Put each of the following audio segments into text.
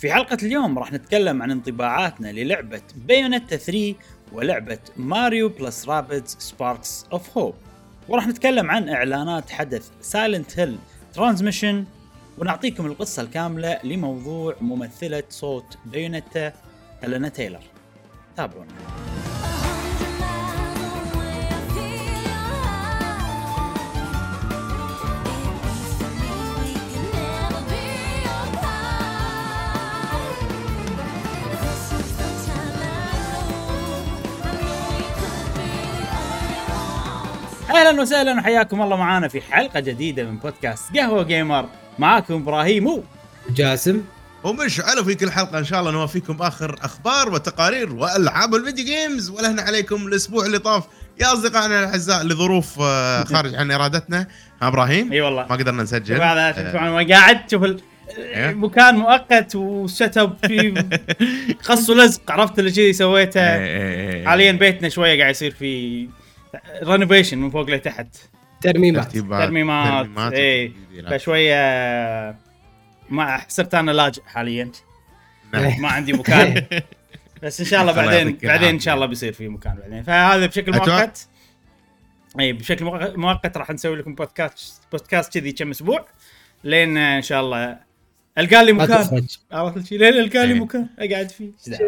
في حلقة اليوم راح نتكلم عن انطباعاتنا للعبة Bayonetta 3 ولعبة Mario Plus Rabbids Sparks of Hope وراح نتكلم عن إعلانات حدث Silent Hill Transmission ونعطيكم القصة الكاملة لموضوع ممثلة صوت Bayonetta هلنا تايلر. تابعونا. أهلا وسهلا وحياكم الله معانا في حلقة جديدة من بودكاست قهوة Gamer. معاكم إبراهيم و جاسم. ومشعل و في كل حلقة إن شاء الله نوافيكم باخر أخبار وتقارير وألعاب الفيديو games. ولهنا عليكم الأسبوع اللي طاف. يا أصدقائنا الأعزاء لظروف آه، خارج عن إرادتنا. ها إبراهيم؟ أي والله. ما قدرنا نسجل. بعد آه، قاعد تشوف إيه. مكان مؤقت و setup في قص ولزق. عرفت اللي شي سويته؟ إيه، إيه. حاليا بيتنا شوية قاعد يصير في renovation من فوق لتحت. ترميمات. ترتيبات. ترميمات ترميمات وتجديدات. فشوية ما صرت أنا لاجئ حاليا. نعم. ما عندي مكان. بس إن شاء الله بعدين بعدين إن. شاء الله بيصير في مكان بعدين. فهذا بشكل مؤقت. اي بشكل مؤق- مؤقت راح نسوي لكم بودكاست بودكاست كذي كم أسبوع. لين إن شاء الله القى لي مكان. عرفت شي؟ لين القى لي إيه. مكان. أقعد فيه.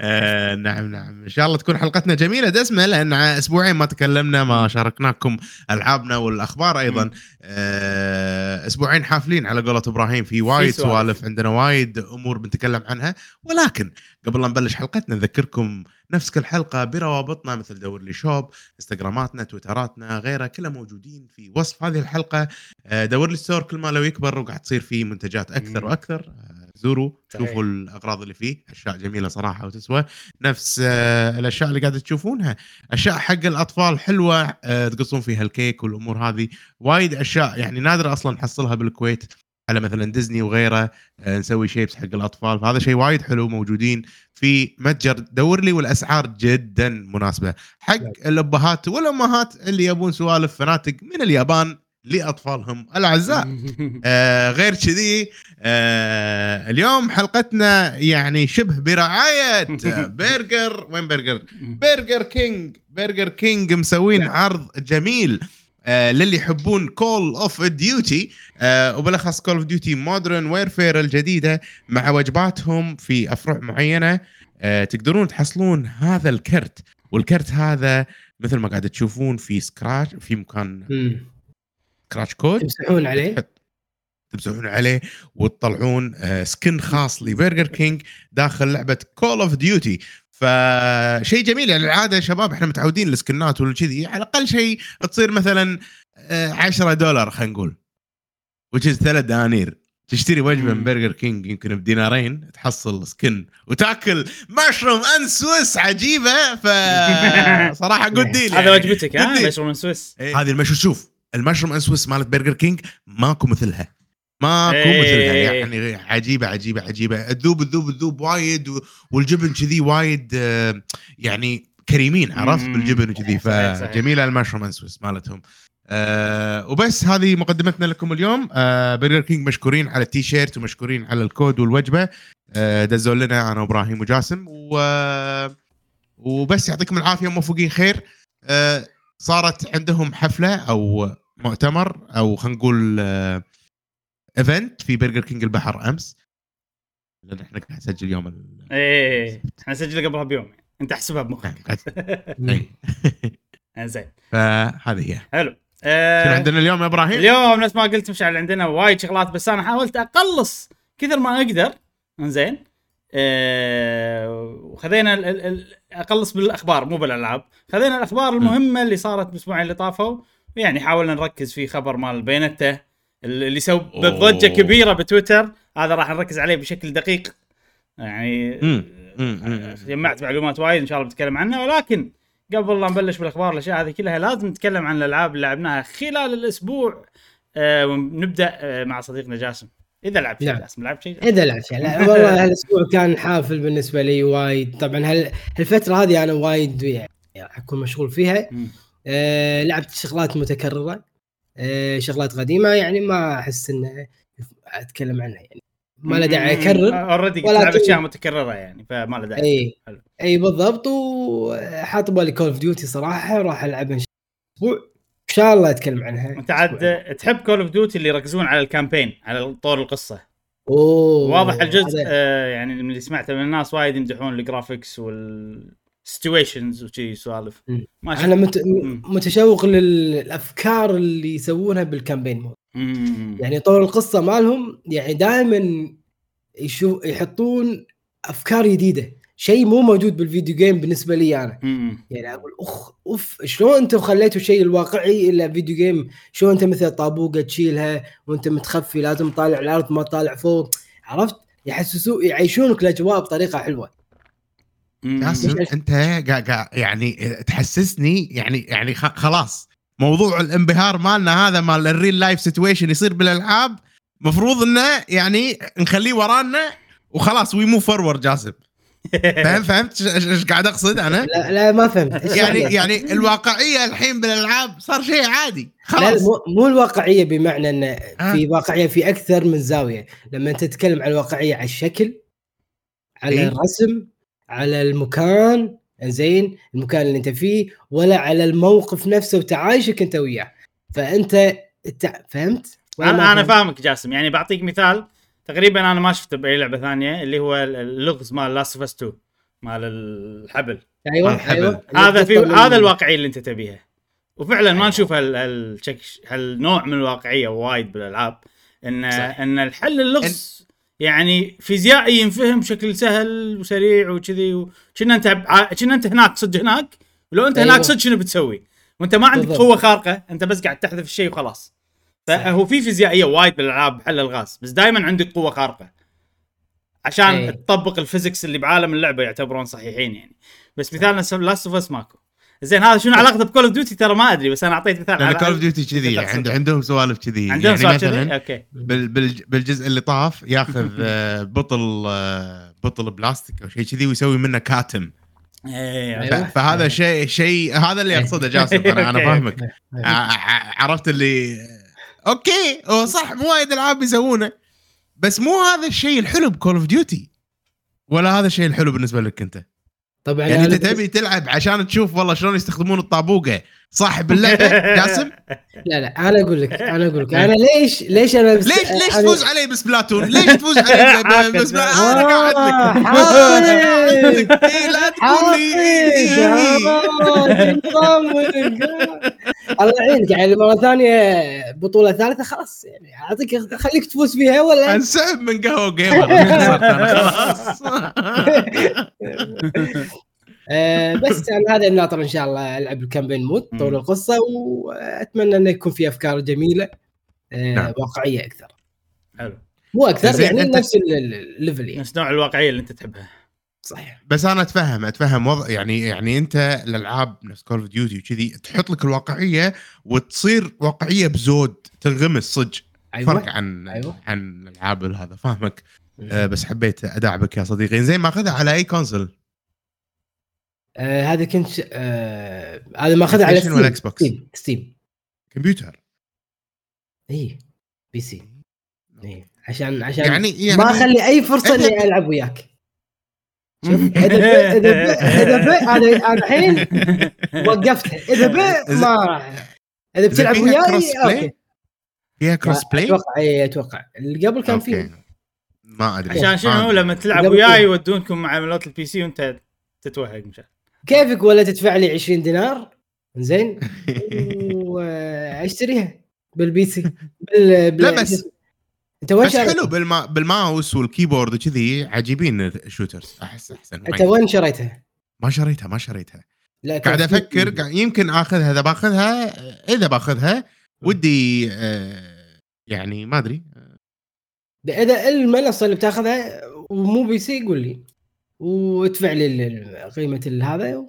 آه، نعم نعم. إن شاء الله تكون حلقتنا جميلة. دسمة لأن أسبوعين ما تكلمنا ما شاركناكم ألعابنا والأخبار أيضا. آه، أسبوعين حافلين على قولة إبراهيم. في وايد سوالف. سوالف عندنا وايد أمور بنتكلم عنها. ولكن قبل لا نبلش حلقتنا نذكركم نفس كل حلقة بروابطنا مثل دور لي shop إنستغراماتنا تويتراتنا غيرها كلها موجودين في وصف هذه الحلقة. آه، دور لي store كل ماله يكبر وقاعد تصير فيه منتجات أكثر. وأكثر. آه، زوروا. شوفوا الأغراض اللي فيه أشياء جميلة صراحة وتسوى. نفس آه، الأشياء اللي قاعدة تشوفونها. أشياء حق الأطفال حلوة تقصون فيها الكيك والأمور هذه. وايد أشياء يعني نادر أصلا نحصلها بالكويت. على مثلا ديزني وغيره آه، نسوي شيبس حق الأطفال. فهذا شيء وايد حلو موجودين في متجر دور لي والأسعار جدا مناسبة. حق الأبهات والأمهات اللي يبون سوالف فناتق من اليابان لأطفالهم. الأعزاء آه غير كذي آه اليوم حلقتنا يعني شبه برعاية برجر وين Burger؟ Burger King. Burger King مسوين عرض جميل. آه للي يحبون Call of Duty وبالاخص Call of Duty Modern Warfare الجديدة مع وجباتهم في أفرع معينة آه تقدرون تحصلون هذا الكرت. والكرت هذا مثل ما قاعد تشوفون في scratch في مكان. scratch code تمسحون عليه؟ تمسحون عليه وتطلعون آه، skin خاص ل Burger King داخل لعبة Call of Duty فشيء جميل يعني العادة يا شباب إحنا متعودين ال skin ات والكذي على الأقل شيء تصير مثلا آه، 10 دولار خلينا نقول. Is ثلاث دنانير. تشتري وجبة من. Burger King يمكن بدينارين تحصل skin وتأكل mushroom and Swiss عجيبة فصراحه good deal هذا وجبتك ها. مشروم من سويس هذه المشروم شوف ال mushroom and Swiss مالت Burger King ماكو مثلها. ماكو إيه. مثلها يعني عجيبة عجيبة عجيبة. تذوب تذوب تذوب وايد والجبن كذي وايد آه، يعني كريمين عرفت. بالجبن وكذي. فجميلة ال mushroom Swiss مالتهم. آه وبس هذه مقدمتنا لكم اليوم. آه Burger King مشكورين على التي شيرت ومشكورين على الكود والوجبة. آه دزوا لنا أنا وإبراهيم وجاسم. و وبس يعطيكم العافية موفقين خير. آه صارت عندهم حفلة أو مؤتمر أو خلينا نقول آه event في برجر كينج البحر أمس. لأن إحنا قاعد نسجل يوم ال- إيه إحنا سجلنا قبلها بيوم. أنت احسبها نعم، بمخك قاعد- إي. زين. فهذه هي. حلو. شنو آه عندنا اليوم يا إبراهيم؟ اليوم نفس ما قلت مشعل عندنا وايد شغلات بس أنا حاولت أقلص كثر ما أقدر. إنزين. آه وخذينا ال- ال- ال- أقلص بالأخبار مو بالألعاب. خذينا الأخبار المهمة اللي صارت الأسبوعين اللي طافوا. يعني حاولنا نركز في خبر مال بينته. اللي سبب ضجة. كبيرة بتويتر هذا راح نركز عليه بشكل دقيق يعني مم. مم. مم. جمعت معلومات وايد إن شاء الله بتكلم عنها ولكن قبل لا نبلش بالأخبار الأشياء هذه كلها لازم نتكلم عن الألعاب اللي لعبناها خلال الأسبوع آه ونبدأ آه مع صديقنا جاسم إذا لعبت شيء نعم. جاسم لعبت شيء إذا لعب شيء لا والله هالأسبوع كان حافل بالنسبة لي وايد طبعا هال- هالفترة هذه أنا وايد يعني أكون مشغول فيها. آه لعبت شغلات متكررة آه شغلات قديمة يعني ما أحس إنه أتكلم عنها يعني ما له داعي أكرر already قلت أشياء متكررة يعني فما له داعي. إي حلو. إي بالضبط وحاط بالي Call of Duty صراحة راح العبها إن شاء الله. أسبوع إن شاء الله أتكلم عنها. أنت عاد تحب Call of Duty اللي يركزون على ال campaign على طور القصة؟ أوه واضح الجزء آه يعني من اللي سمعته من الناس وايد يمدحون ال graphics وال situations وشي سوالف أنا مت... متشوق للأفكار اللي يسوونها بال campaign mode. يعني طور القصة مالهم يعني دائما يشوف يحطون أفكار جديدة. شيء مو موجود بال video game بالنسبة لي أنا. مم. يعني أقول أخ أوف شلون أنتم خليتوا شيء الواقعي إلا video game شلون أنت مثل طابوقة تشيلها وأنت متخفي لازم طالع الأرض ما طالع فوق؟ عرفت؟ يحسسوا يعيشونك الأجواء بطريقة حلوة. أنت قا قا يعني تحسسني يعني يعني خ- خلاص. موضوع الانبهار مالنا هذا مال ال real life situation يصير بالألعاب مفروض إنه يعني نخليه ورانا وخلاص we move forward جاسم. فهم فهمت؟ إيش- قاعد أقصد أنا؟ لا لا ما فهمت. يعني يعني الواقعية الحين بالألعاب صار شيء عادي. لا لا خلاص. مو, مو الواقعية بمعنى ان آه. في واقعية في أكثر من زاوية. لما أنت تتكلم عن الواقعية على الشكل على إيه. الرسم على المكان زين المكان اللي انت فيه ولا على الموقف نفسه وتعايشك انت وياه فانت. فهمت؟ أنا أنا؟ فاهمك جاسم يعني بعطيك مثال تقريبا أنا ما شفته بأي لعبة ثانية اللي هو اللغز مال Last of 2 مال الحبل أيوه الحبل. أيوه هذا في هذا الواقعية اللي انت تبيها وفعلا ما أيوة. نشوف هال- هالشك- هالنوع من الواقعية وايد بالألعاب ان صح. إن الحل اللغز يعني فيزيائي ينفهم بشكل سهل وسريع وكذي وكنا انت كنا انت هناك صدق هناك ولو انت هناك أيوة. صدق شنو بتسوي؟ وانت ما عندك. قوة خارقة انت بس قاعد تحذف الشيء وخلاص فهو في فيزيائية وايد بالألعاب حل الغاز بس دائما عندك قوة خارقة عشان أي. تطبق ال physics اللي بعالم اللعبة يعتبرون صحيحين يعني بس مثالنا Last of Us ماكو زين هذا شنو علاقته ب Call of Duty ترى ما أدري بس أنا أعطيت مثال على- كول اوف ديوتي كذي. عند عندهم سوالف كذي. عندهم يعني مثلا كذي؟ أوكي. بال بال بالجزء اللي طاف ياخذ آه، بطل آه، بطل بلاستيك أو شيء كذي ويسوي منه كاتم. إيه، أيوة. فهذا شيء شيء هذا اللي أقصده جاسم أنا أنا. فاهمك. ع- عرفت اللي أوكي هو صح مو وايد ألعاب يسوونه بس مو هذا الشيء الحلو ب Call of Duty ولا هذا الشيء الحلو بالنسبة لك أنت؟ طبعا يعني أنا انت تبي تلعب عشان تشوف والله شلون يستخدمون الطابوقة. صح باللعبه جاسم؟ لا لا أنا أقول لك أنا أقول لك. أنا ليش ليش أنا بس ليش ليش تفوز علي بسبلاتون؟ ليش تفوز علي بس أنا قاعد لك. إيه، لا تقول لي. الله يعينك يعني مرة ثانية بطولة ثالثة خلاص يعني أعطيك خليك تفوز فيها ولا؟ انسحب من قهوة جيمر خلاص. آه بس أنا هذا الناطر إن شاء الله العب ال campaign mode. طور القصة وأتمنى إنه يكون في أفكار جميلة آه نعم. واقعية أكثر. حلو. مو أكثر يعني نفس ال- ال- ال level يعني. نفس نوع الواقعية اللي أنت تحبها. صحيح. بس أنا أتفهم أتفهم وضع يعني يعني أنت الالعاب نفس Call of Duty وكذي تحط لك الواقعية وتصير واقعية بزود تنغمس صدق. فرق أيوه عن أيوة. عن الألعاب هذا فاهمك؟ آه بس حبيت ادعبك يا صديقي. زين ماخذها على أي console آه هذا كنت آه هذا ماخذها على Steam ولا Xbox؟ Steam Steam كمبيوتر. اي PC اي عشان عشان يعني يعني ما أخلي أي فرصة أنت- إني ألعب وياك. شوف إذا ب- إذا ب- إذا ب- أنا الحين وقفتها إذا ب ما راح إذا بتلعب وياي cross play؟ أوكي. فيها cross play أتوقع اي أتوقع. اللي قبل كان. فيه. ما أدري. عشان شنو. لما تلعب وياي. يودونكم مع عملات ال PC وانت تتوهق مشان. كيفك ولا تدفع لي 20 دينار؟ زين. وأشتريها بال PC بال... بال... لا بس انت وين بس شريتها؟ حلو بالما بال mouse وال keyboard وكذي عجيبين ال shooters احس أحسن. انت وين شريتها؟ ما شريتها ما شريتها. لا قاعد أفكر قاعد- يمكن آخذها إذا باخذها إذا باخذها ودي آه، يعني ما أدري. إذا المنصه اللي بتاخذها ومو PC قول لي. وادفع لي قيمة هذا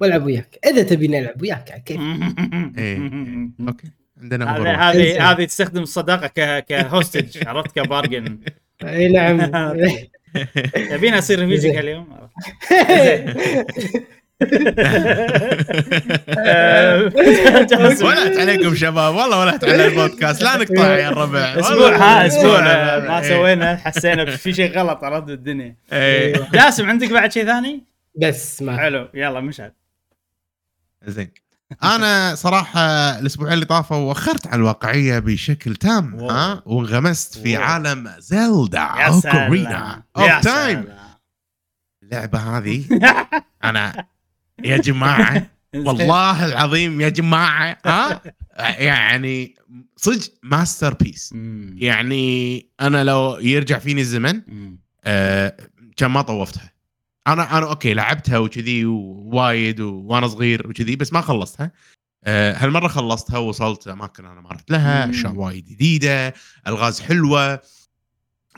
والعب وياك. إذا تبي نلعب وياك على كيف أوكي. عندنا هذه. هذه. هذه تستخدم الصداقة ك ك hostage عرفت ك bargain إي نعم تبينا اصير ريفيجك اليوم. ولات عليكم شباب والله ولات على البودكاست لا نقطع يا الربع أسبوع. ها أسبوع ما إيه. سوينا حسينا في شيء غلط عرفت بالدنيا إيه. جاسم عندك بعد شيء ثاني؟ بس ما حلو يلا مشعل زين أنا صراحة الاسبوعين اللي طافوا وخرت عن الواقعية بشكل تام واو. ها وانغمست في واو. عالم سلام يا أوف تايم. اللعبة هذه أنا يا جماعة والله العظيم يا جماعة ها يعني صدق masterpiece. يعني أنا لو يرجع فيني الزمن. آه، كان ما طوفتها أنا أنا okay لعبتها وكذي ووايد وأنا صغير وكذي بس ما خلصتها. آه، هالمرة خلصتها ووصلت أماكن أنا ما رحت لها. أشياء وايد جديدة ألغاز حلوة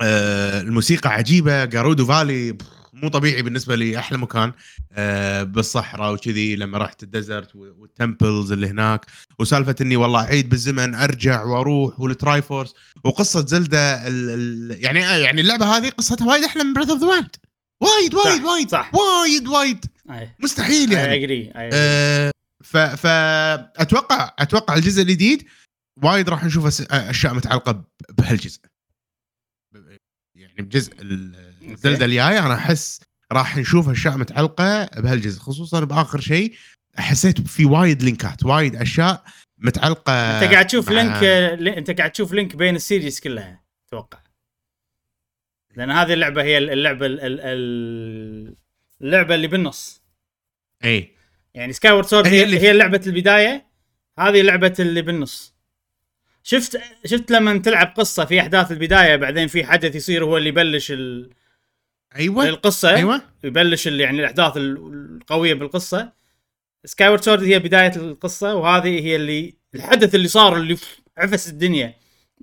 آه، الموسيقى عجيبة Gerudo Valley مو طبيعي بالنسبة لي أحلى مكان. آه، بالصحراء وكذي لما رحت ال desert وال temples اللي هناك. وسالفة إني والله اعيد بالزمن أرجع وأروح وال Triforce وقصه ال ال يعني يعني اللعبة هذه قصتها وايد أحلى من Breath of the Wild وايد وايد وايد صح. وايد وايد. مستحيل يعني. I agree آه، ف فاتوقع أتوقع الجزء الجديد وايد راح نشوف أس- أشياء متعلقة بهالجزء. يعني بجزء ال- ال Zelda الجاية أنا أحس راح نشوف أشياء متعلقة بهالجزء. خصوصا بآخر شيء حسيت في وايد link ات وايد أشياء متعلقة أنت قاعد تشوف مع- link لي- أنت قاعد تشوف link بين ال series كلها أتوقع. لأن هذه اللعبة هي اللعبة ال- ال- ال- اللعبة اللي بالنص. إي. يعني Skyward Sword هي هي, اللي- هي لعبة البداية هذه لعبة اللي بالنص. شفت شفت لما تلعب قصة في أحداث البداية بعدين في حدث يصير هو اللي يبلش ال- أيوه. القصة أيوه. يبلش يعني الأحداث ال- القوية بالقصة. Skyward Sword هي بداية القصة وهذه هي اللي الحدث اللي صار اللي عفس الدنيا.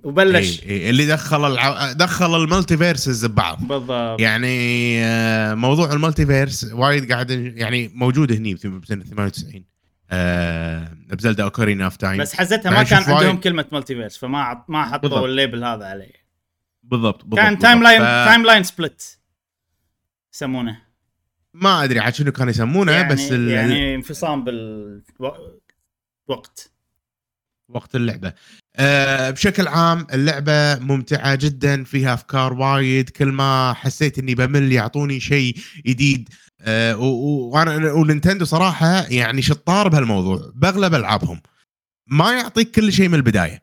وبلش. إي إي اللي دخل الع... دخل ال multiverses ببعض. بالضبط. يعني آه، موضوع ال multiverse وايد قاعد يعني موجود هني في- بسنه 98 آه، ب Zelda Ocarina of Time بس حزتها ما كان نشوف وايد. عندهم كلمة multiverse فما ما حطوا بالضبط. ال label هذا عليه. بالضبط بالضبط كان. timeline ف- time line split يسمونه. ما أدري عاد شنو كانوا يسمونه يعني بس ال... يعني انفصام بالوقت وقت اللعبة. أه بشكل عام اللعبة ممتعة جدا فيها أفكار وايد. كل ما حسيت إني بمل يعطوني شيء جديد. أه و- و- وأنا و Nintendo صراحة يعني شطار بهالموضوع. بأغلب ألعابهم ما يعطيك كل شيء من البداية.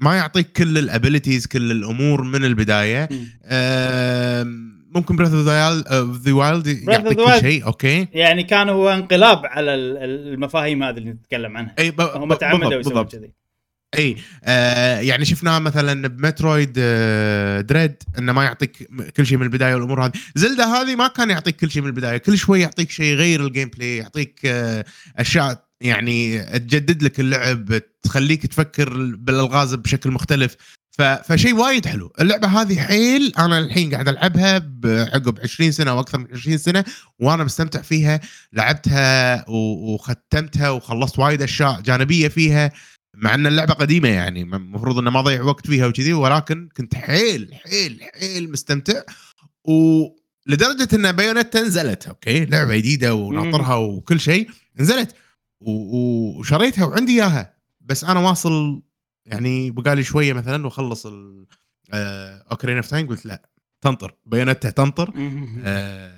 ما يعطيك كل ال abilities كل الأمور من البداية. أه ممكن Breath of the Wild يعطيك كل. شيء. okay. يعني كان هو انقلاب على ال- ال- المفاهيم هذه اللي نتكلم عنها. أي هم تعمدوا يسوون كذي. إي آه يعني شفناه مثلا ب Metroid آه Dread إنه ما يعطيك كل شيء من البداية والأمور هذه Zelda هذه ما كان يعطيك كل شيء من البداية كل شوي يعطيك شيء يغير ال gameplay يعطيك آه أشياء يعني تجدد لك اللعب تخليك تفكر بالألغاز بشكل مختلف. فشيء وايد حلو اللعبة هذه حيل أنا الحين قاعد ألعبها بعقب 20 سنة أو أكثر من 20 سنة وأنا مستمتع فيها لعبتها. وختمتها وخلصت وايد أشياء جانبية فيها مع إن اللعبة قديمة يعني المفروض إنه ما ضيع وقت فيها وكذي ولكن كنت حيل حيل حيل مستمتع. ولدرجه إن Bayonetta نزلت okay لعبة جديدة وناطرها وكل شيء نزلت. وشريتها وعندي إياها. بس أنا واصل يعني بقالي شوية مثلا وأخلص Ocarina of Time قلت لا تنطر Bayonetta تنطر. آه،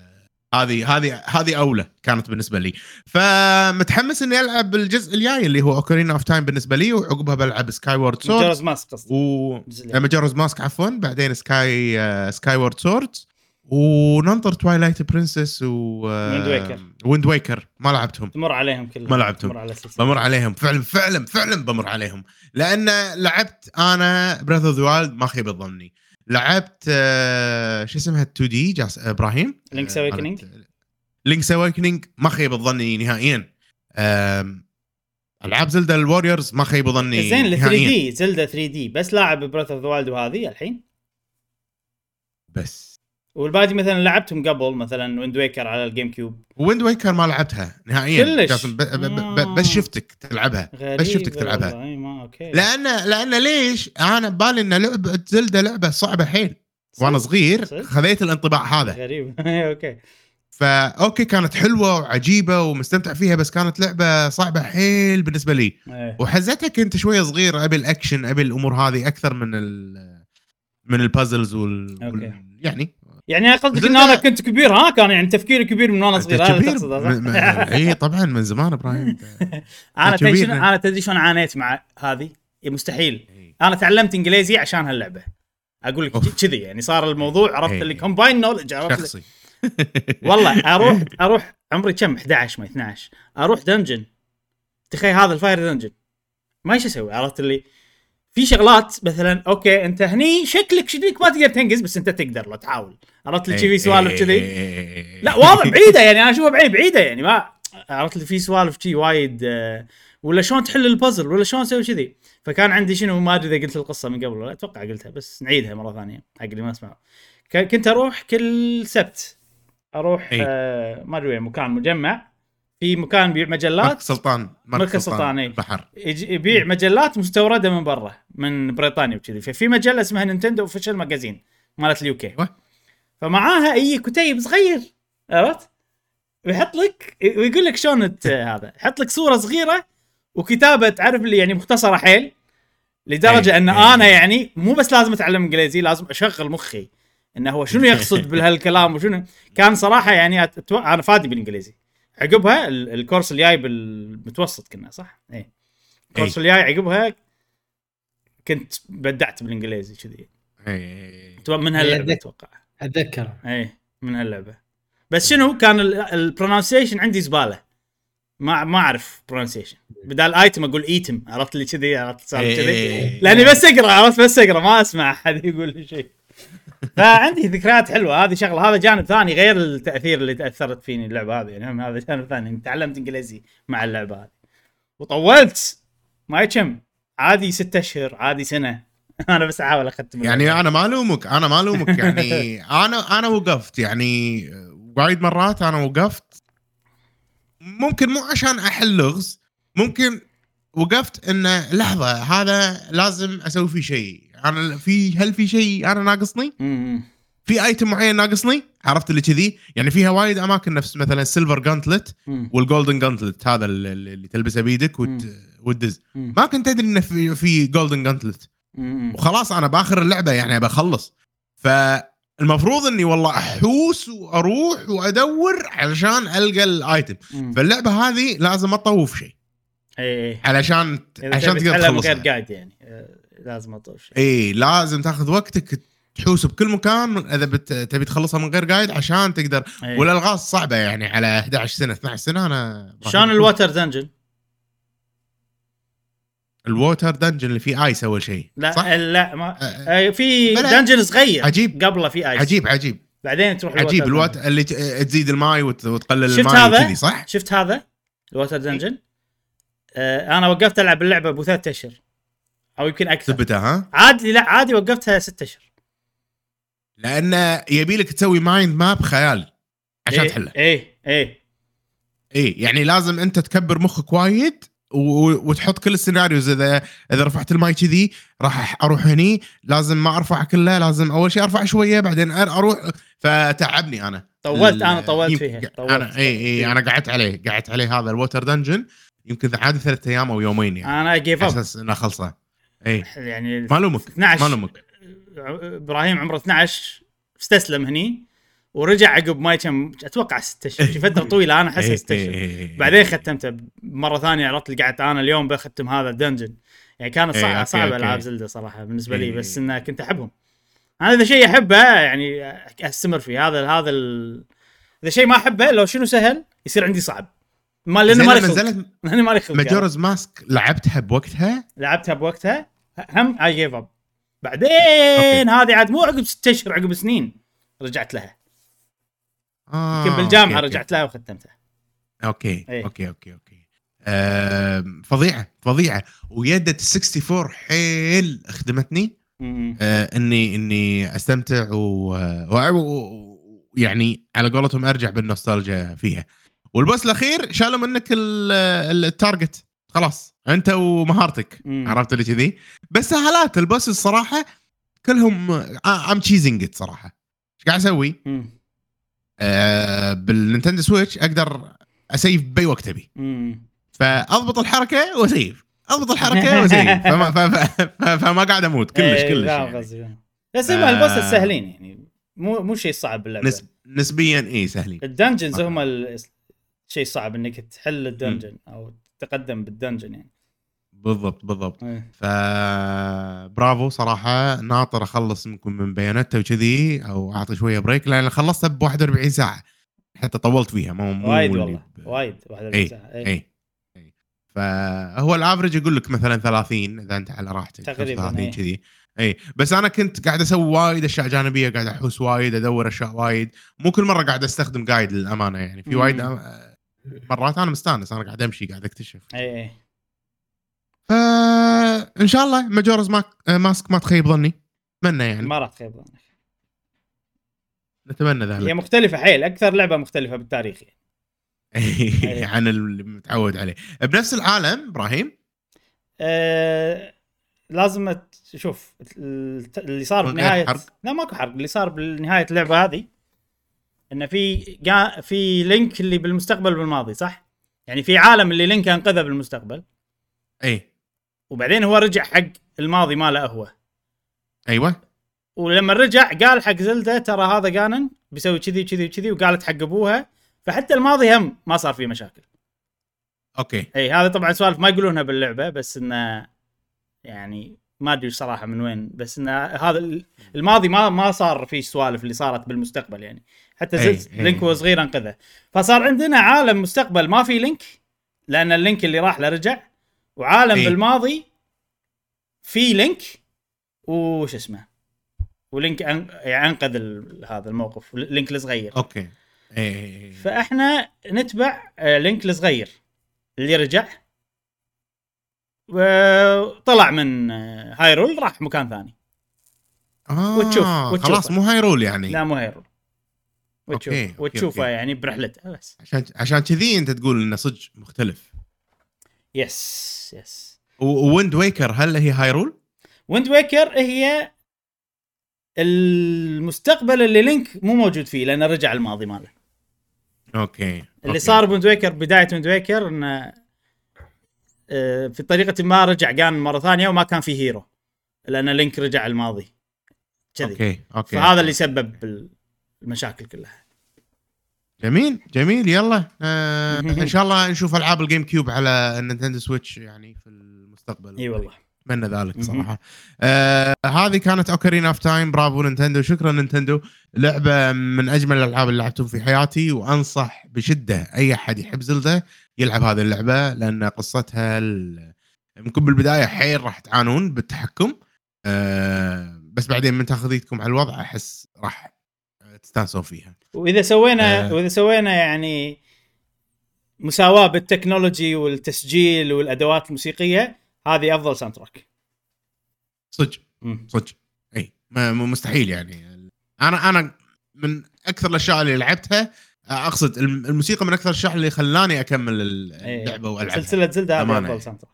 هذه هذه هذه أولى كانت بالنسبة لي. فمتحمس إني ألعب الجزء الجاي اللي هو Ocarina of Time بالنسبة لي وعقبها بلعب Skyward Sword Majora's Mask قصدي و Majora's Mask عفوا. بعدين Sky Skyward Sword وننطر Twilight Princess و Wind Waker. Wind Waker ما لعبتهم. تمر عليهم كلهم. ما لعبتهم. على بمر عليهم. فعلا فعلا فعلا بمر عليهم. لأن لعبت أنا Breath of the Wild ما خيب ظني لعبت آه، شو اسمها 2 D جاس إبراهيم. Link's Awakening؟ Link's Awakening ما خيب ظني نهائيا. ألعاب Zelda ال Warriors ما خيب ظني زين ال 3 نهائياً. D Zelda 3 D بس لاعب Breath of the Wild وهذه الحين؟ بس. والباقي مثلا لعبتهم قبل مثلا Wind Waker على ال GameCube Wind Waker ما لعبتها نهائيا. كلش؟ ب- ب- ب- آه. بس شفتك تلعبها. بس شفتك تلعبها. إي ما okay. لأن لأن ليش؟ أنا ببالي إن لعبه Zelda لعبة صعبة حيل. وأنا صغير؟ خذيت الانطباع هذا. غريب. okay. فا okay كانت حلوة وعجيبة ومستمتع فيها بس كانت لعبة صعبة حيل بالنسبة لي. إيه. وحزتها كنت شوية صغير أبي الأكشن أبي الأمور هذه أكثر من ال من ال puzzles وال. وال... يعني يعني قصدك إن أنا كنت كبير ها؟ كان يعني تفكيري كبير من وأنا صغير هذا تقصد؟ إي طبعا من زمان إبراهيم أنا. تدري شنو- أنا تدري شلون عانيت مع هذه؟ مستحيل. أنا تعلمت إنجليزي عشان هاللعبة. أقول لك. كذي يعني صار الموضوع عرفت. اللي common knowledge عرفت شخصي. والله أروح أروح عمري كم؟ 11 ما 12 أروح dungeon تخيل هذا ال fire dungeon ما إيش أسوي؟ عرفت اللي في شغلات مثلا okay أنت هني شكلك شكلك ما تقدر تنقز بس أنت تقدر لو تحاول. عرفت اللي في سوالف كذي؟ إيه. لا واضح بعيدة يعني أنا أشوفها بعيد بعيدة يعني ما عرفت اللي في سوالف شي وايد آه، ولا شلون تحل البازل ولا شلون تسوي كذي. فكان عندي شنو ما أدري إذا قلت القصة من قبل ولا أتوقع قلتها بس نعيدها مرة ثانية حق اللي ما سمعوا ك- كنت أروح كل سبت أروح. آه ما أدري وين مكان مجمع. في مكان يبيع مركز مجلات سلطان مركز سلطان، إيه. البحر يبيع مجلات مستورده من برا من بريطانيا وكذي ففي مجله اسمها Nintendo Official Magazine مالت ال UK. فمعاها أي كتيب صغير عرفت؟ ويحط لك ويقول لك شلون هذا يحط لك صورة صغيرة وكتابة تعرف اللي يعني مختصرة حيل لدرجة أي، أن أي. أنا يعني مو بس لازم أتعلم إنجليزي لازم أشغل مخي إنه هو شنو يقصد بهالكلام وشنو كان صراحة يعني أتو... أنا فادني بالإنجليزي عقبها ال- ال course الجاي بالمتوسط كنا صح؟ إيه. ال course أي. الجاي عقبها كنت بدعت بالإنجليزي كذي. إيه. تو- من هاللعبة أي، أتوقع. أتذكر. اي من هاللعبة. بس شنو كان ال pronunciation عندي زبالة. ما ما أعرف برونسيشن بدال ايتم أقول ايتم عرفت لي كذي؟ عرفت صار كذي؟ إيه. لأني بس أقرأ عرفت بس أقرأ ما أسمع أحد يقول لي شيء. فعندي ذكريات حلوة. هذه شغلة هذا جانب ثاني غير التأثير اللي تأثرت فيني اللعبة هذه. يعني هذا جانب ثاني. إني تعلمت إنجليزي مع اللعبة هذه. وطولت. ما كم عادي ستة أشهر عادي سنة. أنا بس أحاول أختم. يعني أنا ما ألومك أنا ما ألومك. يعني أنا أنا وقفت. يعني وايد مرات أنا وقفت. ممكن مو عشان أحل لغز ممكن وقفت إنه لحظة هذا لازم أسوي فيه شيء. أنا في هل في شيء أنا ناقصني؟ في item معين ناقصني؟ عرفت اللي كذي؟ يعني فيها وايد أماكن نفس مثلا ال silver gauntlet. وال golden gauntlet هذا اللي, تلبسه بيدك وت... وتدز. ما كنت أدري إنه في, في golden gauntlet. وخلاص أنا بآخر اللعبة يعني بخلص فالمفروض إني والله أحوس وأروح وأدور علشان ألقى ال item. فاللعبة هذه لازم أطوف شيء اي اي علشان عشان تقدر غير تخلصها guide يعني لازم اطوف إي لازم تاخذ وقتك تحوس بكل مكان إذا بت... تبي تخلصها من غير guide عشان تقدر إي. والألغاز صعبة يعني على 11 سنة 12 سنة أنا شلون ال water dungeon؟ ال water dungeon اللي فيه ice أول شيء لا صح؟ لا ما آه، آه، في. dungeon صغير عجيب. قبله في ice عجيب عجيب بعدين تروح عجيب ال water اللي ت- تزيد الماي وت- وتقلل شفت الماي هذا؟ صح؟ شفت هذا ال water dungeon آه أنا وقفت ألعب اللعبة ابو ثلاث أشهر أو يمكن أكثر. ثبتها ها؟ عادي لا عادي وقفتها ست أشهر. لأن يبي لك تسوي mind map خيال عشان إيه، تحله. إيه إيه. اي يعني لازم أنت تكبر مخك وايد وتحط كل ال scenarios. إذا إذا رفعت الماي كذي راح أروح هني لازم ما أرفع كله لازم أول شيء أرفع شوية بعدين أروح. فتعبني أنا. طولت أنا طولت فيها طولت أنا اي اي أنا قعدت عليه قعدت عليه هذا ال water dungeon يمكن عادي ثلاث أيام أو يومين يعني. أنا give up أساس إنه خلصه إي يعني ما لومك 12 ما لومك إبراهيم عمره 12 استسلم هني ورجع عقب ما كم أتوقع ست اشهر فتره طويلة أنا احسها ست اشهر. بعدين ختمته مرة ثانية عرفت اللي قعدت أنا اليوم بختم هذا ال dungeon يعني كانت صعبه صعبه. ألعاب زلدة صراحة بالنسبة لي. بس إنه كنت أحبهم أنا إذا شيء أحبه يعني أستمر فيه هذا هذا. إذا شيء ما أحبه لو شنو سهل يصير عندي صعب ما لأنه ما لي خلق نزلت ما لي خلق Majora's Mask لعبتها بوقتها؟ لعبتها بوقتها؟ هم اي give up بعدين. هذه عاد مو عقب ست أشهر عقب سنين رجعت لها. آه يمكن بالجامعة okay، رجعت لها وختمتها. okay إيه. okay okay okay. آم، فظيعة فظيعة. وايد ال 64 حيل خدمتني. آه إني إني أستمتع و- و- و- ويعني على قولتهم أرجع بالنوستالجيا فيها. وال boss الأخير شالوا منك ال- ال- ال target. خلاص أنت ومهارتك. مم. عرفت اللي كذي؟ بس سهالات ال boss الصراحة كلهم I'm cheesing صراحة. إيش قاعد أسوي؟ آه بال Nintendo Switch أقدر أسيف بأي وقت أبي. فأضبط الحركة وأسيف. أضبط الحركة وأسيف. فما, فما, فما, قاعد أموت. كلش إيه، كلش فاهم يعني. بس هم ال boss سهلين يعني. مو مو شيء صعب باللعبة. نسب نسبيا اي سهلين. ال dungeons هم الشيء صعب إنك تحل ال dungeon أو تقدم بال dungeon يعني بالضبط بالضبط إيه. ف برافو صراحة ناطر أخلص يمكن من بياناته وكذي أو أعطي شوية break لأن خلصتها ب 41 ساعة حتى طولت فيها مو مو وايد والله ب- وايد واحد إيه، ساعة. إيه. اي اي فهو ال average يقول لك مثلا 30 إذا أنت على راحتك تقريباً، 30 إيه. كذي اي بس أنا كنت قاعد أسوي وايد أشياء جانبية قاعد أحوس وايد أدور أشياء وايد مو كل مرة قاعد أستخدم guide للأمانة يعني في. وايد أ- مرات أنا مستأنس أنا قاعد أمشي قاعد أكتشف. اي اي فان شاء الله Majora's Ma- Mask ما تخيب ظني. اتمنى يعني. ما راح تخيب ظنك. نتمنى هي ذلك مختلفة حيل أكثر لعبة مختلفة بالتاريخ يعني. إيه. عن اللي متعود عليه. بنفس العالم إبراهيم؟ آه لازم تشوف اللي صار بنهاية حرق؟ لا ماكو حرق اللي صار بنهاية اللعبة هذه انه في جا في لينك اللي بالمستقبل بالماضي صح؟ يعني في عالم اللي لينك أنقذه بالمستقبل. إي. وبعدين هو رجع حق الماضي ماله هو. أيوه. ولما رجع قال حق زلدة ترى هذا جانن بيسوي كذي كذي كذي وقالت حق أبوها. فحتى الماضي هم ما صار فيه مشاكل. okay. إي هذا طبعا سوالف ما يقولونها باللعبة بس إنه يعني ما أدري صراحة من وين بس انه هذا ال- الماضي ما ما صار فيه سوالف اللي صارت بالمستقبل يعني. حتى أي، Zelda أي. Link وهو صغير أنقذه. فصار عندنا عالم مستقبل ما في Link لأن ال Link اللي راح له رجع وعالم أي. بالماضي في Link وش اسمه؟ و Link أن- يعني أنقذ ال- هذا الموقف Link الصغير. okay. اي اي فإحنا نتبع آه، Link الصغير اللي رجع وطلع من Hyrule راح مكان ثاني آه وتشوف- وتشوفه. خلاص مو Hyrule يعني لا مو Hyrule وتشوف okay، وتشوفه okay. يعني برحلته بس عشان عشان كذي أنت تقول إنه صدق مختلف yes yes و Wind Waker هل هي Hyrule؟ Wind Waker هي المستقبل اللي Link مو موجود فيه لأنه رجع الماضي ماله okay اللي okay. صار ب Wind Waker بداية Wind Waker إنه في طريقة ما رجع Ganon مرة ثانية وما كان في hero لأن Link رجع الماضي. كذي. okay okay. فهذا اللي سبب المشاكل كلها. جميل جميل. يلا آه إن شاء الله نشوف ألعاب ال GameCube على ال Nintendo Switch يعني في المستقبل. إي والله. أتمنى ذلك. صراحة. آه هذه كانت Ocarina of Time. برافو Nintendo شكرا Nintendo. لعبة من أجمل الألعاب اللي لعبتهم في حياتي وأنصح بشدة أي أحد يحب Zelda. يلعب هذه اللعبة لأن قصتها ال- يمكن بالبداية حيل راح تعانون بالتحكم آه بس بعدين من تاخذ على الوضع أحس راح تستانسون فيها. وإذا سوينا آه. وإذا سوينا يعني مساواة بال technology والتسجيل والأدوات الموسيقية هذه أفضل soundtrack صدق صدق. إي مستحيل يعني. أنا أنا من أكثر الأشياء اللي لعبتها أقصد الم- الموسيقى من أكثر الاشياء اللي خلاني أكمل إيه. اللعبة والعبها سلسلة Zelda هذه أفضل. soundtrack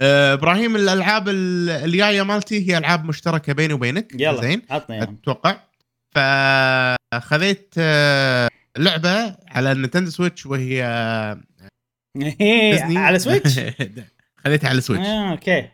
آه، إبراهيم الألعاب ال- الجاية مالتي هي ألعاب مشتركة بيني وبينك. يلا زين؟ عطنا أتوقع. فخذيت آه، لعبة على ال Nintendo Switch وهي ديزني. على Switch؟ خذيتها على Switch. آه، okay.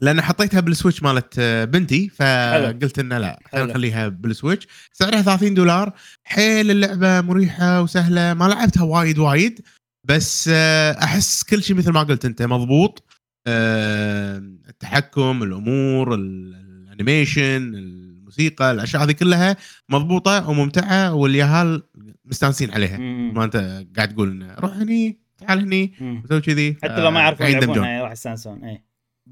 لأن حطيتها بال Switch مالت آه، بنتي فقلت إنه لا خلينا. نخليها بال Switch. سعرها 30 دولار. حيل اللعبة مريحة وسهلة. ما لعبتها وايد وايد. بس آه، أحس كل شيء مثل ما قلت أنت مضبوط. آه، التحكم الأمور ال- ال animation الموسيقى الأشياء هذه كلها مضبوطة وممتعة والياهال مستانسين عليها. ما أنت قاعد تقول روح هني تعال هني. وسوي كذي. حتى لو ما يعرفون يندمجون. يلعبونها راح يستانسون اي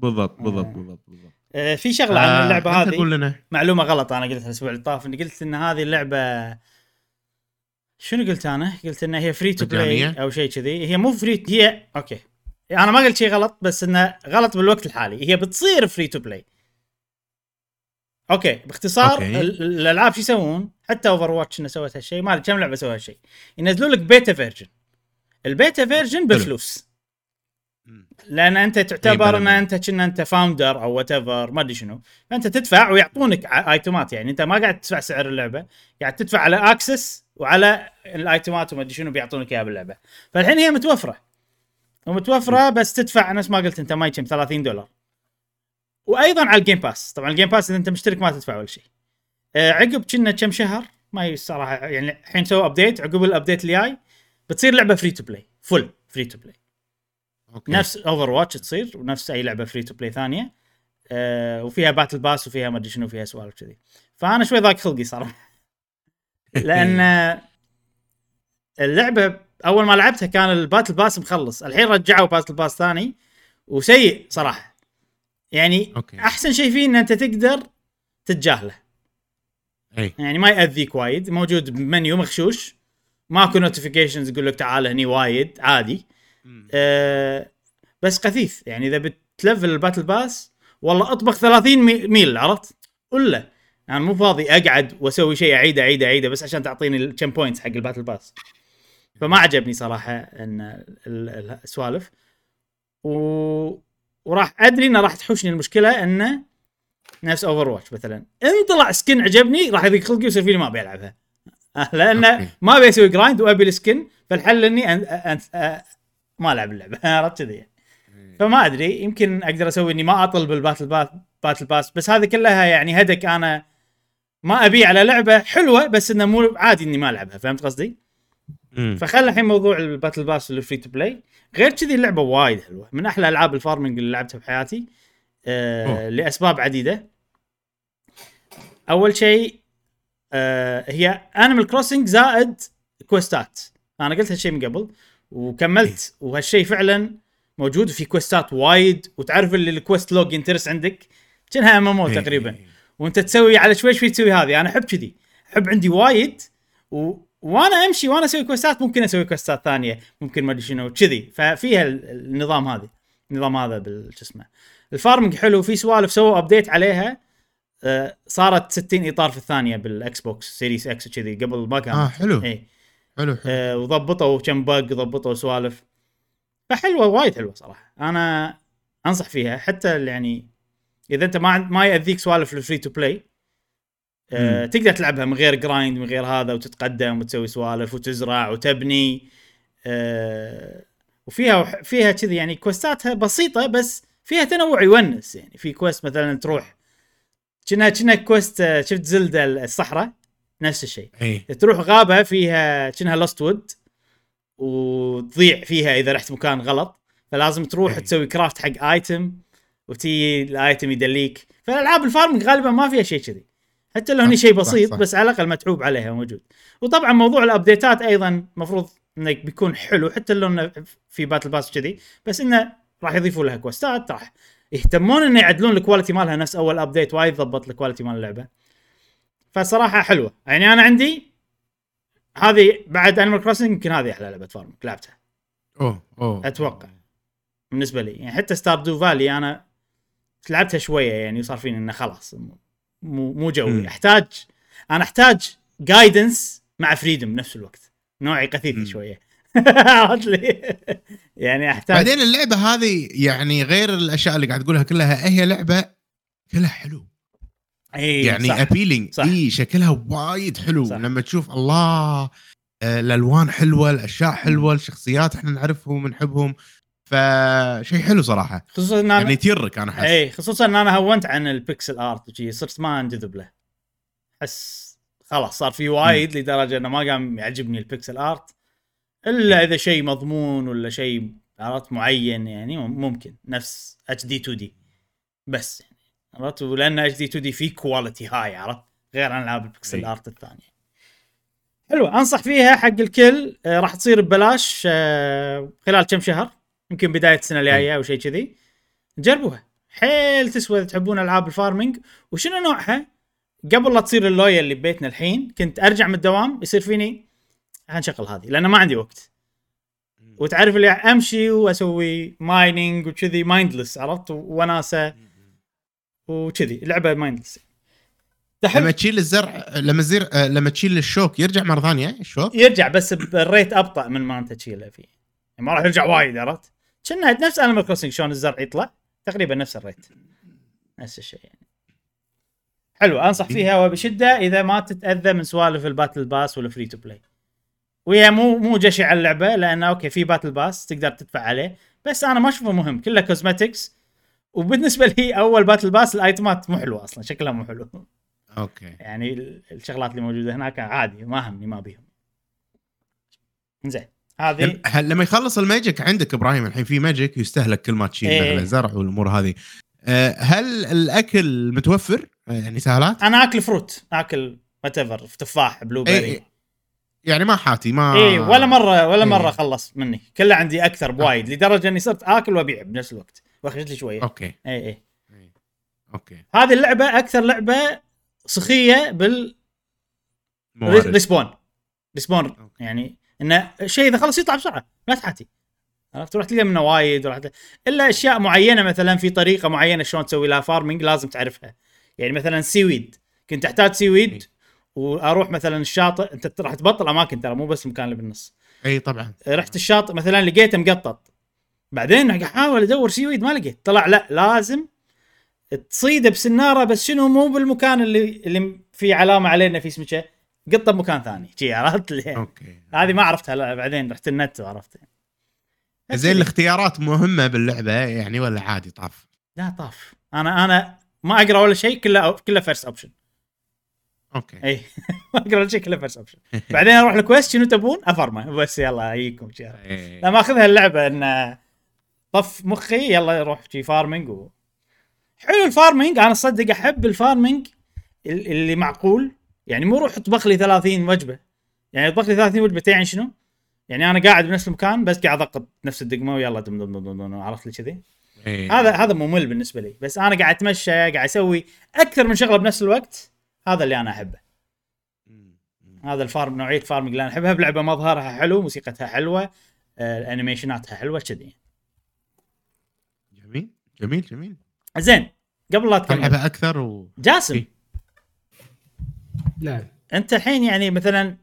بالضبط بالضبط آه. بالضبط بالضبط آه، في شغلة عن اللعبة آه، هذه قول لنا معلومة غلط أنا قلتها الأسبوع اللي طاف إني قلت إن هذه اللعبة شنو قلت أنا؟ قلت انها هي free to play؟ أو شيء كذي هي مو free هي okay أنا ما قلت شيء غلط بس إنه غلط بالوقت الحالي هي بتصير free to play okay باختصار okay. ال- الألعاب شو يسوون؟ حتى Overwatch إنه سوت هالشيء ما أدري كم لعبة سووا هالشيء ينزلون لك beta version ال beta version بفلوس. لأن انت تعتبر ان منه. انت كنا انت founder أو whatever ما أدري شنو. فأنت تدفع ويعطونك ايتمات يعني أنت ما قاعد تدفع سعر اللعبة قاعد تدفع على access وعلى الايتمات وما أدري شنو بيعطونك إياها باللعبة. فالحين هي متوفرة. ومتوفرة بس تدفع نفس ما قلت أنت ما يكم 30 دولار. وأيضا على ال Game Pass طبعا ال Game Pass إذا أنت مشترك ما تدفع ولا شيء. آه، عقب كنا كم شهر ما الصراحه يعني الحين سووا update عقب ال update اللي جاي بتصير لعبة free to play full free to play okay. نفس Overwatch تصير ونفس أي لعبة free to play ثانية. آه وفيها battle pass وفيها ما أدري شنو فيها سوالف كذي. فأنا شوي ضاق خلقي صراحة. لأن اللعبة أول ما لعبتها كان ال battle pass مخلص. الحين رجعوا battle pass ثاني وسيء صراحة. يعني okay. أحسن شيء فيه إن أنت تقدر تتجاهله. اي يعني ما يأذيك وايد. موجود بمنيو مغشوش. ماكو notifications يقول لك تعال هني وايد عادي. أه بس خفيف يعني إذا بتلفل ال battle pass والله أطبخ 30 mea- meal عرفت؟ ولا أنا يعني مو فاضي أقعد وأسوي شيء أعيده أعيده أعيده بس عشان تعطيني الكم points حق ال battle pass فما عجبني صراحة إن ال- ال- السوالف و... وراح أدري إنه راح تحوشني المشكلة إنه نفس Overwatch مثلا إن طلع skin عجبني راح يضيق خلقي ويصير فيني ما أبي ألعبها لأن. ما أبي أسوي grind وأبي ال skin فالحل إني. ما ألعب اللعبة عرفت كذي فما أدري يمكن أقدر أسوي إني ما اطل بال battle pass battle pass بس هذه كلها يعني هدك أنا ما أبي على لعبة حلوة بس إنه مو عادي إني ما ألعبها فهمت قصدي؟ مم. فخلى الحين موضوع ال battle pass وال free to play غير كذي اللعبة وايد حلوة من أحلى ألعاب ال farming اللي لعبتها بحياتي آه. لأسباب عديدة أول شيء آه هي Animal Crossing زائد كوستات أنا قلت هالشيء من قبل وكملت. وهالشيء فعلا موجود في كوستات وايد. وتعرف اللي ال quest log ينترس عندك؟ كأنها MMO إي. تقريبا. وأنت تسوي على شوي شوي تسوي هذه. أنا أحب كذي. أحب عندي وايد. و... وأنا أمشي وأنا أسوي quest ات ممكن أسوي quest ات ثانية. ممكن ما أدري شنو. كذي. ففيها ال- النظام هذه. النظام هذا شو اسمه. ال farming حلو. في سوالف سووا update عليها. آه، صارت 60 إطار في الثانية بال Xbox Series X كذي قبل ما كان. آه حلو. اي حلو حلو. آه، وضبطوا كم bug ضبطوا سوالف. فحلوة وايد حلوة صراحة. أنا أنصح فيها. حتى يعني إذا أنت ما ما يأذيك سوالف ال free to play آه،. تقدر تلعبها من غير grind من غير هذا وتتقدم وتسوي سوالف وتزرع وتبني. آه، وفيها فيها كذي يعني quest اتها بسيطة بس فيها تنوع يونس يعني. في quest مثلا تروح كنا كنا quest آه، شفت Zelda الصحراء؟ نفس الشيء. إي. تروح غابة فيها كأنها Lost Woods وتضيع فيها إذا رحت مكان غلط فلازم تروح أي. تسوي craft حق item وتي ال item يدليك. فالألعاب ال farming غالبا ما فيها شيء كذي. حتى لو هني شيء صح، بسيط صح. بس على الأقل متعوب عليها موجود. وطبعا موضوع ال update ات أيضا المفروض إنه بيكون حلو حتى لو إنه في battle pass كذي بس إنه راح يضيفوا لها quest ات راح يهتمون إنه يعدلون ال quality مالها نفس أول update وايد ضبط ال quality مال اللعبة. فصراحة حلوة. يعني أنا عندي هذه بعد Animal Crossing يمكن هذه أحلى لعبة farming لعبتها. أوه أوه. أتوقع. بالنسبة لي. يعني حتى Stardew Valley أنا لعبتها شوية يعني صار فيني إنه خلاص مو مو جوي. أحتاج أنا أحتاج guidance مع freedom بنفس الوقت. نوعي قثيث. شوية. عرفت لي؟ يعني أحتاج بعدين اللعبة هذه يعني غير الأشياء اللي قاعد تقولها كلها هي لعبة كلها حلو. اي يعني صح. appealing صح. اي شكلها وايد حلو. صح. لما تشوف الله آه، الألوان حلوة الأشياء حلوة الشخصيات إحنا نعرفهم ونحبهم. فشيء حلو صراحة. خصوصا إن أنا يعني تيرك أنا أحس. اي خصوصا إن أنا هونت عن ال pixel art وشي صرت ما أنجذب له. أحس خلاص صار في وايد لدرجة إنه ما قام يعجبني ال pixel art. إلا إذا شيء مضمون ولا شيء عرفت معين يعني ممكن. نفس HD 2D بس يعني. عرفت؟ ولأن HD 2D في quality high عرفت؟ غير عن العاب ال pixel. art الثانية. حلوة أنصح فيها حق الكل آه راح تصير ببلاش آه خلال كم شهر يمكن بداية السنة الجاية أو شيء كذي. جربوها. حيل تسوى اذا تحبون ألعاب ال farming وشنو نوعها؟ قبل لا تصير اللويا اللي ببيتنا الحين كنت أرجع من الدوام يصير فيني هنشغل هذه لأن ما عندي وقت. وتعرف اللي أمشي وأسوي mining وكذي mindless عرفت؟ وناسة. وكذي لعبه mindless لما تشيل الزرع لما تزير آه، لما تشيل الشوك يرجع مرة ثانية الشوك؟ يرجع بس بال rate أبطأ من ما أنت تشيله فيه. يعني ما راح يرجع وايد عرفت؟ كنا نفس Animal Crossing شلون الزرع يطلع تقريبا نفس ال rate. نفس الشيء يعني. حلو أنصح فيها وبشدة إذا ما تتأذى من سوالف ال battle pass وال free to play وهي مو مو جشع اللعبة لأن okay في battle pass تقدر تدفع عليه بس أنا ما أشوفه مهم. كله cosmetics وبالنسبة لي أول battle pass ال item ات مو حلوة أصلا شكلها مو حلو. okay. يعني ال- الشغلات اللي موجودة هناك عادي ما همني ما بيهم. زين هذه هل- لما يخلص ال magic عندك إبراهيم الحين في magic يستهلك كل ما تشيل إيه. زرع والأمور هذه. آه، هل الأكل متوفر؟ آه، يعني سهلات؟ أنا آكل fruit آكل whatever تفاح blue إيه، berry إيه. يعني ما حاتي ما اي ولا مرة ولا إيه. مرة خلص مني. كله عندي أكثر بوايد لدرجة إني صرت آكل وأبيع بنفس الوقت. واخذ لي شوية. okay. اي اي. okay. هذه اللعبة أكثر لعبة سخيه بال. respawn respawn. يعني انه شيء إذا خلص يطلع بسرعة لا تحاتي. عرفت؟ تروح تلقى منه وايد وراح ت- إلا أشياء معينة مثلا في طريقة معينة شلون تسوي لها farming لازم تعرفها. يعني مثلا seaweed كنت أحتاج seaweed إيه. وأروح مثلا الشاطئ أنت راح تبطل أماكن ترى مو بس المكان اللي بالنص. اي طبعا. رحت الشاطئ مثلا لقيته مقطط. بعدين أحاول أدور seaweed ما لقيت. طلع لا لازم تصيده بسنارة بس شنو؟ مو بالمكان اللي اللي في علامة علينا في اسمه قطة بمكان ثاني. شي عرفت؟ okay. هذه ما عرفتها لا بعدين رحت النت وعرفت. زين الاختيارات مهمة باللعبة يعني ولا عادي طاف؟ لا طاف. أنا أنا ما أقرأ ولا شيء كله كله first option okay. اي ما أقرأ ولا شيء كله first option بعدين أروح ال quest شنو تبون؟ أفرمه. بس يلا اجيكم شي إيه. لا ماخذها اللعبة إن طف مخي يلا روح شي farming و... حلو ال farming أنا صدق أحب ال farming ال- اللي معقول يعني مو روح اطبخ لي 30 وجبة يعني اطبخ لي 30 وجبة يعني شنو؟ يعني أنا قاعد بنفس المكان بس قاعد أضغط نفس الدقمة ويلا دم دم دم دم عرفت لي كذي؟ إيه. هذا هذا ممل بالنسبة لي بس أنا قاعد أتمشى قاعد أسوي أكثر من شغلة بنفس الوقت هذا اللي أنا أحبه. هذا الفارم نوعية فارمنج اللي أنا أحبها بلعبة مظهرها حلو موسيقتها حلوة آه، انيميشناتها حلوة كذي جميل. جميل. زين قبل لا تكمل. العبها أكثر و جاسم. نعم. أنت الحين يعني مثلا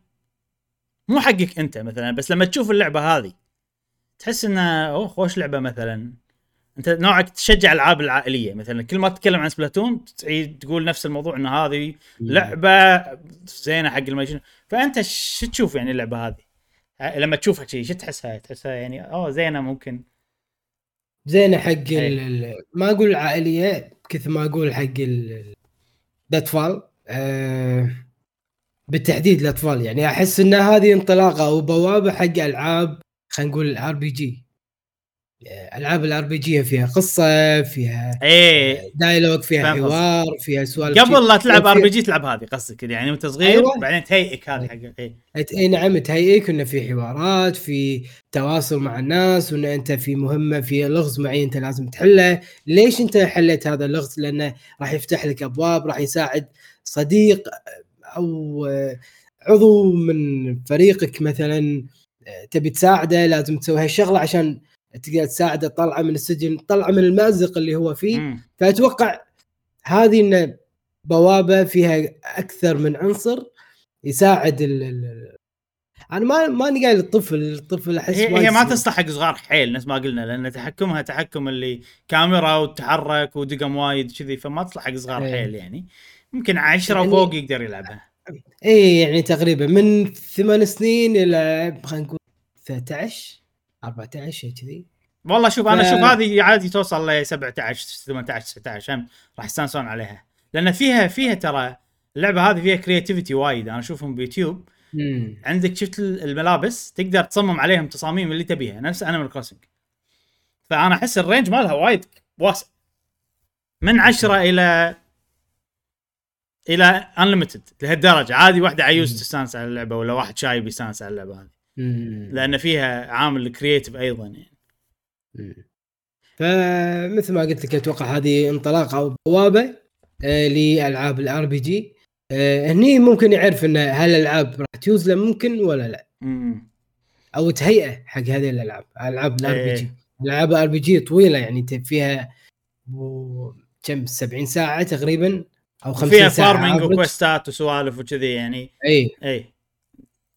مو حقك أنت مثلا بس لما تشوف اللعبة هذه تحس انها أوه خوش لعبة مثلا. أنت نوعك تشجع الألعاب العائلية مثلا. كل ما تتكلم عن سبلاتون تعيد تقول نفس الموضوع إن هذه لعبة زينة حق المجنون. فأنت شو تشوف يعني اللعبة هذه؟ لما تشوفها شيء شو تحسها؟ تحسها يعني أوه زينة ممكن. زينه حق ال- إيه. ما أقول العائليه كثر ما أقول حق ال- الأطفال آه بالتحديد الأطفال يعني أحس إن هذه انطلاقة أو بوابة حق ألعاب خلينا نقول ال RPG ألعاب ال RPG فيها قصة فيها إيه. dialogue فيها. حوار فيها سوالف قبل لا تلعب RPG تلعب هذه قصدك يعني وأنت صغير أيوة. بعدين تهيئك هذه حق إيه. إي نعم تهيئك انه في حوارات في تواصل مع الناس وإن أنت في مهمة في لغز معين أنت لازم تحله. ليش أنت حليت هذا اللغز؟ لأنه راح يفتح لك أبواب راح يساعد صديق أو عضو من فريقك مثلا تبي تساعده لازم تسوي هالشغلة عشان تقدر تساعده تطلعه من السجن تطلعه من المازق اللي هو فيه مم. فأتوقع هذه انه بوابة فيها أكثر من عنصر يساعد ال ال أنا ما ماني قايل الطفل الطفل أحس هي, هي ما صغير. تصلح حق صغار حيل نفس ما قلنا لأن تحكمها تحكم اللي كاميرا وتتحرك ودقم وايد كذي فما تصلح حق صغار إيه. حيل يعني يمكن عشرة يعني- وفوق يقدر يلعبها اي يعني تقريبا من ثمان سنين إلى خلينا نقول 13 14 شيء كذي. والله شوف أنا أشوف هذه عادي توصل ل 17 18 19 هم راح يستانسون عليها. لأن فيها فيها ترى اللعبة هذه فيها creativity وايد. أنا أشوفهم بيوتيوب. امم عندك شفت الملابس؟ تقدر تصمم عليهم تصاميم اللي تبيها نفس Animal Crossing فأنا أحس ال range مالها وايد واسع. من 10 إلى إلى unlimited لهالدرجة. عادي واحدة عيوز مم. تستانس على اللعبة ولا واحد شايب يستانس على اللعبة هذه. مم. لأن فيها عامل creative أيضا يعني. مم. فمثل ما قلت لك أتوقع هذه انطلاقة أو بوابة آه، لألعاب ال RPG هني ممكن يعرف إن هل الألعاب راح تيوز له ممكن ولا لا. مم. أو تهيئه حق هذه الألعاب ألعاب ال RPG الالعاب ال RPG طويلة يعني انت فيها كم؟ 70 ساعة تقريبا أو 50 فيها ساعة farming average. و quest ات وسوالف وكذي يعني. اي اي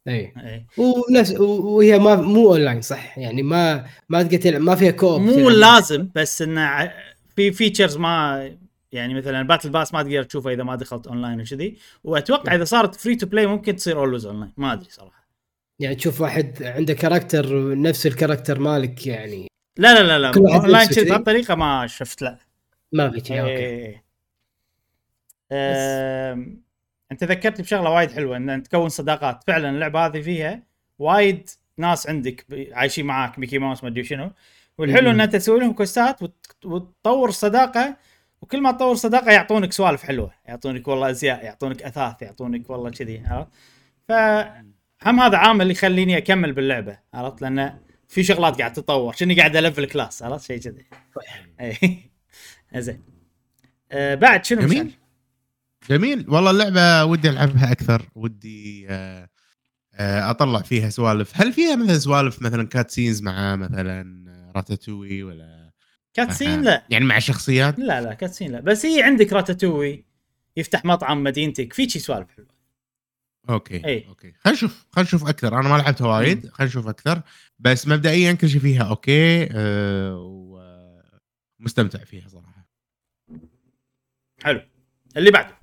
اي إيه. ونفس وهي ما مو اونلاين صح؟ يعني ما ما تقدر تلعب ما فيها co-op مو لازم بس إنه في features ما يعني مثلا battle pass ما تقدر تشوفه إذا ما دخلت اونلاين وكذي. وأتوقع إذا صارت free to play ممكن تصير always online ما أدري صراحة. يعني تشوف واحد عنده character نفس ال character مالك يعني. لا لا لا لا اونلاين كذي؟ بهالطريقه ما شفت لا. ما في شيء okay. إيه. أم، انت ذكرتني بشغلة وايد حلوة إن تكون صداقات. فعلا اللعبة هذه فيها وايد ناس عندك عايشين معاك ميكي ماوس ما أدري شنو. والحلو. إن أنت تسوي لهم quest ات وت- وتطور صداقة وكل ما تطور صداقة يعطونك سوالف حلوة. يعطونك والله أزياء يعطونك أثاث يعطونك والله كذي عرفت؟ فهم هذا عامل يخليني أكمل باللعبة عرفت؟ لأن في شغلات قاعد تتطور. شني قاعد ألفل class عرفت؟ شيء كذي. اي زين. آه بعد شنو جميل. جميل. والله اللعبة ودي ألعبها أكثر ودي آه، آه، أطلع فيها سوالف. هل فيها مثلا سوالف مثلا cutscenes مع مثلا راتاتوي ولا cutscene لا. يعني مع شخصيات؟ لا لا cutscene لا. بس هي عندك راتاتوي يفتح مطعم مدينتك. في شي سوالف حلوة. okay إي. okay. خلينا نشوف خلينا نشوف أكثر. أنا ما لعبتها وايد خلينا نشوف أكثر. بس مبدئيا كل شيء فيها okay أه ومستمتع فيها صراحة. حلو. اللي بعده.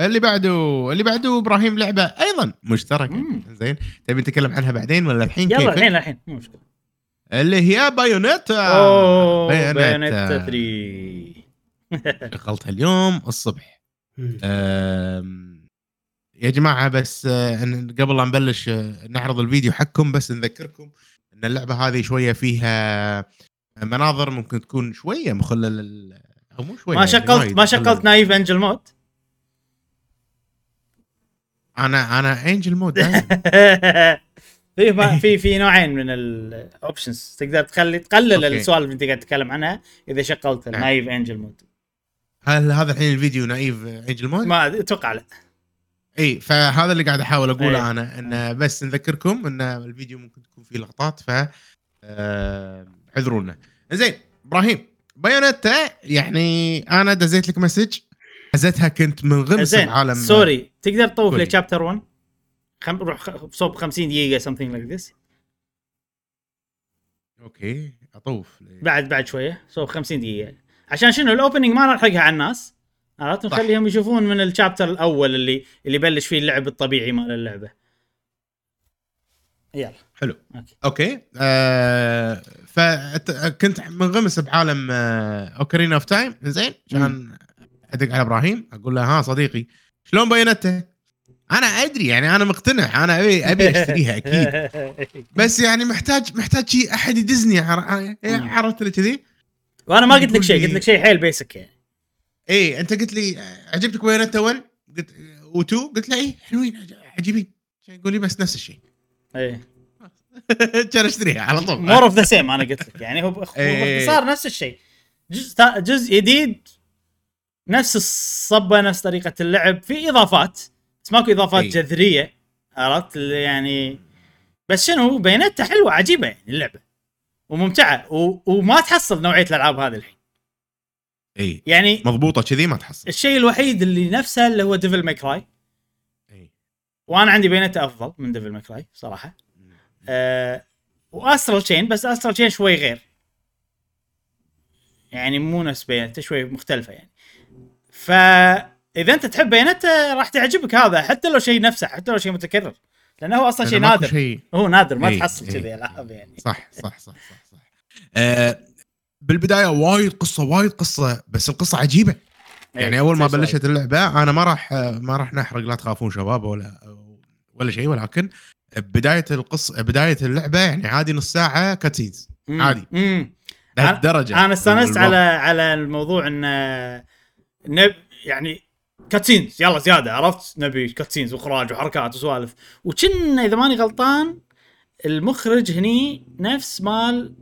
اللي بعده اللي بعده إبراهيم لعبة أيضا مشتركة. مم. زين تبي نتكلم عنها بعدين ولا الحين يلا؟ الحين الحين مو مشكلة. اللي هي بايونيتا. أوه بايونيتا. بايونيتا 3 شغلتها اليوم الصبح. يا جماعة بس آه، قبل لا نبلش آه، نعرض الفيديو حقكم بس نذكركم إن اللعبة هذه شوية فيها مناظر ممكن تكون شوية مخله لل أو مو شوية ما يعني شغلت ما شغلت naive angel mode أنا أنا angel mode في في في نوعين من ال options تقدر تخلي تقلل. السوالف اللي انت قاعد تتكلم عنها إذا شغلت. ال naive angel mode هل هذا الحين الفيديو نايف انجل مود؟ ما أتوقع لا إي فهذا اللي قاعد أحاول أقوله إيه. أنا إن بس نذكركم إن الفيديو ممكن تكون فيه لقطات ف آه، اعذرونا زين إبراهيم بايونيتا يعني أنا دزيت لك message حزتها كنت منغمس بعالم sorry. تقدر تطوف. ل chapter 1 خم... روح صوب 50 دقيقة something like this. okay أطوف بعد بعد شوية صوب 50 دقيقة. عشان شنو؟ ال opening ما نلحقها على الناس. عرفت. نخليهم يشوفون من ال chapter الأول اللي اللي يبلش فيه اللعب الطبيعي مال اللعبة. يلا. حلو. okay. okay. آه فكنت منغمس بعالم آه Ocarina of Time زين كان أدق على إبراهيم؟ أقول له ها صديقي شلون بايونيتا؟ أنا أدري يعني أنا مقتنع أنا أبي أبي أشتريها أكيد. بس يعني محتاج محتاج شيء أحد يدزني. عرفت اللي كذي؟ وأنا ما قلت لك شيء لي- قلت لك شيء حيل basic يعني. اي أنت قلت لي عجبتك بايونيتا 1 قلت و2 قلت له اي حلوين عج- عجيبين يقول لي بس نفس الشيء. إيه. كان أشتريها على طول. more of the same أنا قلت لك. يعني هو هو إيه. باختصار نفس الشيء. جزء جزء جديد نفس الصبة نفس طريقة اللعب في إضافات بس ماكو إضافات إيه. جذرية عرفت؟ يعني بس شنو بايونيتا حلوة عجيبة يعني اللعبة وممتعة و... وما تحصل نوعية الألعاب هذه الحين. إي. يعني مضبوطة كذي ما تحصل. الشيء الوحيد اللي نفسه اللي هو Devil May Cry إي. وأنا عندي بايونيتا أفضل من Devil May Cry صراحة. آه و Astral Chain بس Astral Chain شوي غير. يعني مو نفس بايونيتا شوي مختلفة يعني. فإذا أنت تحب بايونيتا راح تعجبك هذا حتى لو شيء نفسه حتى لو شيء متكرر. لأنه هو أصلا شيء نادر. شيء. هو نادر ما إي، تحصل إي. كذي ألعاب يعني. صح صح صح صح صح. آه بالبداية وايد قصة وايد قصة بس القصة عجيبة. يعني إي، أول ما بلشت اللعبة أنا ما راح ما راح نحرق لا تخافون شباب ولا ولا شيء ولكن بداية القصة بداية اللعبة يعني عادي نص ساعة cutscenes. عادي. لهالدرجة. أنا استانست. على على الموضوع إن نب يعني cutscenes يلا زيادة عرفت؟ نبي cutscenes واخراج وحركات وسوالف. وكنا إذا ماني غلطان المخرج هني نفس مال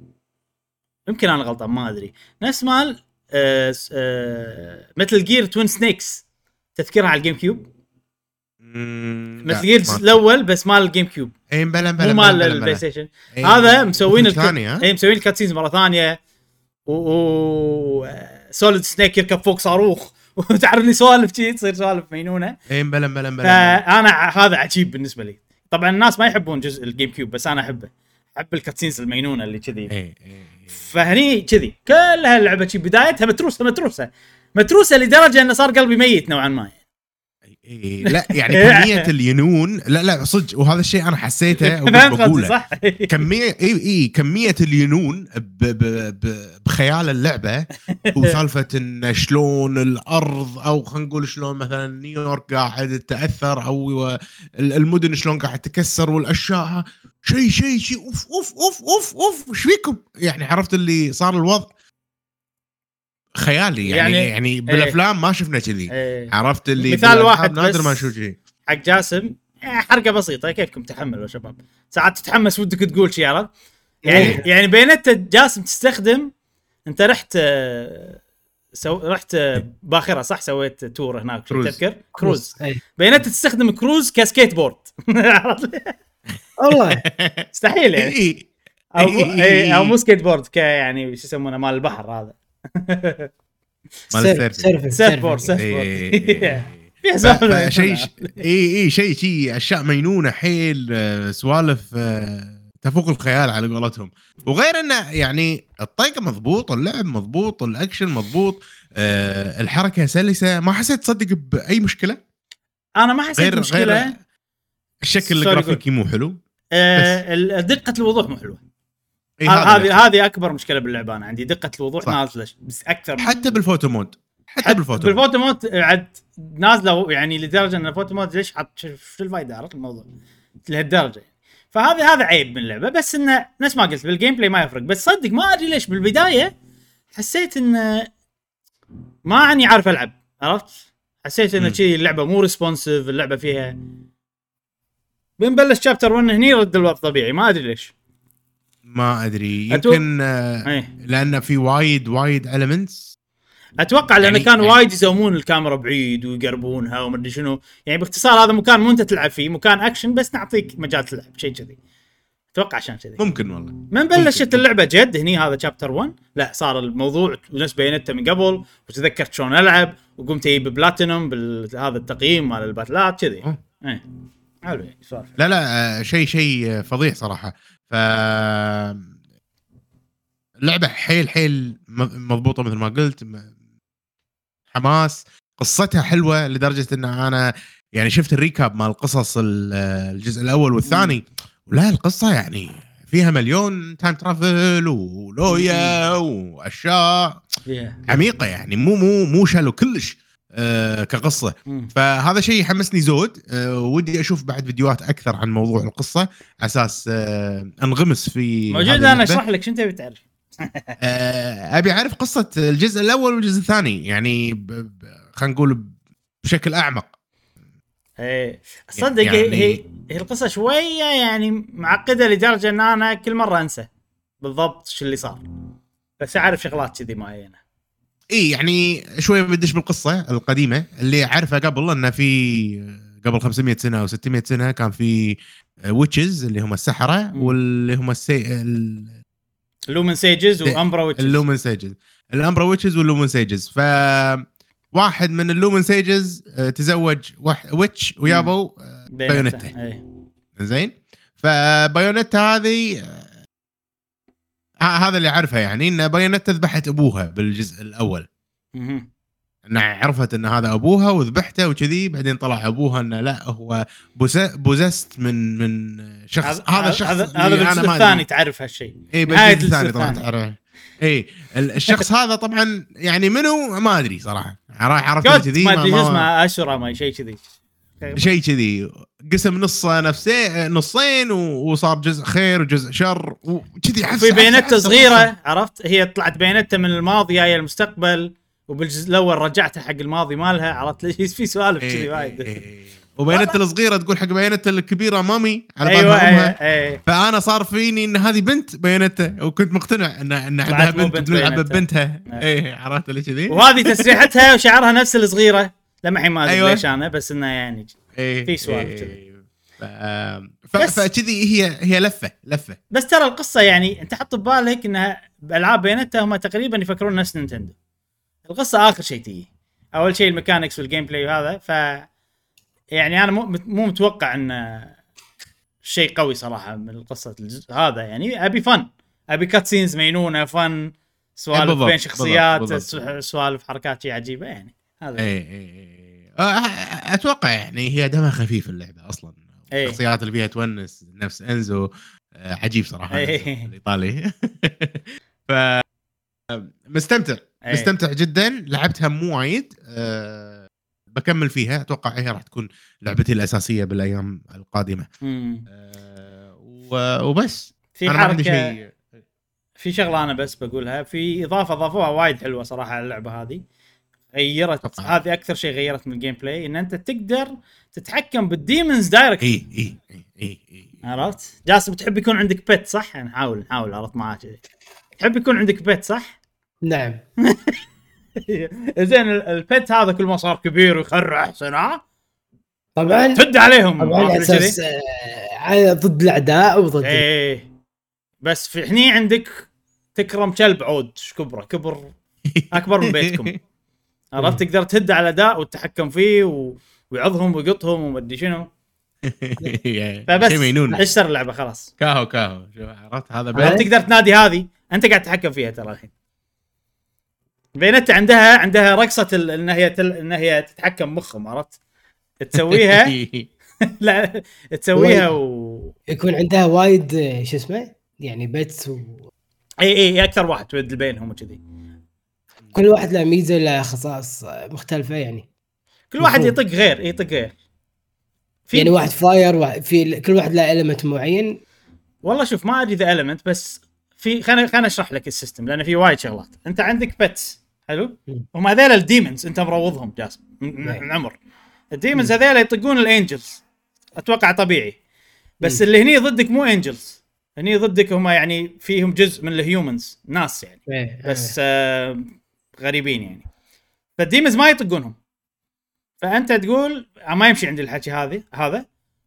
يمكن أنا غلطان ما أدري. نفس مال آه آه مثل جير توين سنيكس تذكرها على الجيم كيوب مثل جير الأول بس مال الجيم كيوب إي بلا بلا مو مال بلا- البلاي بلا. ستيشن هذا مسوين إي مسوين ال cutscenes مرة ثانية. و, و... سوليد سنيك يركب فوق صاروخ. وتعرف لي سوالف شي تصير سوالف مينونة. اي بلا بلا بلا فأنا هذا عجيب بالنسبة لي. طبعا الناس ما يحبون جزء الجيم كيوب بس أنا أحبه. أحب ال cutscenes المينونة اللي كذي. إيه إيه فهني كذي. كل هاللعبه شي بدايتها متروسة متروسة. متروسة لدرجة انه صار قلبي ميت نوعا ما. إيه، لا يعني كمية الينون لا لا صدق وهذا الشيء أنا حسيته وبقوله صح؟ كمية اي اي كمية الينون ب ب ب بخيال اللعبة وسالفة إن شلون الأرض أو خلينا نقول شلون مثلا نيويورك قاعد تتأثر أو المدن شلون قاعد تكسر والأشياء شيء شيء شيء أوف أوف أوف أوف أوف إيش فيكم؟ يعني عرفت اللي صار الوضع خيالي يعني يعني- يعني, بالأفلام ما شفنا كذي إيه. عرفت اللي مثال واحد نادر. ما نشوف شيء حق جاسم إيه، حركه بسيطة كيفكم تحملوا يا شباب ساعات تتحمس ودك تقول شيء عرفت يعني إيه. يعني بيونيتا جاسم تستخدم أنت رحت آه، سو... رحت آه، باخرة صح سويت tour هناك كروز. تذكر كروز اي بيونيتا تستخدم cruise ك skateboard عرفت؟ والله مستحيل يعني إيه. أو إيه. إيه، أو مو سكيت بورد ك يعني شو يسمونه مال البحر هذا مال surf- ال surfing. surfing surfboard surfing. surf إيه. بورد فيها سوالف شيء اي اي شيء شيء أشياء مجنونة حيل آه، سوالف آه، تفوق الخيال على قولتهم. وغير انه يعني الطقه مضبوط اللعب مضبوط الأكشن مضبوط آه، الحركة سلسة. ما حسيت تصدق بأي مشكلة؟ أنا ما حسيت غير مشكلة. غير الشكل الجرافيكي مو حلو آه، ال- دقه الوضوح مو حلوة إي، ه- هذا اللي هذه هذه أكبر مشكلة باللعبة أنا عندي دقة الوضوح صح. نازلة. بس أكثر حتى بال photo mode حتى بالفوتو مود. بالفوتو مود عاد نازلة يعني لدرجة إن ال photo mode ليش حط شو الفائده عرفت الموضوع؟ لهالدرجة. فهذا هذا عيب من اللعبه بس انه نفس ما قلت بال gameplay ما يفرق. بس صدق ما أدري ليش بالبداية حسيت انه ما أني عارف ألعب عرفت؟ حسيت انه مم. شي اللعبة مو responsive اللعبة فيها بنبلش chapter 1 هني رد الوقت طبيعي ما أدري ليش. ما أدري. أتو- يمكن آه، إيه. لأن في وايد وايد elements أتوقع لأنه يعني- كان يعني- وايد يزومون الكاميرا بعيد ويقربونها ومدري شنو. يعني باختصار هذا مكان مو أنت تلعب فيه مكان اكشن بس نعطيك مجال تلعب شيء كذي. أتوقع عشان كذي. ممكن والله. من بلشت. اللعبة جد هني هذا chapter 1 لا صار الموضوع نفس بيونيتا من قبل وتذكرت شلون ألعب وقمت أجيب بلاتينوم بهذا التقييم مال ال battleات كذي. إيه. حلو يعني سوالف. لا لا شيء شيء فظيع صراحة. ف اللعبه حيل حيل م- مضبوطة مثل ما قلت حماس. قصتها حلوة لدرجة إن أنا يعني شفت ال recap مال قصص ال- الجزء الأول والثاني. ولا القصة يعني فيها مليون time travel ولويا وأشياء عميقة يعني. مو مو مو shallow كلش. آه كقصة. مم. فهذا شيء يحمسني زود. أه ودي أشوف بعد فيديوهات أكثر عن موضوع القصة. على أساس أه أنغمس في موجود أنا. أشرح لك شو انت بتعرف أبي أعرف قصة الجزء الأول والجزء الثاني. يعني خلينا نقول بشكل أعمق. إيه. صدق يعني- هي هي هي القصة شوية يعني معقدة لدرجة إن أنا كل مرة أنسى بالضبط شو اللي صار. بس أعرف شغلات كذي معينة. إي يعني شوية بدش بالقصة القديمة اللي اعرفها قبل إنه في قبل 500 سنة أو 600 سنة كان في witches اللي هم السحرة. واللي هم السي... ال- لومن سيجز وامبرا ويتشز اللومن سيجز الامبرا ويتشز واللومن سيجز ف واحد من اللومن سيجز آه، تزوج واحد witch ويابو آه، بايونيتا زين؟ فبايونيتا هذه آه، هذا اللي أعرفه يعني إن بايونيتا ذبحت أبوها بالجزء الأول. مهم. إنها عرفت إن هذا أبوها وذبحته وكذي بعدين طلع أبوها إنه لا هو poss- possessed من من شخص هذا الشخص هذا بالجزء. الثاني تعرف هالشيء. اي بالجزء الثاني طبعا. تعرف. اي ال- الشخص هذا طبعا يعني منو؟ ما أدري صراحة. راح عرفت كذي ما أدري اسمه اشرا ما شيء كذي. شيء كذي. قسم نصه نفسين نصين وصار جزء خير وجزء شر وكذي احس في أحس صغيرة عرفت هي طلعت بيونيتا من الماضي جاية المستقبل وبالجزء الأول رجعتها حق الماضي مالها عرفت ليش في سوالف إيه، كذي إيه، وايد إيه. وبيونيتا الصغيرة تقول حق بيونيتا الكبيرة mommy على بالها أيوه أمها إيه فأنا صار فيني إن هذه بنت بيونيتا وكنت مقتنع ان إن عندها بنت بنلعب. ببنتها إيه. إيه عرفت اللي كذي وهذه تسريحتها وشعرها نفس الصغيرة لما الحين ما أدري أيوة. ليش أنا بس إنه يعني في سوالف إيه. كذي. فكذي هي هي لفة لفة بس ترى القصة يعني أنت حط ببالك إنها بألعاب بيونيتا هم تقريبا يفكرون نفس نينتندو القصة آخر شيء تجي أول شيء ال mechanics وال gameplay وهذا ف يعني أنا مو مو متوقع إن شيء قوي صراحة من قصه الجزء هذا يعني أبي fun أبي cutscenes مينونة fun سوالف بالضبط، بين شخصيات. سوالف حركات شي عجيبة يعني هذا اي اي أتوقع يعني هي دمها خفيف اللعبة أصلا. إيه. الشخصيات اللي فيها تونس نفس إنزو عجيب صراحة إيه. الإيطالي. ف مستمتع. إيه. مستمتع جدا. لعبتها مو وايد أه بكمل فيها. أتوقع هي راح تكون لعبتي الأساسية بالأيام القادمة. أه و- وبس. في عندي حركة شيء. في شغلة أنا بس بقولها. في إضافة اضافوها وايد حلوة صراحة على اللعبة هذه. غيرت. هذه أكثر شيء غيرت من ال gameplay إن أنت تقدر تتحكم بال demons direct إي إي إي إي عرفت؟ جاسم تحب يكون عندك بيت صح؟ نحاول نحاول عرفت معاه كذي تحب يكون عندك بيت صح؟ نعم زين ال- البيت هذا كل ما صار كبير ويخرع أحسن ها؟ طبعا تد عليهم طبعا على؟ أساس آه، ضد الأعداء وضد إيه بس في هني عندك تكرم كلب عود إيش كبره كبر أكبر من بيتكم عرفت تقدر تهد على أداء والتحكم فيه و... ويعضهم ويقطهم ومدري شنو. فبس اشتر اللعبة خلاص. كاهو كاهو. عرفت؟ هذا؟ بيت تقدر تنادي هذه؟ أنت قاعد تتحكم فيها ترى الحين. بايونيتا عندها عندها رقصة ال- إن هي تل... إن هي تتحكم مخهم عرفت؟ تسويها. لا تسويها و يكون عندها وايد شو اسمه؟ يعني بيتس وكل إي إي أكثر واحد تبدل بينهم وكذي. واحد له ميزة له خصائص مختلفة يعني. كل واحد مفهوم. يطق غير يطق غير. في يعني واحد fire واحد في كل واحد له element معين. والله شوف ما أدري ذا element بس في خليني خليني أشرح لك ال system لأن في وايد شغلات. أنت عندك beasts حلو. هم هذول ال demons أنت مروضهم جاسم من, نعم. عمر ال demons هذول يطقون ال angels أتوقع طبيعي. بس. اللي هني ضدك مو angels هني ضدك هم يعني فيهم جزء من ال humans ناس يعني. إيه، بس آه غريبين يعني. فال demons ما يطقونهم. فأنت تقول ما يمشي عندي الحكي هذه هذا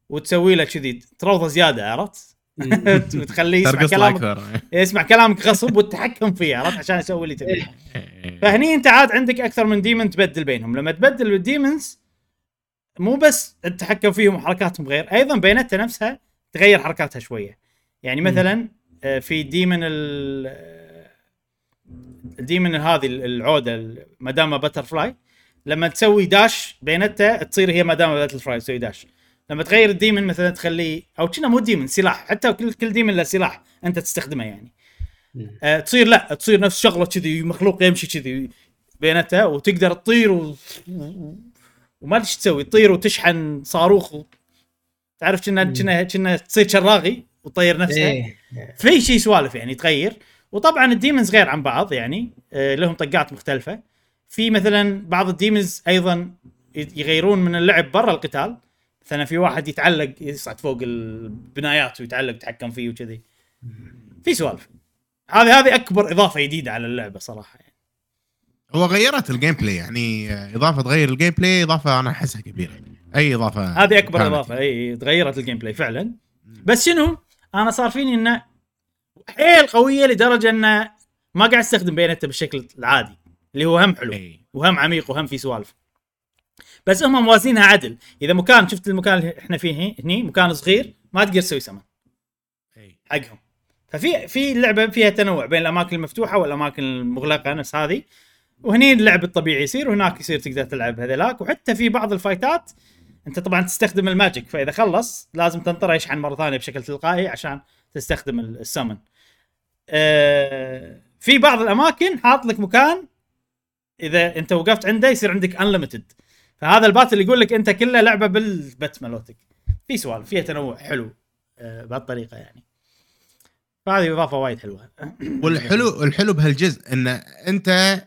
وتسوي له كذي تروضه زيادة عرفت؟ وتخليه يسمع كلامك يسمع كلامك غصب والتحكم فيه عرفت؟ عشان يسوي اللي تبيه. فهني أنت عاد عندك أكثر من demon تبدل بينهم. لما تبدل ال demons مو بس التحكم فيهم وحركاتهم غير أيضا بايونيتا نفسها تغير حركاتها شوية. يعني مثلا آه، في demon ال ال demon هذه العودة Madame Butterfly لما تسوي dash بايونيتا تصير هي Madame Butterfly تسوي dash لما تغير ال demon مثلا تخليه أو كنا مو demon سلاح. حتى كل كل demon له سلاح أنت تستخدمه يعني. آه، تصير لا تصير نفس شغلة كذي مخلوق يمشي كذي بايونيتا وتقدر تطير و... و... وما أدري تسوي تطير وتشحن صاروخ و... تعرف كنا. كنا كنا تصير شراغي وتطير نفسها. إيه في شيء سوالف يعني تغير. وطبعا ال demons غير عن بعض يعني آه، لهم طقات مختلفة. في مثلا بعض ال demons أيضا يغيرون من اللعب برا القتال. مثلا في واحد يتعلق يصعد فوق البنايات ويتعلق يتحكم فيه وكذي. في سوالف. هذه هذه أكبر إضافة جديدة على اللعبة صراحة يعني. هو غيرت ال gameplay يعني إضافة تغير ال gameplay إضافة أنا أحسها كبيرة. أي إضافة هذه أكبر كانت. إضافة. أي تغيرت ال gameplay فعلا. بس شنو؟ أنا صار فيني إنه حيل قوية لدرجة انه ما قاعد أستخدم بايونيتا بالشكل العادي اللي هو هم حلو اي وهم عميق وهم في سوالف. بس هم موازينها عدل. إذا مكان شفت المكان اللي إحنا فيه هني؟ مكان صغير ما تقدر تسوي سمن اي حقهم. ففي في اللعبه فيها تنوع بين الأماكن المفتوحة والأماكن المغلقة نفس هذه. وهني اللعب الطبيعي يصير وهناك يصير تقدر تلعب هذلاك وحتى في بعض ال fightات أنت طبعا تستخدم ال magic فإذا خلص لازم تنطره يشحن مرة ثانية بشكل تلقائي عشان تستخدم ال- السمن. آه في بعض الأماكن حاط لك مكان إذا أنت وقفت عنده يصير عندك unlimited فهذا البات اللي يقول لك أنت كله لعبة بالبت مالوتك. في سوالف فيها تنوع حلو آه بهالطريقة يعني. فهذه إضافة وايد حلوة. والحلو الحلو بهالجزء إن أنت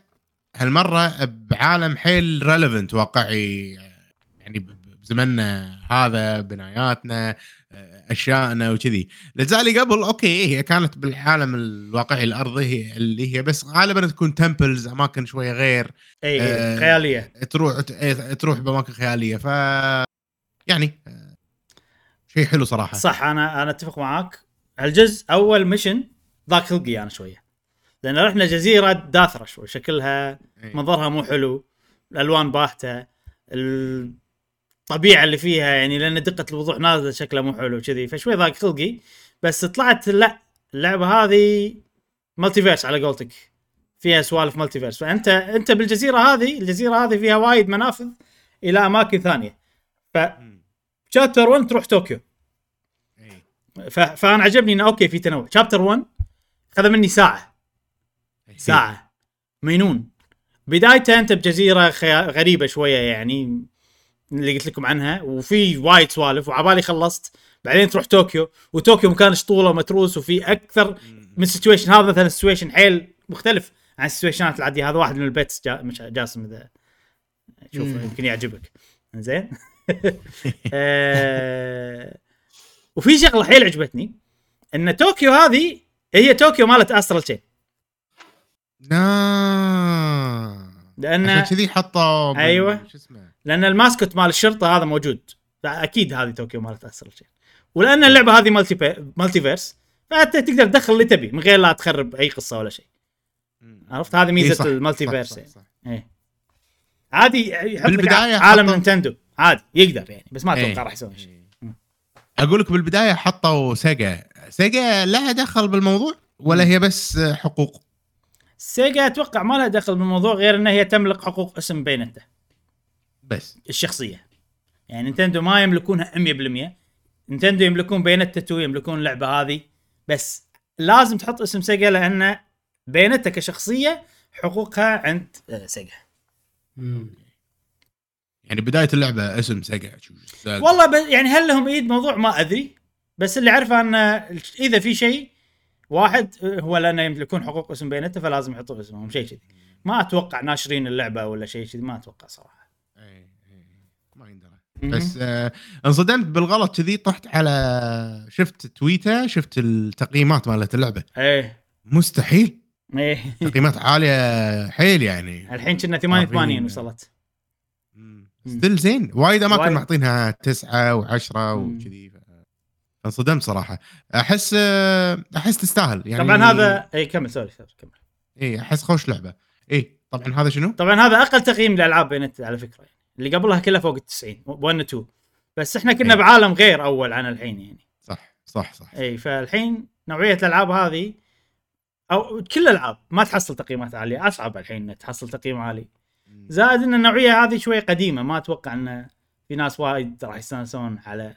هالمرة بعالم حيل relevant واقعي يعني بزمننا هذا بناياتنا اشيائنا وكذي. الاجزاء اللي قبل أوكي هي كانت بالعالم الواقعي الأرضي هي اللي هي بس غالبا تكون temples أماكن شوية غير اي آه، اي خيالية. تروح ت- تروح بأماكن خيالية. ف يعني آه، شيء حلو صراحة. صح أنا أنا أتفق معاك. الجزء أول mission ضاق خلقي أنا شوية. لأن رحنا جزيرة داثرة شوي شكلها إيه. منظرها مو حلو الألوان باهتة ال... الطبيعة اللي فيها يعني لأن دقة الوضوح نازلة شكلها مو حلو كذي فشوي ضاق خلقي بس طلعت لا اللعبة هذه multiverse على قولتك. فيها سوالف multiverse فأنت أنت بالجزيرة هذه الجزيرة هذه فيها وايد منافذ إلى أماكن ثانية. ف chapter 1 تروح طوكيو. إيه. ف... فأنا عجبني إنه أوكي في تنوع. chapter 1 خذ مني ساعة. إيه. ساعة. مينون. بدايته أنت بجزيرة خيا... غريبة شوية يعني. اللي قلت لكم عنها وفي وايد سوالف وعبالي خلصت. بعدين تروح طوكيو وطوكيو مكان شطوله متروس وفي أكثر من situation هذا مثلا situation حيل مختلف عن ال situationات العادية. هذا واحد من ال beasts جا... مش جاسم إذا شوف. يمكن يعجبك. زين آه، وفي شغلة حيل عجبتني إن طوكيو هذه هي طوكيو مالت Astral Chain نا لأن كذي حطوا أيوة. شو اسمه لأن ال mascot مال الشرطة هذا موجود. أكيد هذه طوكيو مالت Chain ولأن اللعبة هذه multi. multiverse فأنت تقدر تدخل اللي تبي من غير لا تخرب أي قصة ولا شيء. عرفت؟ هذه إيه ميزه صح، ال multiverse يعني. إيه. عادي يحط لك عالم حطوا- نينتندو. عادي يقدر يعني بس ما إيه. أتوقع راح يسوي شيء. أقول لك بالبداية حطوا سيجا. سيجا لها دخل بالموضوع ولا هي بس حقوق؟ سيجا أتوقع ما لها دخل بالموضوع غير إن هي تملك حقوق اسم بايونيتا. بس. الشخصية. يعني نينتندو ما يملكونها 100% نينتندو يملكون Bayonetta 2 يملكون اللعبة هذه. بس لازم تحط اسم سيجا لأن Bayonetta كشخصية حقوقها عند آه، سيجا. يعني بداية اللعبة اسم سيجا. والله ب... يعني هل لهم إيد؟ موضوع ما أدري. بس اللي أعرفه أن إذا في شيء واحد هو لأنه يملكون حقوق اسم Bayonetta فلازم يحطوا اسمهم شيء كذي. ما أتوقع ناشرين اللعبة ولا شيء كذي ما أتوقع صراحة إيه، إيه، ما يندرى بس آه انصدمت بالغلط كذي طحت على شفت تويتر شفت التقييمات مالت اللعبة. إيه. مستحيل. إيه. تقييمات عالية حيل يعني. الحين كنا 88 عارفين. وصلت. still زين. وايد أماكن. معطينها تسعة وعشرة مم. وكذي انصدمت صراحة. أحس آه، أحس تستاهل يعني. طبعا هذا اي كمل sorry sorry كمل. اي أحس خوش لعبة. اي طبعا هذا شنو؟ طبعا هذا أقل تقييم للالعاب بينت على فكرة يعني. اللي قبلها كلها فوق ال 90 1 2 بس إحنا كنا إيه. بعالم غير أول عن الحين يعني. صح صح صح. إي فالحين نوعية الألعاب هذه أو كل الألعاب ما تحصل تقييمات عالية أصعب الحين تحصل تقييم عالي. زائد إن النوعية هذه شوي قديمة ما أتوقع إن في ناس وايد راح يستانسون على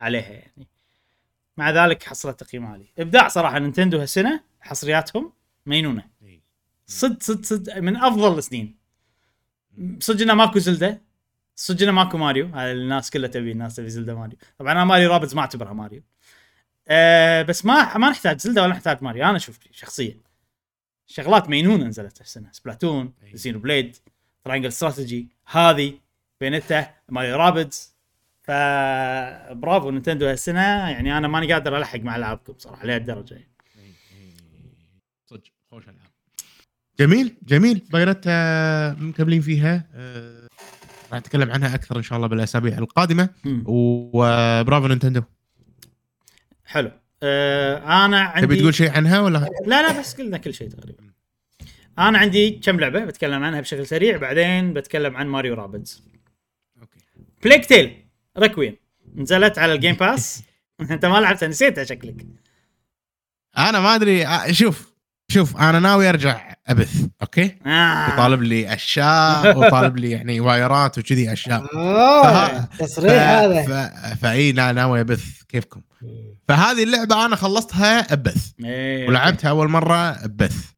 عليها يعني. مع ذلك حصلت تقييم عالي. إبداع صراحة نينتندو هالسنة حصرياتهم مينونة. صد صد صد من أفضل السنين. صدق إنه ماكو Zelda. صدق انه ماكو ماريو. الناس كلها تبي الناس تبي Zelda Mario. طبعا أنا Mario Rabbids ما أعتبرها ماريو. أه بس ما ما نحتاج Zelda ولا نحتاج ماريو. أنا أشوف شخصيا. شغلات مينونة نزلت السنة Splatoon أي. Xenoblade Triangle Strategy هذه Bayonetta Mario Rabbids فبرافو نينتندو هالسنة. يعني أنا ماني قادر ألحق مع العابكم صراحة لهالدرجة يعني. صدق خوش ألعاب. جميل جميل. Bayonetta مكملين فيها. آه، راح نتكلم عنها أكثر إن شاء الله بالأسابيع القادمة. وبرافو نينتندو. حلو. أه أنا عندي تبي تقول شيء عنها ولا؟ لا لا بس قلنا كل شيء تقريبا. أنا عندي كم لعبة بتكلم عنها بشكل سريع بعدين بتكلم عن Mario Rabbids okay. Plague Tale Requiem نزلت على ال Game Pass أنت ما لعبتها نسيتها شكلك. أنا ما أدري آه، شوف شوف أنا ناوي أرجع أبث okay؟ آه. طالب لي أشياء وطالب لي يعني وايرات وكذي أشياء. ف- تصريح هذا. ف... فإي نا- ناوي أبث كيفكم. فهذه اللعبة أنا خلصتها أبث. إيه. ولعبتها أول مرة بث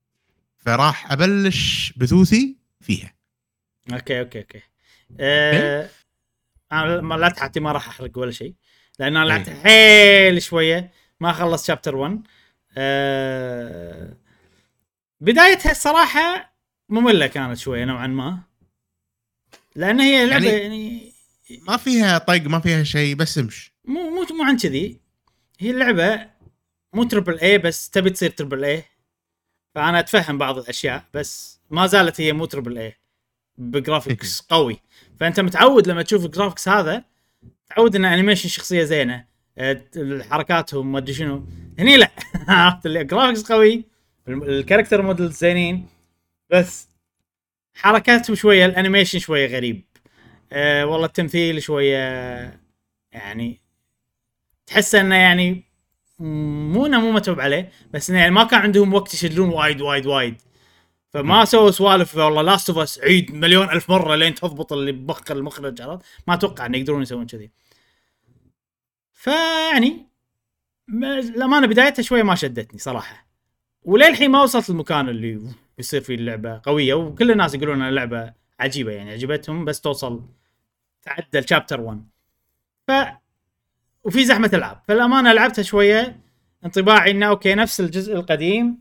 فراح أبلش بثوثي فيها. okay okay okay. آه أنا ما لا تحاتي ما راح أحرق ولا شيء. لأن أنا لعبت حيل شوية ما خلصت chapter 1 آه بدايتها الصراحة مملة كانت شوية نوعا ما. لأن هي لعبة يعني- يعني, ما فيها طق ما فيها شيء بس امش مو مو مو عن كذي. هي اللعبة مو triple A بس تبي تصير triple A فأنا أتفهم بعض الأشياء بس ما زالت هي مو triple A ب graphics قوي. فأنت متعود لما تشوف ال graphics هذا تعود إن animation شخصية زينة. آه، حركاتهم ما أدري شنو. هني لا. عرفت اللي؟ graphics قوي. ال character model زينين بس حركاتهم شوية ال animation شوية غريب. أه والله التمثيل شوية يعني تحس إنه يعني مو إنه مو متعوب عليه بس إنه يعني ما كان عندهم وقت يعدلون وايد وايد وايد. فما سووا سوالف والله Last of Us عيد مليون ألف مرة لين تضبط اللي بمخ المخرج عرفت؟ ما أتوقع انه يقدرون يسوون كذي. فيعني ما- الامانه بدايتها شوية ما شدتني صراحة. وللحين ما وصلت المكان اللي يصير فيه اللعبة قوية وكل الناس يقولون ان اللعبه عجيبة يعني عجبتهم بس توصل تعدى ال chapter 1 ف وفي زحمة العاب فالأمانة لعبتها شوية انطباعي إنه okay نفس الجزء القديم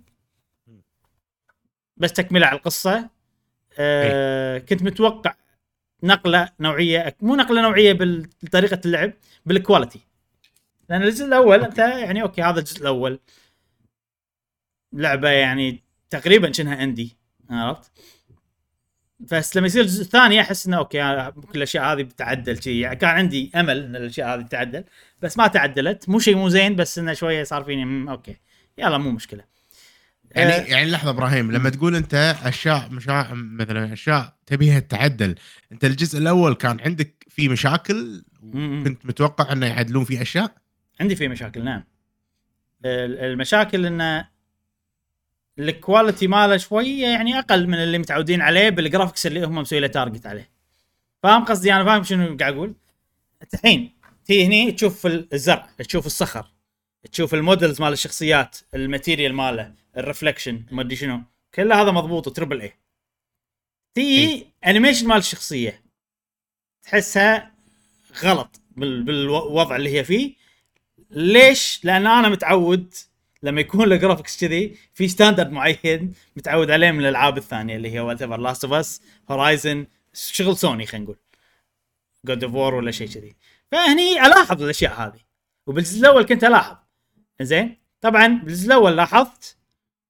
بس تكملة على القصة. آه كنت متوقع نقلة نوعية مو نقلة نوعية بطريقه اللعب بال quality لأن الجزء الأول أنت يعني okay هذا الجزء الأول. لعبة يعني تقريبا شنها indie عرفت؟ بس لما يصير الجزء الثاني أحس إنه okay آه، ممكن الأشياء هذه بتعدل شيء يعني كان عندي أمل إن الأشياء هذه تتعدل بس ما تعدلت. مو شيء مو زين بس إنه شوية صار فيني okay. يلا مو مشكلة. يعني آه. يعني لحظة إبراهيم لما تقول أنت أشياء مشا... مثلا أشياء تبيها تتعدل أنت الجزء الأول كان عندك فيه مشاكل. كنت متوقع إنه يعدلون فيه أشياء؟ عندي فيه مشاكل نعم. ال- المشاكل إنه ال quality ماله شوية يعني أقل من اللي متعودين عليه بال graphics اللي هم مسوي له target عليه. فاهم قصدي؟ أنا فاهم شنو قاعد أقول. الحين تي هني تشوف الزرع تشوف الصخر تشوف ال models مال الشخصيات ال material ماله ال reflection ما أدري شنو. كل هذا مضبوط triple A تي animation مال الشخصية. تحسها غلط بال- بالوضع اللي هي فيه. ليش؟ لأن أنا متعود لما يكون ال graphics كذي في standard معين متعود عليه من الألعاب الثانية اللي هي whatever Last of Us Horizon شغل سوني خلينا نقول. God of War ولا شيء كذي. فهني ألاحظ الأشياء هذه. وبالجزء الأول كنت ألاحظ. زين طبعا بالجزء الأول لاحظت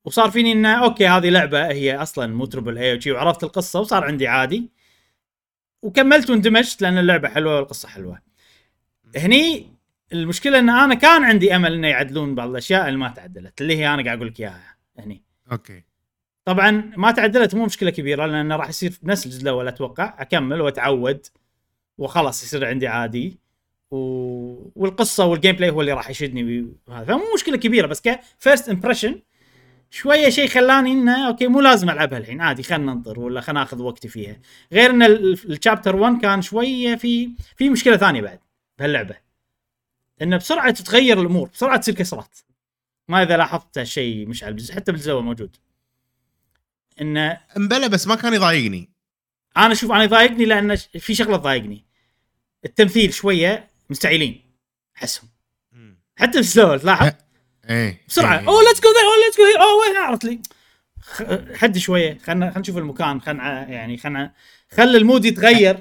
وصار فيني إنه okay هذه لعبة هي أصلا مو triple A وشي وعرفت القصة وصار عندي عادي. وكملت واندمجت لأن اللعبة حلوة والقصة حلوة. هني المشكلة إن أنا كان عندي أمل إنه يعدلون بعض الأشياء اللي ما تعدلت اللي هي أنا قاعد أقول لك إياها هني أوكي. طبعا ما تعدلت مو مشكلة كبيرة لأن راح يصير نفس الجزء الأول أتوقع أكمل وأتعود وخلاص يصير عندي عادي و... والقصة وال gameplay هو اللي راح يشدني وهذا. فمو مشكلة كبيرة بس ك first impression شوية شيء خلاني إنه أوكي مو لازم ألعبها الحين عادي خلينا ننطر ولا خلينا ناخذ وقتي فيها. غير إن ال chapter 1 كان شوية في في مشكلة ثانية بعد بهاللعبة. انه بسرعة تتغير الأمور بسرعة تصير كسرات. ما إذا لاحظت هالشيء مش على الجزء حتى الأول موجود. انه مبلى بس ما كان يضايقني. أنا أشوف أنا يضايقني لأن في شغلة تضايقني. التمثيل شوية مستعجلين أحسهم. حتى في الجزء تلاحظ إيه بسرعة إيه. أوه let's go there أوه let's go أوه وين عرفت لي؟ حدي شوية خلنا خلينا نشوف المكان خلنا يعني خلنا خلي المود يتغير.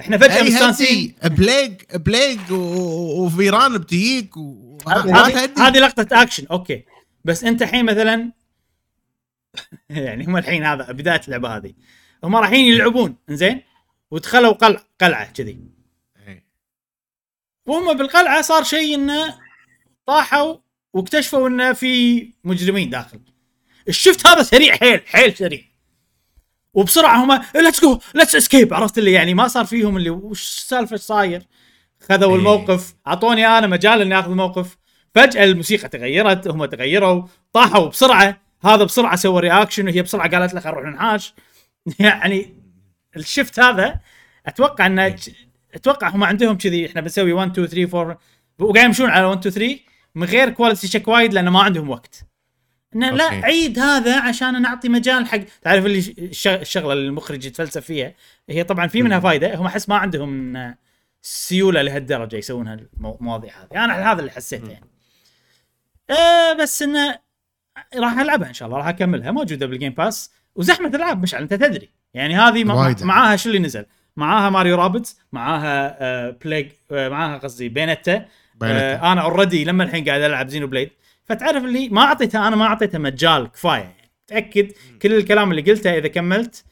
إحنا فجأة مستانسين. Plague و- وفيران بتجيك و... هذه لقطة اكشن أوكي. بس أنت الحين مثلا يعني هم الحين هذا بداية اللعبة هذه. هم رايحين يلعبون زين ودخلوا قلعه قلعة كذي. إيه. وهم بالقلعة صار شيء إنه طاحوا واكتشفوا إنه في مجرمين داخل. ال shift هذا سريع حيل حيل سريع. وبسرعة هم let's go let's escape عرفت اللي يعني ما صار فيهم اللي وش السالفة إيش صاير؟ خذوا إيه. الموقف أعطوني أنا مجال إني أخذ موقف فجأة الموسيقى تغيرت هم تغيروا طاحوا بسرعة هذا بسرعة سوى reaction وهي بسرعة قالت له خلينا نروح ننحاش. يعني ال shift هذا أتوقع إنه أتوقع هم عندهم كذي إحنا بنسوي 1 2 3 4 وقاعد يمشون على 1 2 3 من غير quality check وايد لأنه ما عندهم وقت. انه لا. عيد هذا عشان نعطي مجال حق تعرف اللي الش- الشغلة اللي المخرج يتفلسف فيها؟ هي طبعا في منها فائده هم أحس ما عندهم سيولة لهالدرجة يسوون هالمواضيع هذه. أنا هذا اللي حسيته يعني. آه بس إنه راح ألعبها إن شاء الله راح أكملها. موجودة بال Game Pass وزحمة العاب مشعل أنت تدري. يعني هذه. معاها شو اللي نزل؟ معاها Mario Rabbids معاها آه Plague آه معاها قصدي Bayonetta. آه أنا already لما الحين قاعد ألعب Xenoblade فتعرف اللي ما اعطيتها أنا ما اعطيتها مجال كفاية يعني. تاكد كل الكلام اللي قلته إذا كملت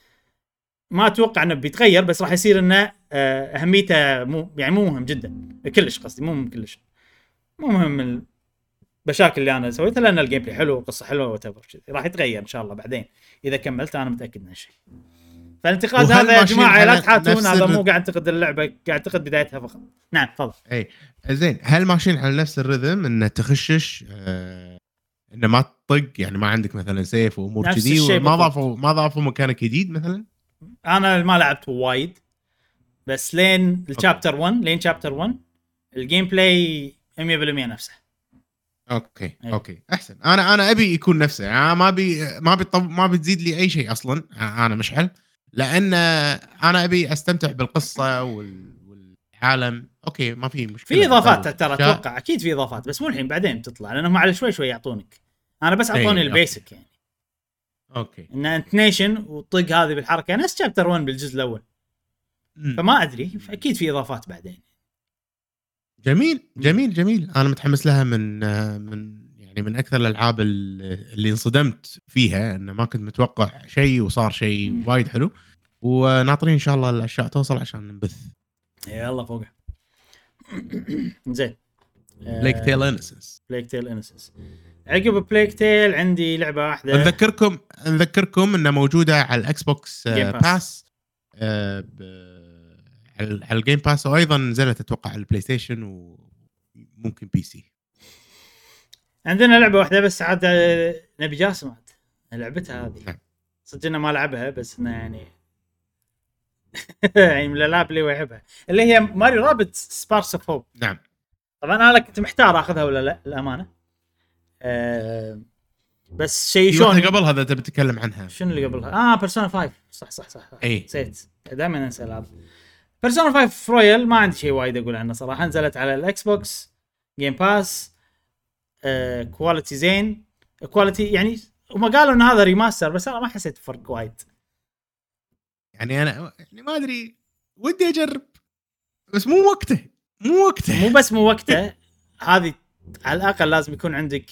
ما أتوقع إنه بيتغير بس راح يصير إنه آه، أهميته مو يعني مو مهم جدا. كلش قصدي مو مهم كلش. مو مهم المشاكل اللي أنا سويتها لأن ال gameplay حلو والقصة حلوة وايد راح يتغير إن شاء الله بعدين. إذا كملت أنا متأكد من هالشيء. فالانتقاد هذا يا جماعة لا تحاتون هذا مو قاعد انتقد اللعبة قاعد انتقد بدايتها فقط. نعم تفضل. إي زين هل ماشيين على نفس الرتم انه تخشش آه إنه ما تطق؟ يعني ما عندك مثلا سيف وأمور كذي ما. ضافوا ما ضافوا مكانك جديد مثلا؟ أنا ما لعبت وايد بس لين ال chapter 1 لين chapter 1 ال gameplay 100% نفسه. أوكي أي. أوكي أحسن. أنا أنا أبي يكون نفسه. يعني ما بي ما بيطب ما بتزيد لي أي شيء أصلا. أنا مشعل. لأن أنا أبي أستمتع بالقصة وال... والعالم. أوكي ما في مشكلة. في إضافات ترى. أتوقع. أكيد في إضافات بس مو الحين بعدين بتطلع لانهم على شوي شوي يعطونك. أنا بس إي، أعطوني. ال basic يعني. أوكي. إن انت نيشن وطق هذه بالحركة. نفس chapter 1 بالجزء الأول؟ مم. فما أدري. أكيد في إضافات بعدين. جميل جميل جميل. أنا متحمس لها من من يعني من أكثر الألعاب اللي انصدمت فيها. انه ما كنت متوقع شيء وصار شيء. وايد حلو. وناطرين إن شاء الله الأشياء توصل عشان نبث يلا فوق زين. Plague Tale Innocence Plague Tale Innocence عقب Plague Tale عندي لعبة واحدة. نذكركم نذكركم إنها موجودة على ال Xbox. Pass آه، ب- على ال Game Pass وأيضا نزلت أتوقع على ال PlayStation وممكن PC عندنا لعبة واحدة بس عاد آه، نبي جاسم عاد. لعبتها هذه. نعم. صدق إنه ما لعبها بس إنه يعني يعني من الألعاب اللي هو يحبها اللي هي Mario Rabbids Sparks of Hope نعم. طبعا أنا كنت محتار أخذها ولا لا الامانه أه بس شيء شلون واحدة قبل هذا تبي تتكلم عنها. شنو اللي قبلها؟ آه Persona 5 صح صح صح, صح. إي. نسيت. دائما أنسى الألعاب. Persona 5 Royal ما عندي شيء وايد أقول عنه صراحة. نزلت على ال Xbox Game Pass آه، quality زين. quality يعني هم قالوا إن هذا remaster بس أنا ما حسيت بفرق وايد. يعني أنا يعني ما أدري ودي أجرب. بس مو وقته مو وقته. مو بس مو وقته هذه على الأقل لازم يكون عندك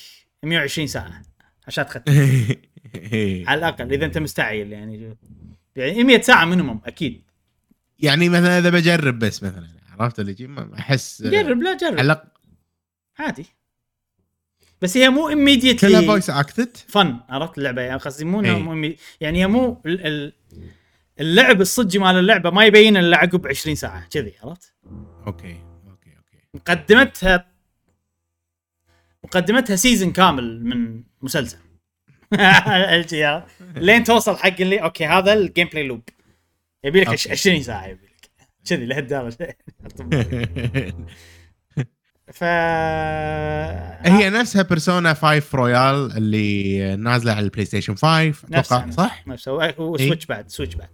120 ساعة عشان تختم على الأقل إذا أنت مستعجل يعني. يعني 100 ساعة minimum أكيد. يعني مثلا إذا بجرب بس مثلا عرفت اللي أحس جرب لا جرب. على عادي. بس هي مو immediately كلها voice acted فن عرفت اللعبة؟ يعني قصدي مو إي. مو imme- يعني هي مو ال- ال- اللعب الصجي مال اللعبة ما يبين إلا عقب 20 ساعة كذي عرفت؟ أوكي أوكي أوكي. مقدمتها مقدمتها season كامل من مسلسل؟ لين توصل حق اللي okay هذا ال gameplay loop يبي لك okay. 20 ساعة يبي لك. كذي لهالدرجه ف هي نفسها بيرسونا 5 رويال اللي نازلة على البلاي ستيشن 5 نفسها أتوقع صح؟ نفسه وسويتش بعد سويتش بعد.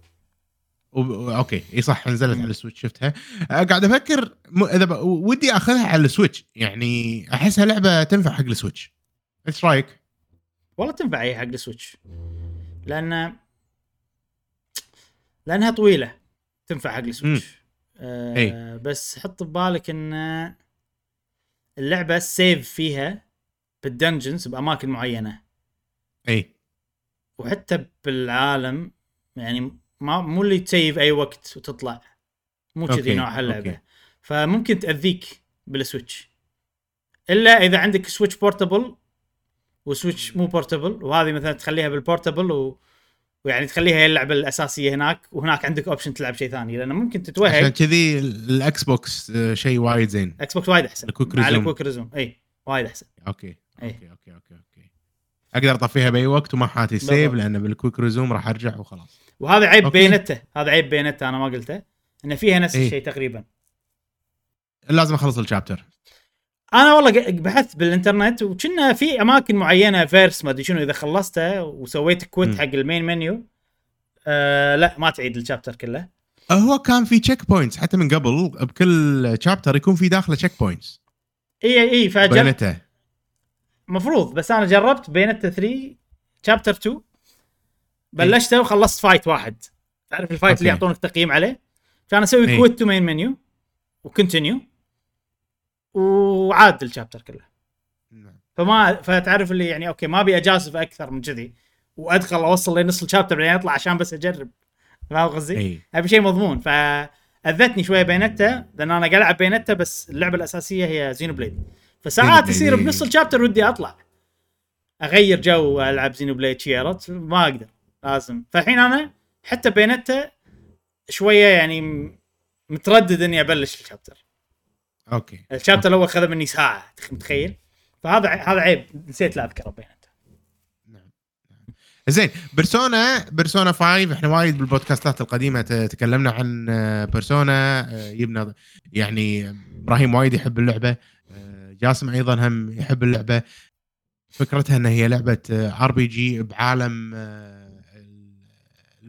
و... أوكي إي صح نزلت. على السويتش شفتها. أه، قاعد أفكر م... إذا ب... ودي أخذها على السويتش. يعني أحسها لعبة تنفع حق السويتش. إيش رأيك؟ والله تنفع هي حق السويتش. لأن لأنها طويلة تنفع حق السويتش. آه إي. بس حط ببالك إن اللعبة ال save فيها بال dungeons بأماكن معينة. اي وحتى بالعالم يعني ما مو اللي ت save أي وقت وتطلع. مو كذي نوع هاللعبة. okay. فممكن تأذيك بالسويتش. إلا إذا عندك سويتش portable وسويتش مو portable وهذه مثلا تخليها بال portable و... ويعني تخليها هي اللعبة الأساسية هناك وهناك عندك option تلعب شيء ثاني. لأنه ممكن عشان تتوهق كذي الإكس بوكس آه، شيء وايد زين. إكس بوكس وايد أحسن. ال quick مع resume. ال quick resume اي وايد أحسن. okay إي. okay okay okay okay. أقدر أطفيها بأي وقت وما أحاتي بالضبط. لأن بال quick resume راح أرجع وخلاص. وهذا عيب okay. بينتا هذا عيب بينتا أنا ما قلته إنه فيها نفس إي. الشيء تقريبا لازم أخلص ال chapter أنا والله بحثت بالإنترنت وكنا في أماكن معينة فيرس ما أدري شنو إذا خلصته وسويت quit. حق ال main menu آه لا ما تعيد ال chapter كله هو كان في checkpoints حتى من قبل بكل chapter يكون في داخله checkpoints إي إي فجر بينتا مفروض بس أنا جربت بينتا 3 chapter 2 بلشته وخلصت fight واحد تعرف ال fight اللي okay. يعطونك تقييم عليه كان أسوي. quit to main menu و continue وعاد ال chapter كله نعم. فما فتعرف اللي يعني okay ما أبي أجازف أكثر من كذي وأدخل أوصل لنص ال chapter بعدين أطلع عشان بس أجرب فاهم قصدي؟ اي أبي شيء مضمون فأذتني شوية بينتا لأن أنا قاعد العب بينتا بس اللعبة الأساسية هي زينو بليد فساعات ب lead، يصير. بنص ال chapter ودي أطلع أغير جو العب زينو بليد شي عرفت ما أقدر لازم. فالحين أنا حتى بينتا شوية يعني متردد إني أبلش ال chapter. okay. ال chapter الأول خذ مني ساعة تخ- متخيل؟ فهذا هذا عيب. نسيت لا أذكره بينتا. زين بيرسونا بيرسونا 5 إحنا وايد بالبودكاستات القديمة تكلمنا عن آه، بيرسونا آه، يبنى يعني إبراهيم وايد يحب اللعبة آه، جاسم أيضا هم يحب اللعبة. فكرتها إن هي لعبة RPG بعالم آه، ال-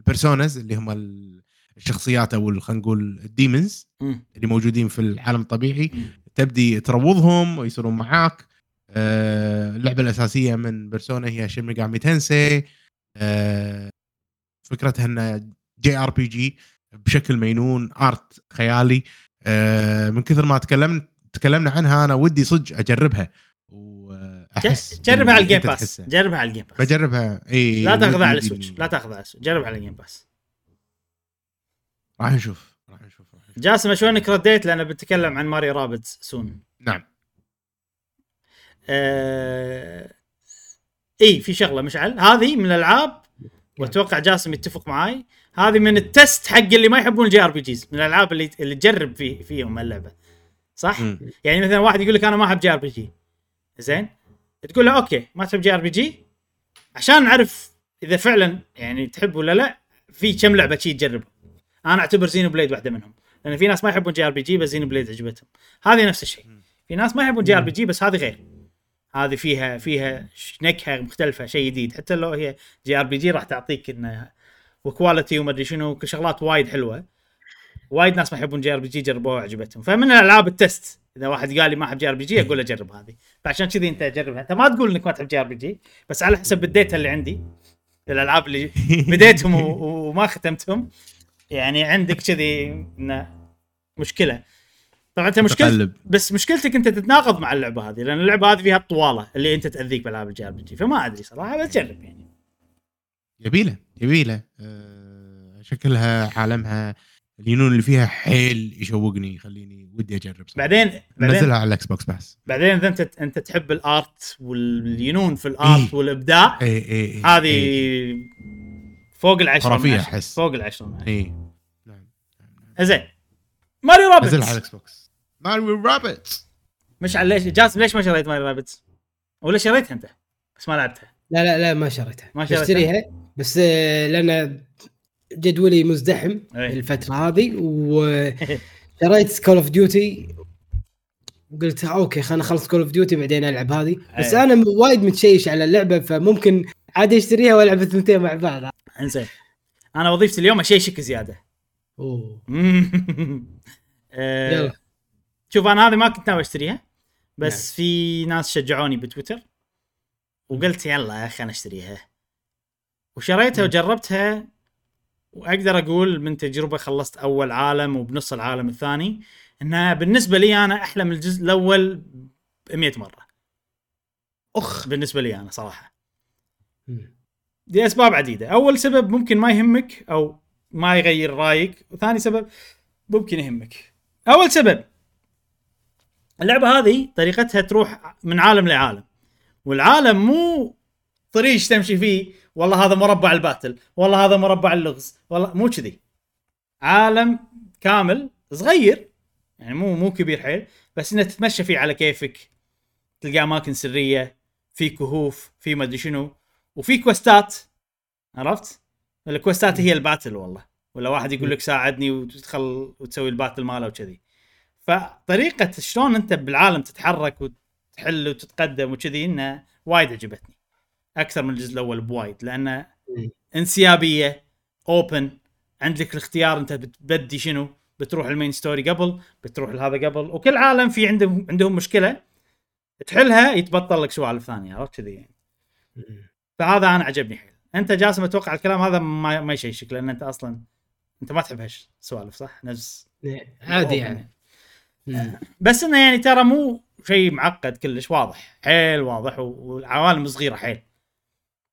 personas اللي هم ال- الشخصيات أو خلينا نقول ال demons مم. اللي موجودين في العالم الطبيعي. تبدي تروضهم ويصيرون معاك. آه، اللعبة الأساسية من بيرسونا هي شين ميجامي تنسي آه، فكرتها إنه جي ار بي جي بشكل مينون ارت خيالي. آه، من كثر ما تكلمنا تكلمنا عنها أنا ودي صدق أجربها. واحس ج- جربها على الجيم باس. جربها على الجيم باس بجربها إي لا تاخذها على السويتش لا تاخذها على السويتش جربها على الجيم باس راح نشوف راح نشوف جاسم شو إنك رديت؟ لأن بتكلم عن ماري رابتس سون نعم. آه... إي في شغلة مشعل. هذه من الألعاب وأتوقع جاسم يتفق معاي. هذه من ال test حق اللي ما يحبون ال JRPGs. من الألعاب اللي اللي تجرب في فيهم اللعبة. صح؟ مم. يعني مثلا واحد يقول لك أنا ما أحب JRPG. زين؟ تقول له okay ما تحب JRPG؟ عشان نعرف إذا فعلا يعني تحب ولا لا في كم لعبة شي تجرب أنا أعتبر زينو بليد واحدة منهم لأن في ناس ما يحبون JRPG بس زينو بليد عجبتهم. هذه نفس الشيء. في ناس ما يحبون JRPG بس هذه غير. هذه فيها فيها نكهه مختلفة شيء جديد. حتى لو هي JRPG راح تعطيك إنه و quality وما أدري شنو شغلات وايد حلوة. وايد ناس ما يحبون JRPG جربوها وعجبتهم. فمن الألعاب ال test. إذا واحد قال لي ما أحب JRPG أقول له جرب هذه. فعشان كذي أنت جربها أنت ما تقول إنك ما تحب JRPG بس على حسب ال data اللي عندي الألعاب اللي بديتهم وما ختمتهم يعني عندك كذي مشكلة. طبعا أنت مشكلة متقلب. بس مشكلتك أنت تتناقض مع اللعبة هذه لأن اللعبة هذه فيها الطوالة اللي أنت تأذيك بألعاب ال JRPG فما أدري صراحة بس جرب يعني. يبيله يبيله آه، شكلها عالمها الينون اللي فيها حيل يشوقني يخليني ودي أجرب صراحة. بعدين بعدين نزلها على الإكس بوكس بس بعدين إذا انت أنت تحب ال art وال neon في ال art إيه. والإبداع اي اي اي هذه إي. فوق العشرة من خرافية عشرة. أحس. فوق العشرة من عشرة. اي نعم زين ماريو نزلها على رابتس الإكس بوكس ماريو رابت مش على ليش جاسم ليش ما شريت ماريو رابتس؟ ولا شريتها أنت بس ما لعبتها لا لا لا ما شريتها ما شريتها؟ بشتريها بس آه، لأن جدولي مزدحم أي. الفترة هذه وشريت كول اوف ديوتي وقلت okay خلينا نخلص كول اوف ديوتي بعدين ألعب هذه. بس أي. أنا وايد متشيش على اللعبة فممكن عادي أشتريها وألعب الثنتين مع بعض. إنزين. أنا وظيفتي اليوم أشيشك زيادة. أوه. آه، يلا. شوف أنا هذه ما كنت ناوي أشتريها بس نعم. في ناس شجعوني بتويتر وقلت يلا يا أخي أنا أشتريها. وشريتها وجربتها وأقدر أقول من تجربة خلصت أول عالم وبنص العالم الثاني انها بالنسبة لي أنا أحلى من الجزء الأول ب 100 مرة. أخ. بالنسبة لي أنا صراحة. لأسباب عديدة. أول سبب ممكن ما يهمك أو ما يغير رأيك وثاني سبب ممكن يهمك. أول سبب اللعبة هذه طريقتها تروح من عالم لعالم والعالم مو طريق تمشي فيه والله هذا مربع الباتل والله هذا مربع اللغز والله مو كذي. عالم كامل صغير يعني مو مو كبير حيل بس انك تتمشى فيه على كيفك. تلقى أماكن سرية في كهوف في ما أدري شنو وفي كوستات. عرفت؟ الكوستات هي الباتل والله. ولا واحد يقول لك ساعدني وتدخل وتسوي ال battle ماله وكذي. فطريقة شلون أنت بالعالم تتحرك وتحل وتتقدم وكذي إنه وايد عجبتني. أكثر من الجزء الأول بوايد لأنه انسيابية open عندك الاختيار أنت بتبدي شنو؟ بتروح ال main story قبل بتروح لهذا قبل وكل عالم في عندهم عندهم مشكلة تحلها يتبطل لك سوالف ثانية عرفت كذي؟ يعني فهذا أنا عجبني حيل. أنت جاسم أتوقع الكلام هذا ما, ما يشيشك لأن أنت أصلا أنت ما تحب هالسوالف صح؟ نفس عادي يعني. مم. بس إنه يعني ترى مو شيء معقد كلش واضح حيل واضح والعوالم صغيرة حيل.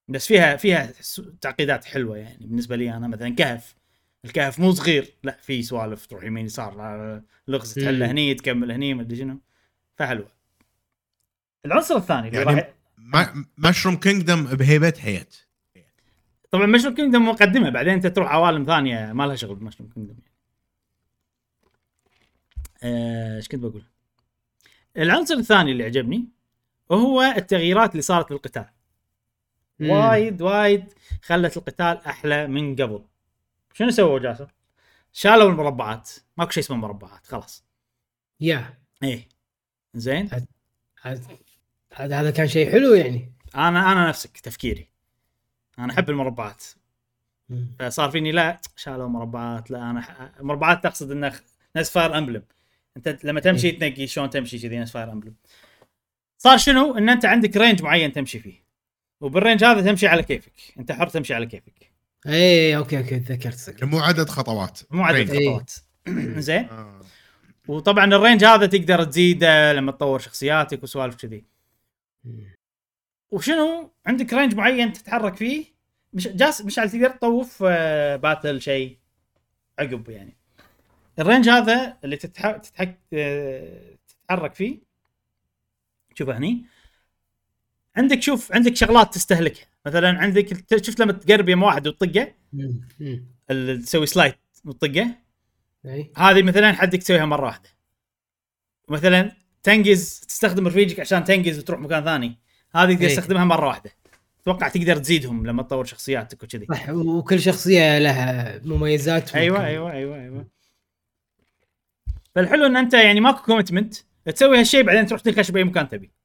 بس فيها فيها تعقيدات حلوة يعني. بالنسبة لي أنا مثلا كهف الكهف مو صغير. لا في سوالف تروح يمين يسار لغز تحل مم. هني تكمل هني ما أدري شنو. فحلوة. العنصر الثاني اللي يعني راح ما- مشروم كينجدم بهيبة هيت طبعا مشروم كينجدم مقدمة بعدين أنت تروح عوالم ثانية ما لها شغل بمشروم كينجدم آه، إيش كنت بقول؟ العنصر الثاني اللي عجبني وهو التغييرات اللي صارت بالقتال مم. وايد وايد خلت القتال أحلى من قبل. شنو سووا جاسم؟ شالوا المربعات. ماكو شيء اسمه مربعات خلاص. يا. إيه. زين. هذا هذا كان شيء حلو يعني. أنا أنا نفسك تفكيري. أنا أحب المربعات. مم. فصار فيني لا شالوا مربعات لا أنا. مربعات تقصد إنه نفس فاير أمبلم. أنت لما تمشي تنقي شلون تمشي كذي نفس Fire Emblem. صار شنو؟ إن أنت عندك range معين تمشي فيه. وبال range هذا تمشي على كيفك. انت حر تمشي على كيفك. اي أوكي أوكي تذكرت مو عدد خطوات. مو عدد range. إيه. خطوات زين. آه. وطبعا ال range هذا تقدر تزيده لما تطور شخصياتك وسوالف كذي. وشنو؟ عندك range معين تتحرك فيه؟ مش جاس مش على تقدر تطوف آه، battle شيء. عقب يعني. ال range هذا اللي تتح... تتحك... آه، تتحرك فيه. شوف هني. عندك شوف عندك شغلات تستهلكها مثلا عندك شفت لما تقرب يم واحد وتطقه؟ تسوي slide وتطقه. هذه مثلا حدك تسويها مرة واحدة. مثلا تنقز تستخدم رفيجك عشان تنقز وتروح مكان ثاني. هذه تقدر. تستخدمها مرة واحدة. أتوقع تقدر تزيدهم لما تطور شخصياتك وكذي. صح وكل شخصية لها مميزات أيوه أيوه أيوه أيوه. فالحلو إن أنت يعني ماكو commitment تسوي هالشيء بعدين تروح تنخش بأي مكان تبي.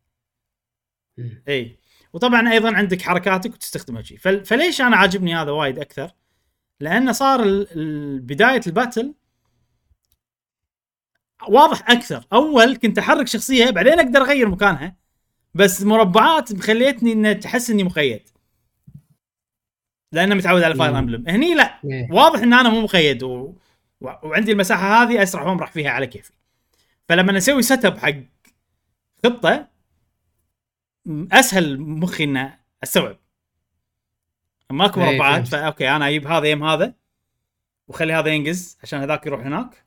إي وطبعا أيضا عندك حركاتك وتستخدمها شيء فل... فليش أنا عاجبني هذا وايد أكثر؟ لأنه صار. بداية ال battle واضح أكثر أول كنت أحرك شخصية بعدين أقدر أغير مكانها بس مربعات خليتني ان تحس إني مقيد لأنه متعود على Fire. Emblem هني لا إيه. واضح إن أنا مو مقيد و... و... وعندي المساحة هذه اسرح وأمرح فيها على كيفي فلما أسوي set up حق خطة أسهل مخي إنه أستوعب. ماكو إيه، مربعات. فأوكي أنا أجيب هذا يم هذا وخلي هذا ينقز عشان هذاك يروح هناك.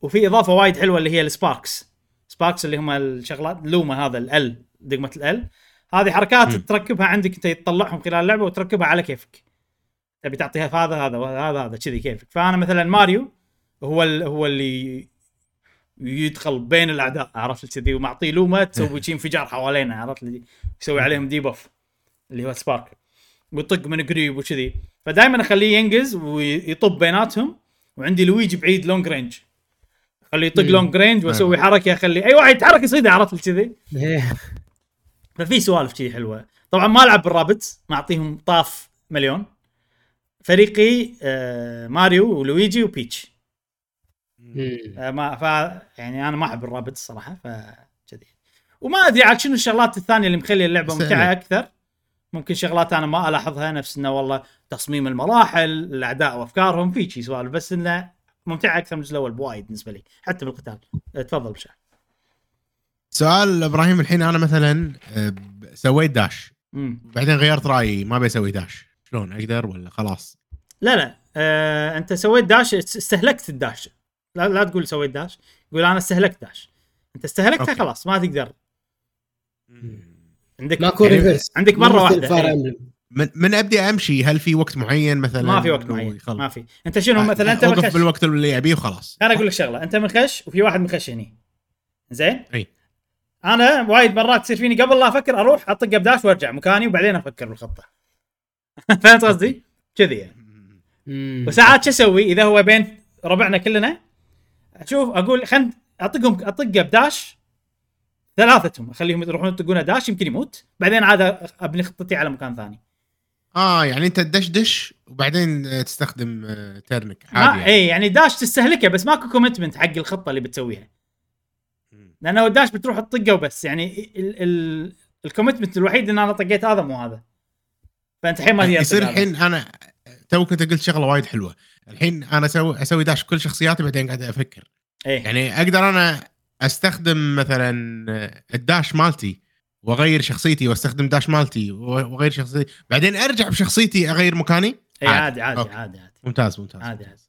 وفي إضافة وايد حلوة اللي هي ال Sparks. Sparks اللي هم الشغلات لومه هذا ال دقمة ال هذه حركات مم. تركبها عندك أنت تطلعهم خلال اللعبة وتركبها على كيفك. تبي تعطيها هذا هذا هذا هذا كذي كيفك. فأنا مثلا ماريو هو هو اللي يدخل بين الأعداء عرفت؟ كذي ومعطيه لومه تسوي شي انفجار حوالينا عرفت؟ اللي يسوي عليهم debuff اللي هو Spark ويطق من قريب وكذي. فدائما أخليه ينقز ويطب بيناتهم وعندي لويجي بعيد long range خليه يطق. long range وأسوي حركة اخلي أي واحد يتحرك يصيده عرفت؟ كذي. إيه. ففي سوالف كذي حلوة. طبعا ما ألعب بال Rabbid ما أعطيهم طاف مليون. فريقي آه ماريو ولويجي وبيتش. ما ف يعني أنا ما أحب ال Rabbid الصراحة ف كذي وما أدري عاد شنو الشغلات الثانية اللي مخلي اللعبة. ممتعة أكثر؟ ممكن شغلات أنا ما ألاحظها نفس إنه والله تصميم المراحل الأعداء وأفكارهم في شي سوالف بس إنه ممتعة أكثر من الجزء الأول بوايد بالنسبة لي حتى بالقتال. آه، تفضل بشار. سؤال إبراهيم الحين أنا مثلا آه، سويت dash. بعدين غيرت رأيي ما بسوي dash. شلون أقدر ولا خلاص؟ لا لا. آه، أنت سويت داش استهلكت ال dash. لا, لا تقول سويت dash قول أنا استهلكت dash. أنت استهلكته أوكي. خلاص ما تقدر. عندك ماكو يعني reverse عندك مرة واحدة، fire إيه. من, من أبدي أمشي هل في وقت معين مثلا؟ ما في وقت معين يخل- ما في. أنت شنو آه، مثلا؟ أنت أوقف مخش. بالوقت اللي أبيه وخلاص. أنا أقول لك شغلة. أنت منخش وفي واحد منخش هني. زين؟ أي. أنا وايد مرات تصير فيني قبل لا أفكر أروح أطق ب dash وأرجع مكاني وبعدين أفكر بالخطة. فهمت قصدي؟ كذي يعني. وساعات شو أسوي؟ إذا هو بين ربعنا كلنا أشوف أقول خل أطقهم أطقه ب dash ثلاثتهم أخليهم يروحون يطقونه dash يمكن يموت بعدين عاد أبني خطتي على مكان ثاني آه يعني أنت تدشدش وبعدين آه، تستخدم آه، turn ك ما عادي يعني. اي يعني dash تستهلكه بس ماكو commitment حق الخطة اللي بتسويها. لأنه ال dash بتروح تطقه وبس يعني ال ال ال commitment الوحيد إن أنا طقيت هذا مو هذا فأنت الحين ما يصير. الحين أنا تو كنت قلت شغلة وايد حلوة. الحين أنا أسوي أسوي dash كل شخصياتي بعدين قاعد أفكر. إيه. يعني أقدر أنا أستخدم مثلا ال dash مالتي وأغير شخصيتي وأستخدم dash مالتي وأغير شخصيتي بعدين أرجع بشخصيتي أغير مكاني؟ إيه عادي. عادي أوكي. عادي عادي. ممتاز ممتاز. عادي عادي.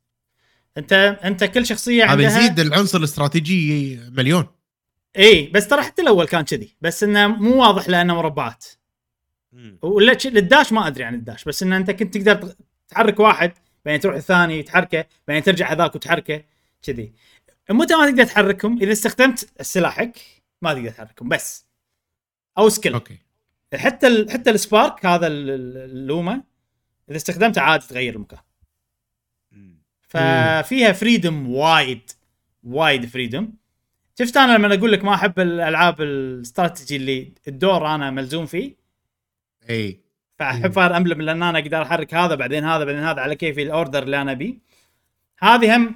انت أنت كل شخصية هذا عندها يزيد العنصر الاستراتيجي مليون. اي بس ترى حتى الأول كان كذي بس إنه مو واضح لأنه مربعات. ولا ال dash ما أدري عن ال dash بس إن أنت كنت تقدر تحرك واحد بعدين تروح الثاني تحركه بعدين ترجع هذاك وتحركه كذي. متى ما تقدر تحركهم إذا استخدمت سلاحك ما تقدر تحركهم بس. أو skill okay. حتى ال... حتى ال spark هذا ال- ال- اللومة إذا استخدمته عادي تغير المكان. ففيها freedom وايد وايد freedom شفت أنا لما أقول لك ما أحب الألعاب الاستراتيجي اللي الدور أنا ملزوم فيه؟ إي. فأحب فاير امبلم لأن أنا أقدر أحرك هذا بعدين هذا بعدين هذا على كيفي ال order اللي أنا أبيه. هذه هم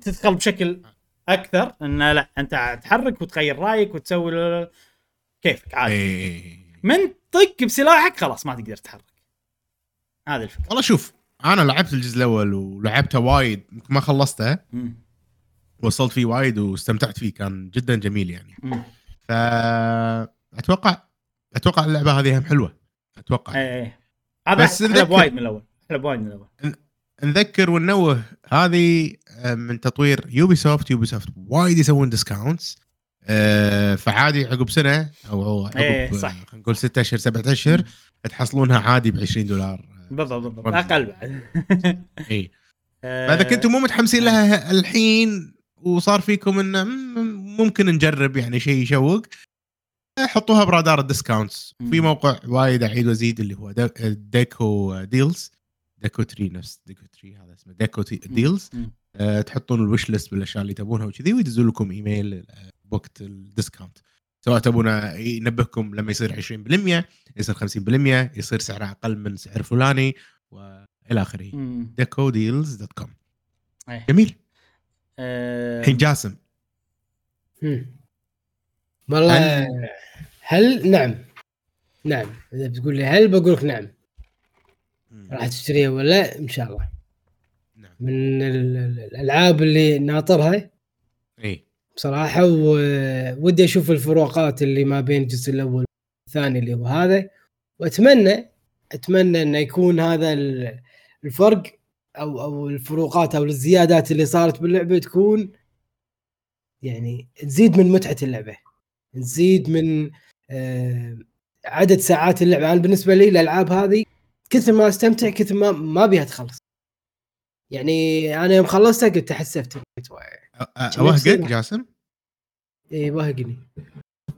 تدخل بشكل أكثر انه لا أنت تحرك وتغير رأيك وتسوي كيفك عادي. اي من طق بسلاحك خلاص ما تقدر تتحرك هذه الفكرة. والله شوف أنا لعبت الجزء الأول ولعبته وايد ما خلصته. وصلت فيه وايد واستمتعت فيه كان جدا جميل يعني. فاتوقع أتوقع اللعبة هذه هم حلوة. أتوقع. اي اي هذا بس أحلى بوايد من الأول أحلى بوايد من الأول. نذكر وننوه هذه آه، من تطوير يوبي سوفت يوبي سوفت وايد يسوون discounts فعادي عقب سنة أو إيه، عقب صح. آه، خلينا نقول ستة اشهر سبعة اشهر تحصلونها عادي ب 20 دولار. بالضبط بالضبط. أقل بعد. اي آه، فإذا كنتم مو متحمسين لها الحين وصار فيكم إنه مم- ممكن نجرب يعني شيء يشوق حطوها برادار ال discounts. في موقع وايد اعيد وأزيد اللي هو دا- ديكو ديلز. Deku Tree نفس Deku Tree هذا اسمه. ديكو ت- ديلز. آه، تحطون ال wish list بالأشياء اللي تبونها وكذي ويدزون لكم إيميل آه، بوقت ال discount. سواء تبون ينبهكم لما يصير 20% يصير 50% يصير سعره أقل من سعر فلاني وإلى آخره. ديكو ديلز dot com. إيه. جميل. آه، الحين جاسم. مم. والله هل- هل نعم. نعم. إذا بتقول لي هل بقول لك نعم. راح تشتريها ولا لا؟ إن شاء الله. نعم. من ال- ال- الألعاب اللي ناطرها إي. بصراحة ودي أشوف الفروقات اللي ما بين الجزء الأول والثاني اللي هو هذا. واتمنى أتمنى إنه يكون هذا ال- الفرق أو أو الفروقات أو الزيادات اللي صارت باللعبة تكون يعني تزيد من متعة اللعبة. تزيد من آه، عدد ساعات اللعبه أنا بالنسبة لي الألعاب هذه كثر ما أستمتع كثر ما ما بيها تخلص. يعني أنا يوم خلصتها قلت تحسفت أوهقك جاسم؟ إي وهقني.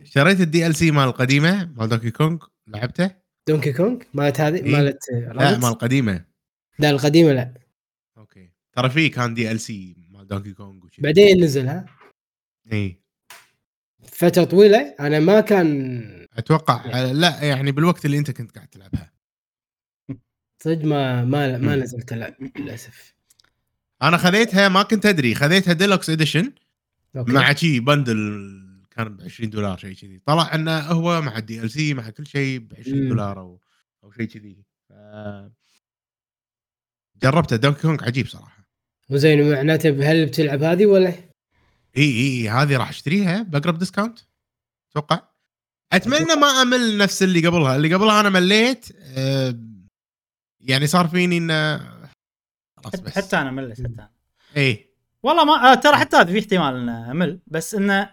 شريت ال DLC مال القديمة مال دونكي كونغ لعبته؟ دونكي كونغ مالت هذه؟ إيه. مالت لا؟ مال القديمة. لا القديمة لا. أوكي. ترى في كان DLC مال دونكي كونغ وشي. بعدين نزل ها؟ إي. فترة طويلة أنا ما كان أتوقع آه، لا يعني بالوقت اللي أنت كنت قاعد تلعبها. صدق ما ما ما. نزلت لا للأسف. أنا خذيتها ما كنت أدري خذيتها deluxe edition مع شي bundle كان ب 20 دولار شيء كذي. طلع إنه هو مع ال DLC مع كل شيء ب 20 مم. دولار أو أو شيء كذي. ف- جربته. دونكي كونغ عجيب صراحة. وزين معناته هل بتلعب هذه ولا؟ إي إي هذه راح أشتريها باقرب discount أتوقع. أتمنى ما أمل نفس اللي قبلها. اللي قبلها أنا مليت آه، يعني صار فيني إنه خلاص حتى, بس. حتى أنا ملت حتى أنا. إي. والله ما آه ترى حتى هذا في احتمال إنه أمل بس إنه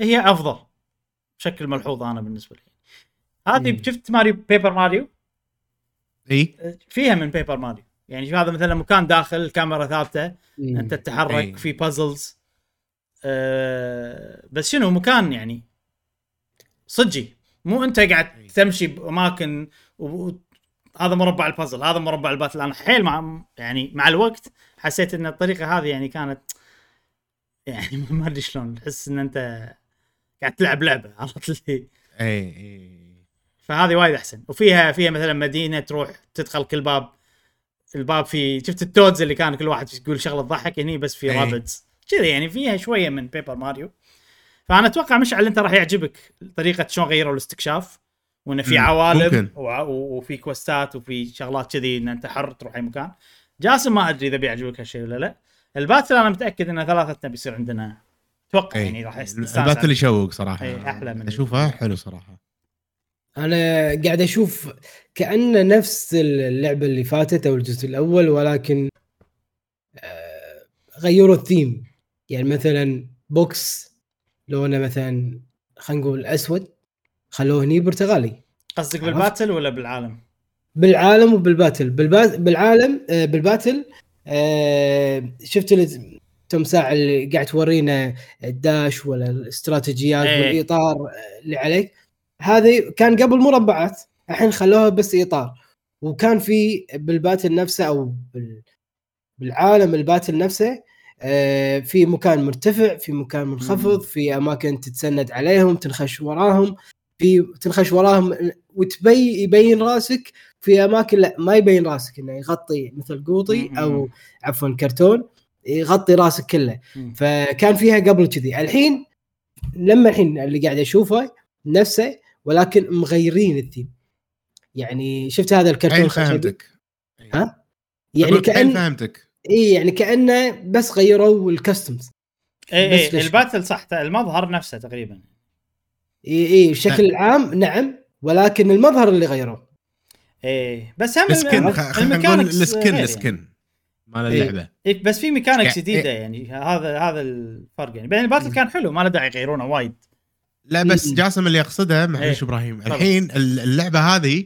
هي أفضل بشكل ملحوظ أنا بالنسبة لي. هذه. شفت ماريو بيبر ماريو؟ إي. فيها من بيبر ماريو. يعني شوف هذا مثلا مكان داخل الكاميرا ثابتة. أنت تتحرك. في puzzles أه بس شنو مكان يعني. صجي مو أنت قاعد أي. تمشي بأماكن و... هذا مربع البازل هذا مربع ال battle أنا حيل مع يعني مع الوقت حسيت إن الطريقة هذه يعني كانت يعني ما أدري شلون تحس إن أنت قاعد تلعب لعبة عرفت لي اي اي فهذه وايد أحسن. وفيها فيها مثلا مدينة تروح تدخل كل باب الباب في شفت ال Toads اللي كان كل واحد يقول شغلة تضحك هني بس في إيه. Rabbids كذا يعني فيها شوية من بيبر ماريو فأنا أتوقع مشعل أنت راح يعجبك طريقة شلون غيروا الاستكشاف وانه في عوالم وفي quest ات وفي شغلات كذي إن أنت حر تروح أي مكان. جاسم ما أدري إذا بيعجبك هالشيء ولا لا. ال battle أنا متأكد ان ثلاثتنا بيصير عندنا. أتوقع يعني راح يستانس ال battle. يشوق صراحة. إي، أحلى من- اشوفها حلو صراحة. أنا قاعد أشوف كأنه نفس اللعبة اللي فاتت أو الجزء الأول ولكن آه، غيروا الثيم يعني مثلا box لونه مثلا خلينا نقول أسود خلوه هني برتغالي قصدك؟ بالباتل ولا بالعالم؟ بالعالم وبال battle بالبا... بالعالم آه، بال battle آه، شفت ال- التمساح اللي قاعد تورينا ال dash ولا الاستراتيجيات إيه. والإطار آه، اللي عليك هذه كان قبل مربعات الحين خلوها بس إطار وكان في بال battle نفسه أو بال... بالعالم ال battle نفسه في مكان مرتفع في مكان منخفض. في أماكن تتسند عليهم تنخش وراهم في تنخش وراهم وتبين يبين راسك في أماكن لا ما يبين راسك إنه يغطي مثل قوطي. أو عفوا كرتون يغطي راسك كله. فكان فيها قبل كذي الحين لما الحين اللي قاعد أشوفه نفسه ولكن مغيرين الثيم يعني شفت هذا الكرتون فهمتك ها؟ يعني كأن فهمتك إي يعني كأنه بس غيروا الكستمز إي إي؟ ال battle صح المظهر نفسه تقريبا إي إي الشكل العام نعم ولكن المظهر اللي غيروه إيه بس هم ال skin ال mechanics ال skin غير يعني. ال skin مال إيه. اللعبة إيه بس في mechanics يعني- جديدة يعني هذا هذا الفرق يعني بعدين ال battle كان حلو ما له داعي يغيرونه وايد لا بس. جاسم اللي اقصده معليش إيه. إبراهيم. الحين ال- اللعبة هذه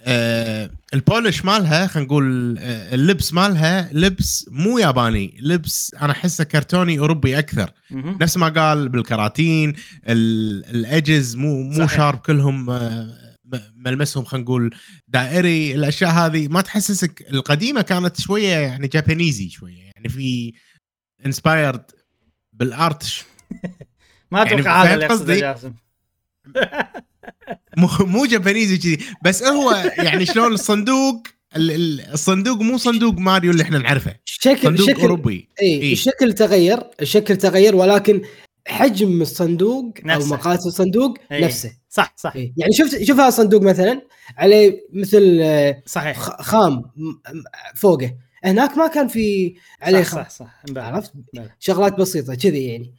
آه ال polish مالها خلينا نقول آه اللبس مالها لبس مو ياباني لبس أنا أحسه كرتوني أوروبي أكثر مهم. نفس ما قال بالكراتين ال- الاجز مو مو صحيح. sharp كلهم آه، ملمسهم خلينا نقول دائري الأشياء هذه ما تحسسك القديمة كانت شوية يعني Japanese-y شوية يعني في inspired بال art ش- ما يعني أتوقع هذا اللي يقصده قصدي؟ مو مو Japanese-y كذي بس هو يعني شلون الصندوق ال- ال- الصندوق مو صندوق ماريو اللي إحنا نعرفه شكل صندوق شكل أوروبي اي إيه. الشكل تغير الشكل تغير ولكن حجم الصندوق أو نفسه. مقاس الصندوق إيه. نفسه صح صح إيه. يعني شفت شوف هذا الصندوق مثلا عليه مثل صحيح خ- خام فوقه هناك ما كان في عليه صح خام صح صح مبالغ. عرفت. شغلات بسيطة كذي يعني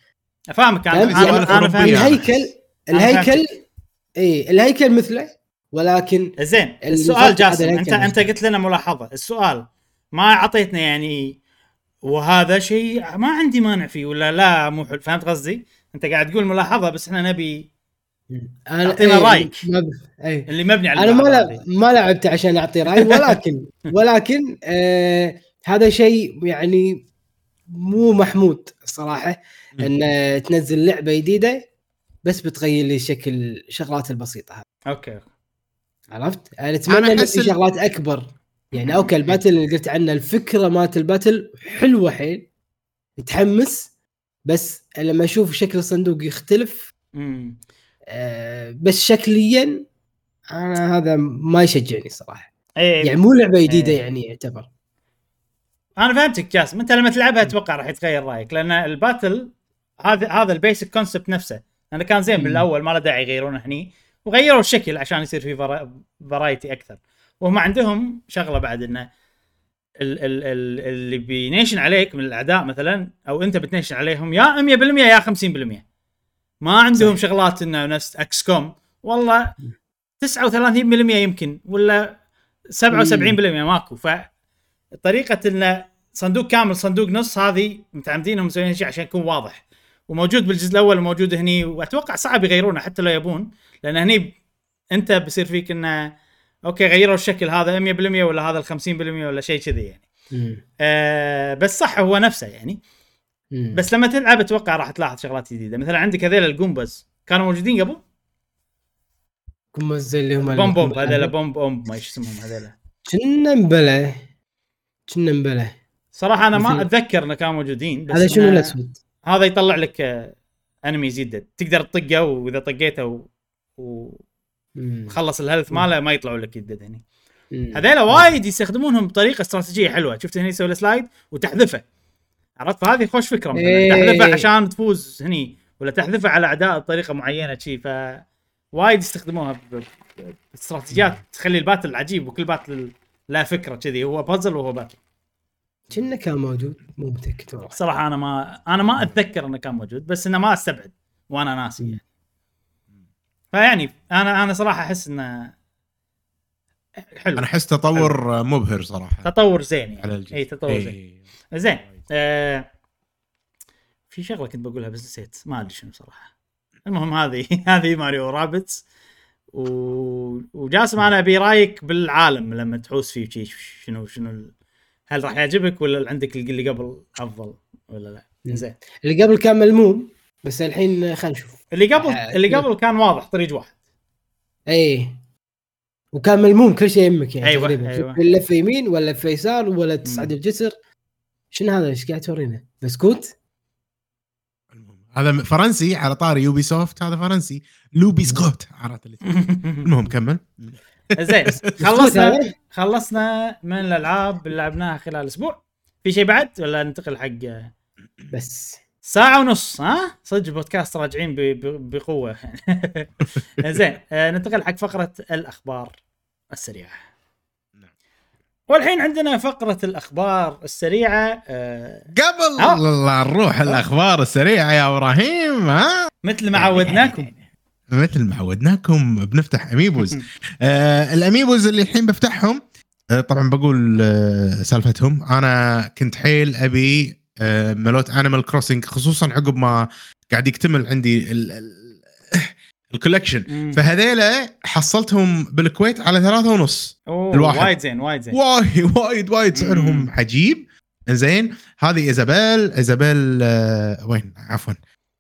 فاهمك أنا فهمت؟ أنا يعني أنا أوروبية. الهيكل أنا الهيكل اي الهيكل مثله ولكن زين السؤال جاسم انت أنت. قلت لنا ملاحظة السؤال ما أعطيتنا يعني وهذا شيء ما عندي مانع فيه ولا لا مو حلو فهمت قصدي؟ أنت قاعد تقول ملاحظة بس إحنا نبي أنا أعطينا إيه، رأيك. ما ب- إيه. اللي مبني على أنا ما هذه. ما لعبت عشان أعطي رأي ولكن ولكن آه هذا شيء يعني مو محمود الصراحه إن تنزل لعبة جديدة بس بتغير لي شكل الشغلات البسيطة هذه. okay. عرفت؟ أنا أتمنى ان أحس في شغلات أكبر. يعني. okay ال battle اللي قلت عنه الفكرة مالت ال battle حلوة حيل تحمس بس لما أشوف شكل الصندوق يختلف امم آه بس شكليا أنا هذا ما يشجعني صراحة. إيه. يعني مو لعبة جديدة إيه. يعني يعتبر. أنا فهمتك جاسم. أنت لما تلعبها أتوقع راح يتغير رأيك لأن ال battle هذا هذا ال basic concept نفسه. لأنه كان زين. بالأول ما له داعي يغيرونه هني. وغيروا الشكل عشان يصير في variety أكثر. وهم عندهم شغلة بعد إنه ال- ال- ال- اللي بينيشن عليك من الأعداء مثلا أو أنت بتنيشن عليهم يا 100% يا 50% ما عندهم صحيح. شغلات إنه نفس XCOM والله 39% يمكن ولا 77% ماكو. ف طريقه إنه صندوق كامل صندوق نص هذه متعمدين مسويين شيء عشان يكون واضح. وموجود بالجزء الأول وموجود هني وأتوقع صعب يغيرونه حتى لو يبون لأن هني أنت بصير فيك إنه okay غيروا الشكل هذا 100% ولا هذا ال 50% ولا شيء كذي يعني مم. آه بس صح هو نفسه يعني مم. بس لما تلعب أتوقع راح تلاحظ شغلات جديدة مثلا عندك هذيل ال Goombas كانوا موجودين قبل زي اللي هم بوم بوم هذيلا بوم بوم ما إيش اسمهم هذيلا كنا مبلى كنا مبلى صراحة أنا ما أتذكر إنه كانوا موجودين بس هذا شنو الأسود؟ هذا يطلع لك آه، enemies يدد تقدر تطقه وإذا طقيته و... وخلص ال health ماله ما يطلعوا لك يدد هني. هذيلا وايد يستخدمونهم بطريقة استراتيجية حلوة. شفت هني يسوي slide وتحذفه. عرفت؟ فهذه خوش فكرة مثلا. إيه. تحذفه عشان تفوز هني ولا تحذفه على اعداء بطريقة معينة شي ف وايد يستخدموها باستراتيجيات تخلي ال battle عجيب وكل battle لها فكرة كذي. هو بازل وهو battle كنا كان موجود مو متأكد والله. صراحة أنا ما أنا ما أتذكر إنه كان موجود بس إنه ما أستبعد وأنا ناسي. يعني. فيعني أنا أنا صراحة أحس إنه حلو. أنا أحس تطور مبهر صراحة. تطور زين على يعني إي تطور زين. إيه. زين آه في شغلة كنت بقولها بس نسيت ما أدري شنو صراحة. المهم هذه هذه ماريو رابتس. و... وجاسم أنا أبي رأيك بالعالم لما تحوس فيه شنو شنو هل راح يعجبك ولا عندك اللي قبل أفضل ولا لا؟ زين. اللي قبل كان ملموم بس الحين خلينا نشوف. اللي قبل آه، اللي قبل كان واضح طريق واحد. اي وكان ملموم كل شيء يمك يعني أيوة، تقريبا. أيوة. أيوة. لفه يمين ولا لفه يسار ولا تصعد الجسر؟ شنو هذا؟ إيش قاعد تورينا؟ بسكوت؟ هذا فرنسي على طاري Ubisoft هذا فرنسي. لوبي سكوت عرفت اللي المهم كمل. زين خلصنا؟ خلصنا من الألعاب اللي لعبناها خلال أسبوع في شيء بعد ولا ننتقل حق بس. ساعة ونص ها؟ صدق بودكاست راجعين ب- ب- بقوة. زين آه، ننتقل حق فقرة الأخبار السريعة. نعم. والحين عندنا فقرة الأخبار السريعة آه، قبل آه. نروح الأخبار السريعة يا إبراهيم ها؟ مثل ما عودناكم. مثل ما عودناكم بنفتح amiibos. آه ال amiibos اللي الحين بفتحهم آه طبعا بقول آه سالفتهم. أنا كنت حيل أبي آه مالت Animal Crossing خصوصا عقب ما قاعد يكتمل عندي ال- ال- ال collection. فهذيلا حصلتهم بالكويت على ثلاثة ونص. أوه، الواحد. وايد زين وايد زين. وايد وايد وايد سعرهم. عجيب. زين هذه إيزابيل إيزابيل آه وين؟ عفوا.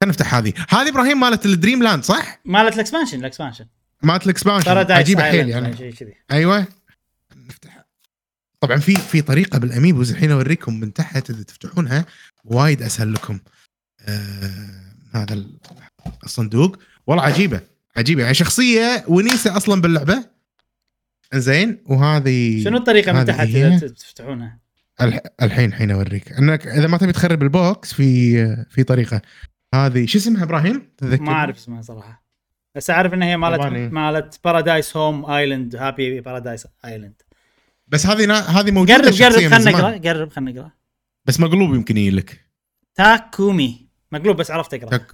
نفتح هذه. هذه إبراهيم مالت ال dream land صح؟ مالت ال expansion ال expansion مالت ال expansion عجيبه حيل يعني. أيوه. نفتح. طبعا في في طريقة بال amiibos الحين أوريكم من تحت إذا تفتحونها وايد أسهل لكم. آه هذا ال- الصندوق. والله عجيبة. عجيبة. يعني شخصية ونيسة أصلا باللعبة. زين وهذه شنو الطريقة من تحت. إذا تفتحونها؟ الح- الحين الحين أوريك. إنك إذا ما تبي تخرب ال box في في طريقة. هذه شو اسمها إبراهيم؟ تذكر ما أعرف اسمها صراحة. بس أعرف إنها هي مالت. مالت Paradise Home Island Happy Paradise Island بس هذه نا- هذه موجودة قرب قرب خلنا. نقرأ قرب خلنا نقرأ. بس مقلوب يمكن يجي لك. تاكومي. مقلوب بس عرفت أقرأ. تاك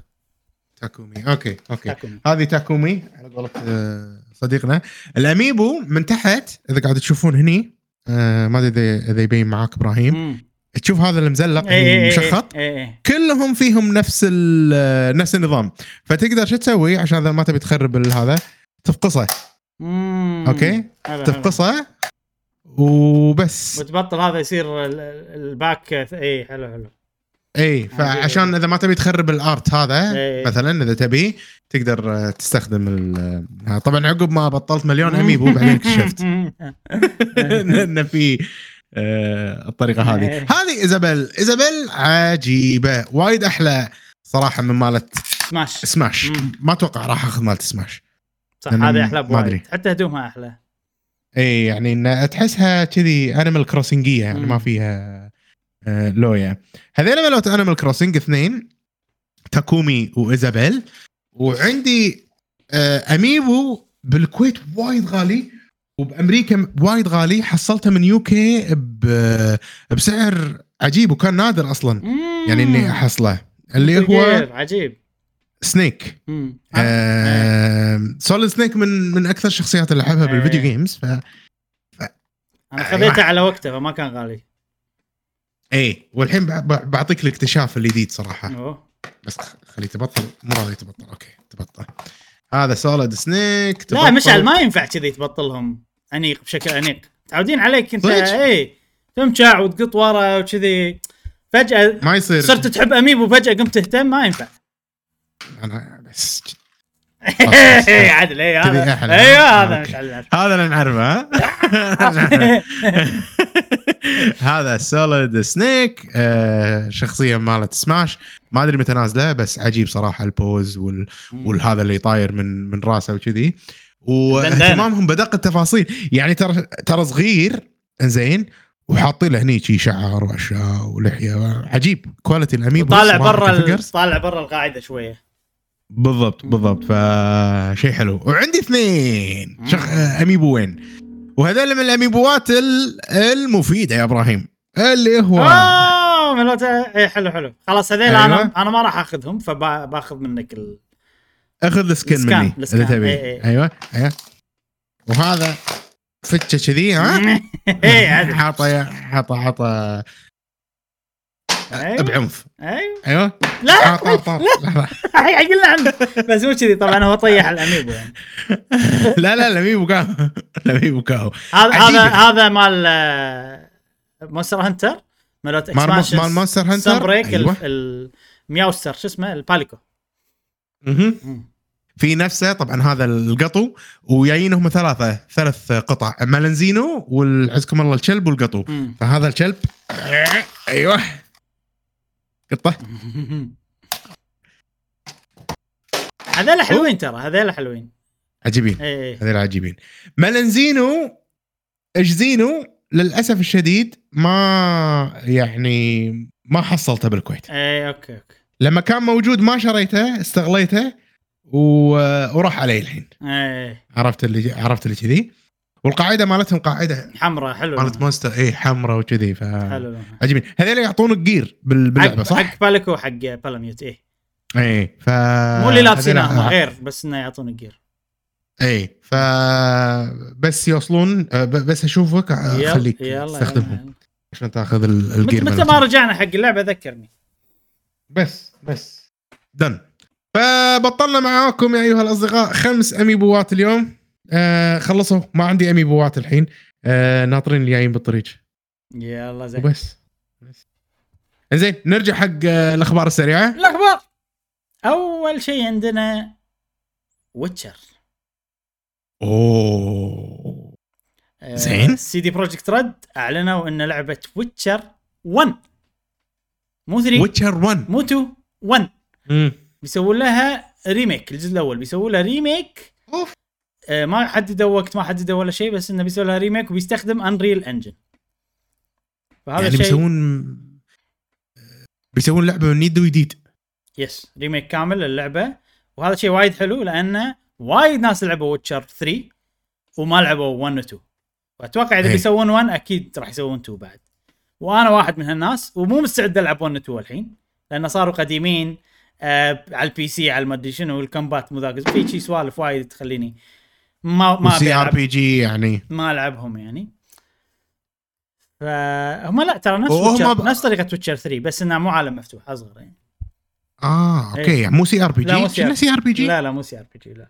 تاكومي. okay okay. تاكومي. هذه تاكومي على قولة آه، صديقنا. ال amiibo من تحت إذا قاعد تشوفون هني آه، ما أدري اذا إذا يبين معاك إبراهيم. مم. تشوف هذا المزلق إيه إيه إيه المشخط إيه. كلهم فيهم نفس نفس النظام فتقدر شو تسوي عشان إذا ما تبي تخرب هذا تفقصه مم. okay. تفقصه وبس وتبطل هذا يصير ال- ال- ال back اي حلو حلو اي فعشان إذا ما تبي تخرب ال art هذا. مثلا إذا تبي تقدر تستخدم طبعا عقب ما بطلت مليون amiibo بعدين اكتشفت ان في الطريقة هذه. إيه. هذه إيزابيل. إيزابيل عجيبة. وايد أحلى صراحة من مالت Smash Smash مم. ما أتوقع راح أخذ مالت سماش صح هذه أحلى ما. بوايد. حتى هدومها أحلى. إي يعني إن تحسها كذي Animal Crossing إيه يعني مم. ما فيها آه، لويا هذول مالت Animal Crossing اثنين تاكومي و Isabelle. وعندي آه، amiibo بالكويت وايد غالي. وبأمريكا وايد غالي حصلته من UK بسعر عجيب وكان نادر أصلا. يعني إني أحصله. اللي هو عجيب. Snake مم. Solid Snake من من أكثر الشخصيات اللي أحبها بال video games ف أنا خذيته على وقته فما كان غالي. اي والحين بعطيك الاكتشاف الجديد صراحة. أوه. بس خليه تبطل مو راضي تبطل okay تبطل. هذا Solid Snake لا تبطل. مشعل ما ينفع كذي تبطلهم انيق بشكل انيق متعودين عليك انت؟ اي تمشع وتقط ورا وكذي. فجأة ما يصير. صرت تحب amiibo فجاه قمت تهتم؟ ما ينفع. أنا بس إيه، عدل اي هذا. آه، هذا هذا اللي نعرفه؟ هذا Solid Snake آه شخصية مالت سماش ما أدري متى نازله بس عجيب صراحة ال pose وال... والهذا اللي طاير من من راسه وكذي. واهتمامهم بدق التفاصيل. يعني ترى ترى صغير زين وحاطين له هني شي شعر وأشياء ولحية. عجيب. quality ال amiibo طالع برا. طالع برا القاعدة شوية. بالضبط بالضبط. فشيء حلو. وعندي اثنين. شخ... اميبوين وهذول من الأميبوات ال- المفيدة يا إبراهيم. اللي هو اوه مال loot اي حلو حلو. خلاص هذيل أيوة. أنا أنا ما راح أخذهم فباخذ منك ال... أخذ ال scan مني. إذا تبي. إي إي. أيوه أيوه. وهذا فتشة كذي ها؟ عدل حاطه حاطه حاطه. أيوة. بعنف. أيوه. أيوه. لا آه، طار طار. الحين قلنا عنه. بس مو كذي طبعا هو طيح الأميبو يعني. لا لا لميبو كاو لميبو كاو هذا هذا. هذا مال آه، مونستر هانتر مالوت مال- اكسبانشن مال مونستر هانتر؟ سان بريك أيوة. ال- المياوستر شو اسمه؟ الباليكو مهم. في نفسه طبعا هذا القطو وجايين هم ثلاثة ثلاث قطع مالنزينو والعزكم الله الكلب والقطو. مم. فهذا الكلب أيوه. قطة. هذول حلوين ترى هذول حلوين. عجيبين. اي هذول عجيبين. مالنزينو أجزينو للأسف الشديد ما يعني ما حصلته بالكويت. اي okay okay. لما كان موجود ما شريته استغليته. وراح علي الحين. اي عرفت اللي عرفت اللي كذي؟ والقاعدة مالتهم قاعدة حمراء حلو. مالت. Monster اي حمراء وكذي ف حلو. لونها. عجيبين هذول يعطونك gear بال- باللعبة حق صح؟ حق Palico وحق Palamute اي اي ف مو اللي لابسين هذول- هم غير بس إنه يعطونك gear اي ف بس يوصلون بس أشوفك يلا- خليك يلا تستخدمهم. يلا. عشان تاخذ ال- ال gear متى. ما رجعنا حق اللعبة ذكرني. بس بس. done فبطلنا معاكم يا أيها الأصدقاء خمس اميبوات اليوم. آه خلصوا. ما عندي اميبوات الحين. آه ناطرين اللي جايين بالطريق. يلا زين. وبس. بس. زين نرجع حق آه الأخبار السريعة. الأخبار. أول شيء عندنا Witcher أوه. زين. CD Projekt Red أعلنوا إن لعبة Witcher 1 مو 3 Witcher 1 مو 2 1 بيسوون لها remake الجزء الأول. بيسوون لها remake أوف. آه ما حددوا وقت ما حددوا ولا شيء بس إنه بيسوون لها remake وبيستخدم Unreal Engine فهذا يعني الشيء بيسوون بيسوون لعبة من يد وجديد yes remake كامل للعبة. وهذا شيء وايد حلو لأنه وايد ناس لعبوا Witcher 3 وما لعبوا 1 و 2 وأتوقع إذا إيه. بيسوون 1 أكيد راح يسوون 2 بعد. وأنا واحد من هالناس ومو مستعد ألعب 1 و 2 الحين لأن صاروا قديمين. آه على ال PC على المدري شنو ال combat مو ذاك في شي سوالف وايد تخليني ما ما CR. P G يعني. ما ألعبهم يعني. فهم لا ترى نفس Witcher ب- نفس طريقة Witcher 3 بس إنها مو عالم مفتوح أصغر يعني. آه okay إيه. يعني مو سي ار بي لا، مو جي. شنو سي ار بي جي لا لا مو CRPG لا.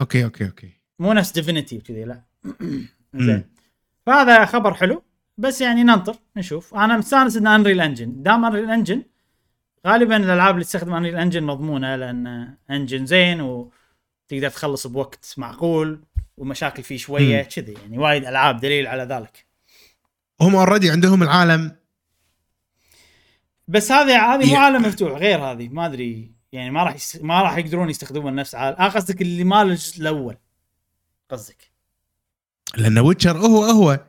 okay okay okay. مو نفس Divinity وكذي لا. زين. فهذا خبر حلو بس يعني ننطر نشوف. أنا مستانس إن Unreal Engine دام Unreal Engine غالبا الألعاب اللي تستخدم Unreal Engine مضمونة لأن engine زين وتقدر تخلص بوقت معقول ومشاكل فيه شوية. كذي يعني وايد ألعاب دليل على ذلك. هم already عندهم العالم. بس هذه هذه مو عالم مفتوح غير هذه ما أدري يعني ما راح يس... ما راح يقدرون يستخدمون نفس عالم آه قصدك اللي مال الجزء الأول قصدك. لأن Witcher هو هو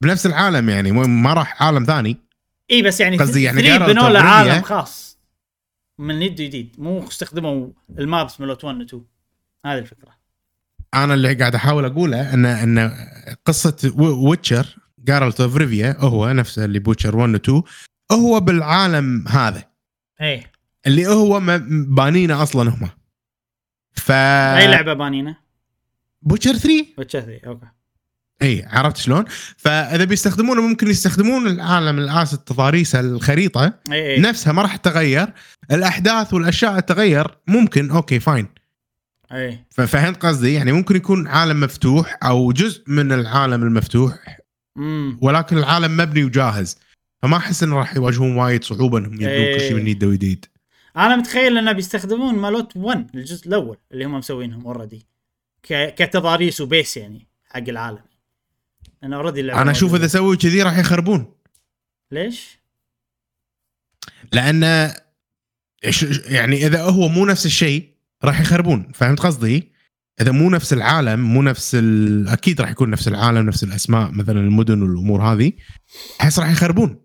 بنفس العالم يعني ما راح عالم ثاني. إي بس يعني قصدي يعني بنوا له. عالم خاص. من يد جديد. مو استخدموا ال maps مالت 1 و 2 هذه الفكرة. أنا اللي قاعد أحاول أقوله ان إن قصة Witcher Geralt of Rivia هو نفسه اللي ب Witcher 1 و 2 هو بالعالم هذا. اي اللي هو بانينه أصلا هم. ف أي لعبة بانينا ب Witcher 3 Witcher three okay. إي عرفت شلون؟ فإذا بيستخدمونه ممكن يستخدمون العالم ال assets تضاريسه الخريطة إي إي. نفسها ما راح تتغير الأحداث والأشياء تتغير ممكن okay fine. إي. ففهمت قصدي؟ يعني ممكن يكون عالم مفتوح أو جزء من العالم المفتوح امم ولكن العالم مبني وجاهز. فما أحس إنه راح يواجهون وايد صعوبة إنهم يبدون كل شيء من يد وجديد أنا متخيل إنه بيستخدمون مالوت 1 الجزء الأول اللي هم مسوينهم already كتضاريس و base يعني حق العالم. أنا already أنا أشوف إذا سووا كذي راح يخربون. ليش؟ لأن إيش- يعني إذا هو مو نفس الشيء راح يخربون فهمت قصدي؟ إذا مو نفس العالم مو نفس ال... أكيد راح يكون نفس العالم نفس الأسماء مثلا المدن والأمور هذه أحس راح يخربون.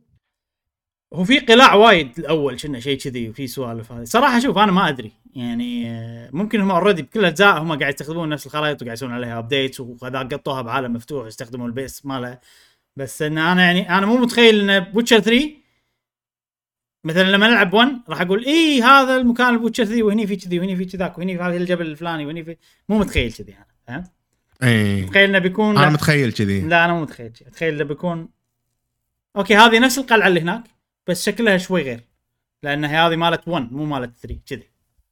هو في قلاع وايد الأول كنا شيء كذي وفي سوالف هذه. صراحة شوف أنا ما أدري. يعني آه، ممكن هم already بكل الاجزاء هم قاعد يستخدمون نفس الخرائط وقاعد يسوون عليها updates وكذا قطوها بعالم مفتوح يستخدموا ال base ماله. بس إن أنا يعني أنا مو متخيل إن ب Witcher 3 مثلا لما نلعب 1 راح أقول اي هذا المكان ب Witcher 3 وهني في كذي وهني في كذاك وهني في هذا الجبل الفلاني وهني في مو متخيل كذي أنا فهمت؟ اي متخيل إنه بيكون أنا متخيل كذي. لا أنا مو متخيل كذي. أتخيل إنه بيكون okay هذه نفس القلعة اللي هناك بس شكلها شوي غير لأن هذه مالت 1 مو مالت 3 كذي.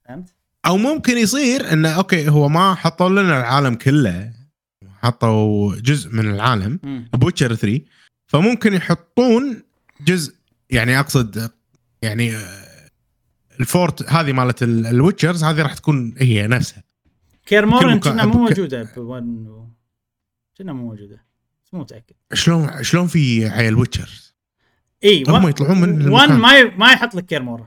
فهمت؟ أو ممكن يصير انه okay هو ما حطوا لنا العالم كله حطوا جزء من العالم. ب Witcher 3 فممكن يحطون جزء يعني أقصد يعني آه، ال fort هذه مالت ال- ال Witchers هذه راح تكون هي نفسها Kaer Morhen مكان- كأنها مو موجودة ب 1 و- كأنها مو موجودة بس مو متأكد شلون شلون في عيل ويتشرز إي هم يطلعون من 1 المكان. ما ي... ما يحط لك Kaer Morhen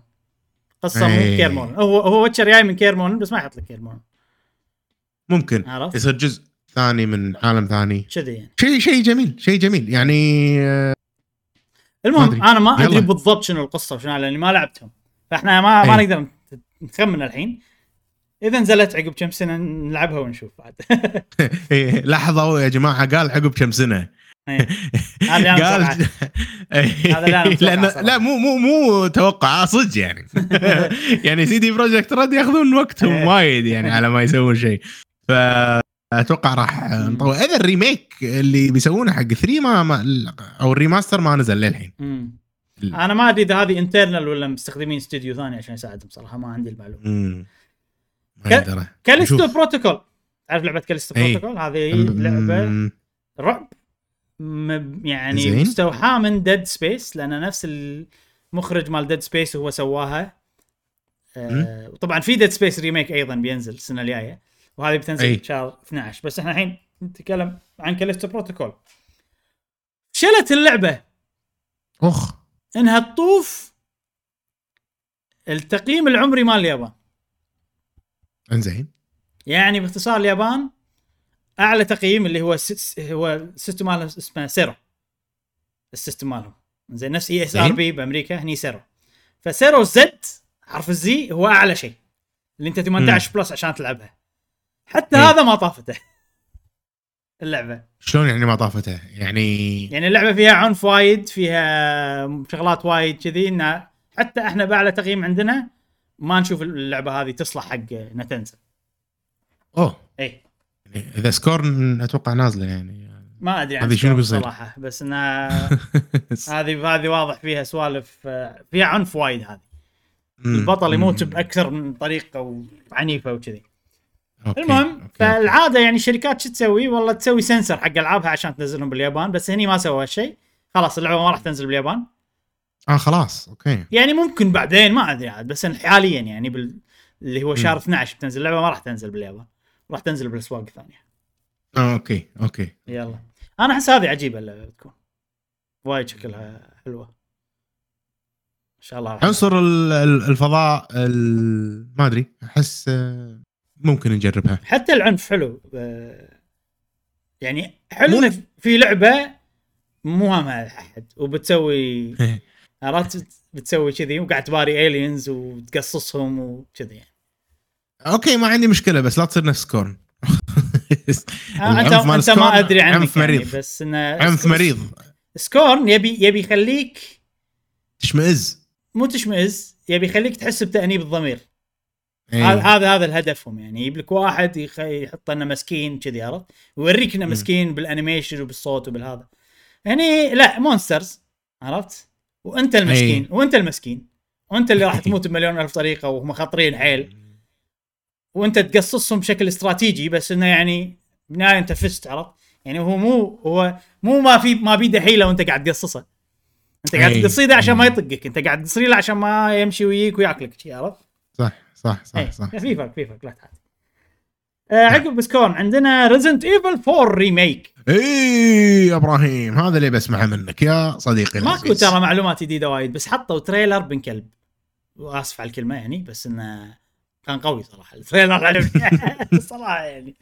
قصة مو إيه. Kaer Morhen هو هو Witcher جاي من Kaer Morhen بس ما يحط لك كير مورن ممكن عرفت؟ يصير جزء ثاني من عالم ثاني كذي يعني شيء شيء جميل شيء جميل يعني آه، ما المهم أدري. أنا ما أدري يلا. بالضبط شنو القصة وشنو لأني ما لعبتهم فإحنا ما ما إيه. نقدر نخمن الحين إذا نزلت عقب كم سنة نلعبها ونشوف بعد إيه، لحظة يا جماعة قال عقب كم سنة. هذا قال. إيه. هذا متوقع لأن صراحة. لا مو مو مو توقع صدق يعني يعني CD Projekt رد ياخذون وقتهم إيه. وايد يعني على ما يسوون شيء فاتوقع راح نطول إذا ال remake اللي بيسوونه حق 3 ما, ما أو ال remaster ما نزل للحين. أنا ما أدري إذا هذه internal ولا مستخدمين استوديو ثاني عشان يساعدهم صراحة ما عندي المعلومة Callisto. Protocol تعرف لعبة Callisto. Protocol هذه لعبة. رعب يعني زين. مستوحاة من Dead Space لأن نفس المخرج مال Dead Space هو سواها. آه وطبعا في Dead Space remake أيضا بينزل السنة الجاية وهذه بتنزل. شهر 12 بس إحنا الحين نتكلم عن Callisto Protocol فشلت اللعبة. أخ. إنها تطوف التقييم العمري مال اليابان. إنزين. يعني باختصار اليابان أعلى تقييم اللي هو س... هو ال system مالهم اسمه CERO ال system مالهم. زين نفس ESRB بأمريكا هني CERO ف CERO Z حرف ال Z هو أعلى شيء. اللي أنت 18 plus عشان تلعبها حتى إيه. هذا ما طافته. اللعبة. شلون يعني ما طافته؟ يعني يعني اللعبة فيها عنف وايد فيها شغلات وايد كذي انها حتى إحنا بأعلى تقييم عندنا ما نشوف اللعبة هذه تصلح حق انها تنزل أوه. اي يعني إذا Scorn أتوقع نازلة يعني. ما أدري هذه شنو بيصير؟ صراحة بس انها هذه هذه واضح فيها سوالف فيها عنف وايد هذه. البطل يموت بأكثر من طريقة وعنيفة وكذي. المهم okay،. فالعادة يعني الشركات شو تسوي؟ والله تسوي سنسر حق ألعابها عشان تنزلهم باليابان بس هني ما سووا هالشيء. خلاص اللعبة ما راح تنزل باليابان. آه خلاص okay. يعني ممكن بعدين ما أدري عاد بس حاليا يعني بال... اللي هو شهر مم. 12 بتنزل اللعبة ما راح تنزل باليابان. راح تنزل بالأسواق الثانية. آه okay okay. يلا. أنا أحس هذه عجيبة اللعبة بتكون. وايد شكلها حلوة. إن شاء الله عنصر ال- ال- الفضاء ال- ما أدري أحس آه، ممكن نجربها. حتى العنف حلو آه، يعني حلو مو- في لعبة مو هامها احد وبتسوي عرفت؟ بتسوي كذي وقاعد تباري aliens وتقصصهم وكذي يعني. okay ما عندي مشكلة بس لا تصير نفس Scorn. آه، انت أنت ما أدري عنك عنف يعني مريض. بس انه عنف مريض. Scorn يبي يبي يخليك تشمئز. مو تشمئز يبي يخليك تحس بتأنيب الضمير. إيه. هذا هذا هذا الهدفهم يعني. يجيب لك واحد يخ... يحط انه مسكين كذي عرفت؟ ويوريك انه. مسكين بال animation وبالصوت وبالهذا. هني لا monsters عرفت؟ وانت المسكين أي. وانت المسكين. وانت اللي راح تموت بمليون ألف طريقة وهم خطرين حيل. وانت تقصصهم بشكل استراتيجي بس إنه يعني بالنهايه أنت فزت عرفت؟ يعني هو مو هو مو ما في ما بيده حيلة وأنت قاعد تقصصه. أنت قاعد أي. تقصيه عشان ما أي. يطقك أنت قاعد تصير له عشان ما يمشي ويجيك ويأكلك عرفت؟ صح صح صح إيه، صح. في فرق في فرق لا تعال آه عقب Scorn عندنا Resident Evil 4 remake اي يا إبراهيم هذا اللي بسمعه منك يا صديقي ماكو. ترى معلومات جديدة وايد بس حطوا trailer بن كلب وأسف على الكلمة يعني بس إنه كان قوي صراحة ال trailer عجبني صراحة يعني.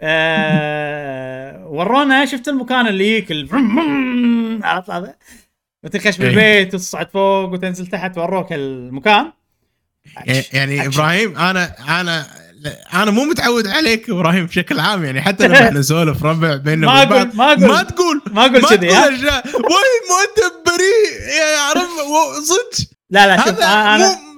آه ورونا شفت المكان اللي يجيك عرفت هذا؟ وتخش إيه. بالبيت وتصعد فوق وتنزل تحت وروك المكان. يعني أكشن. إبراهيم أنا أنا أنا مو متعود عليك إبراهيم بشكل عام يعني حتى لما إحنا نسولف ربع بيننا ما بعض، ما أقول- ما تقول ما أقول كذي تقول ها أشياء. وي مؤدب بريء يعني عرف و- صدق. لا لا شوف أنا مو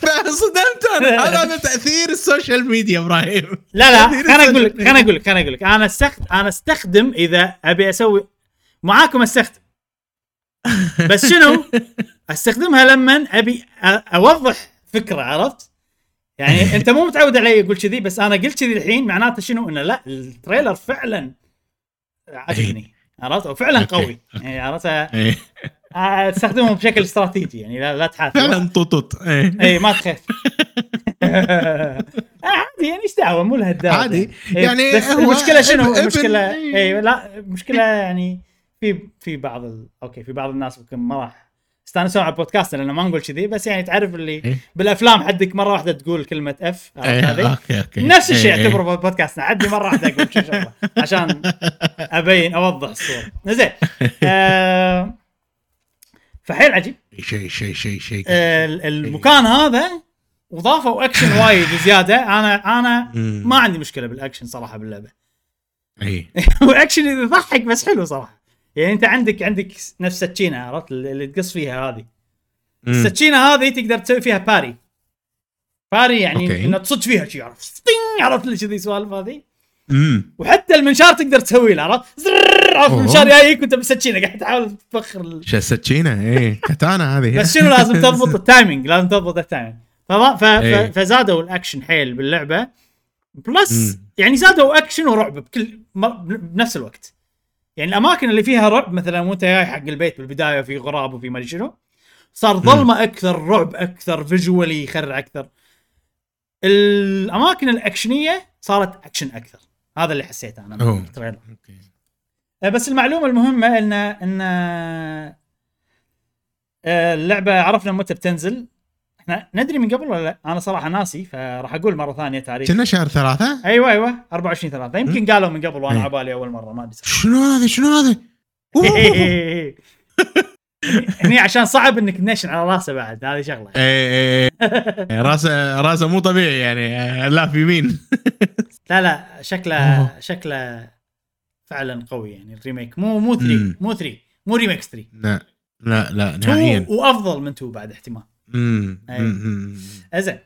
فصدمت أنا هذا تأثير ال social media إبراهيم لا لا خليني أقول لك خليني أقول لك خليني أقول لك أنا استخدم أنا استخدم إذا أبي أسوي معاكم استخدم بس شنو؟ أستخدمها لما أبي أوضح فكرة عرفت؟ يعني أنت مو متعود علي أقول كذي بس أنا قلت كذي الحين معناته شنو إنه لا ال trailer فعلا عجبني عرفت؟ وفعلا. قوي يعني عرفت؟ إيه آه، بشكل استراتيجي يعني لا, لا تحاتي فعلا طوطوط. اي ما تخاف. آه، عادي يعني إيش دعوة؟ مو لهالدرجه عادي. إيه، يعني بس المشكلة شنو؟ المشكلة اي لا المشكلة يعني في في بعض ال... okay في بعض الناس ممكن ما راح يستانسون على البودكاست لأن ما نقول كذي بس يعني تعرف اللي إيه. بالأفلام حدك مرة واحدة تقول كلمة F إيه okay okay. نفس الشيء إيه، إيه. أعتبره بودكاستنا. عدي مرة واحدة أقول شغلة عشان أبين أوضح الصورة. زين. آه، فحيل عجيب. شيء شيء شيء شيء ال- المكان هذا وضافوا اكشن وايد زيادة. أنا أنا. ما عندي مشكلة بالاكشن صراحة باللعبة. اي واكشن يضحك بس حلو صراحة. يعني أنت عندك عندك نفس سكينه عرفت؟ اللي تقص فيها هذه. السكينة هذه تقدر تسوي فيها parry parry يعني. انه تصد فيها شي عرفت؟ عرفت؟ اللي كذي سوالف هذه. وحتى المنشار تقدر تسوي له عرفت؟ عرفت. المنشار جايك وانت بالسكينه قاعد تحاول تفخر ال- شو السكينه إيه katana هذه. بس شنو لازم تضبط ال timing لازم تضبط ال timing فض- ف... إيه. فزادوا الأكشن حيل باللعبة plus مم. يعني زادوا أكشن ورعب بكل م... بنفس الوقت. يعني الأماكن اللي فيها رعب مثلا وانت جاي حق البيت بالبداية في غراب وفي ما شنو صار ظلمة أكثر رعب أكثر visually يخرع أكثر. الأماكن الأكشنية صارت أكشن أكثر. هذا اللي حسيته أنا أوه. من ال trailer okay. آه، بس المعلومة المهمة ان إن آه، اللعبة عرفنا متى بتنزل. إحنا ندري من قبل ولا لا؟ أنا صراحة ناسي فراح أقول مرة ثانية تاريخ. كنا شهر ثلاثة؟ أيوه أيوه 24 3 يمكن قالوا من قبل وأنا إيه. على بالي أول مرة ما أدري. شنو هذا؟ شنو هذا. هني عشان صعب إنك تنشن على راسه بعد هذه شغلة. إيه إيه إيه. راسه راسه مو طبيعي يعني آه، لا في يمين لا لا شكله. شكله فعلا قوي يعني ال remake مو مو 3 مم. مو 3 مو remake 3 لا لا لا 2 نهائيا وأفضل من 2 بعد احتمال مم. أي. مم. زين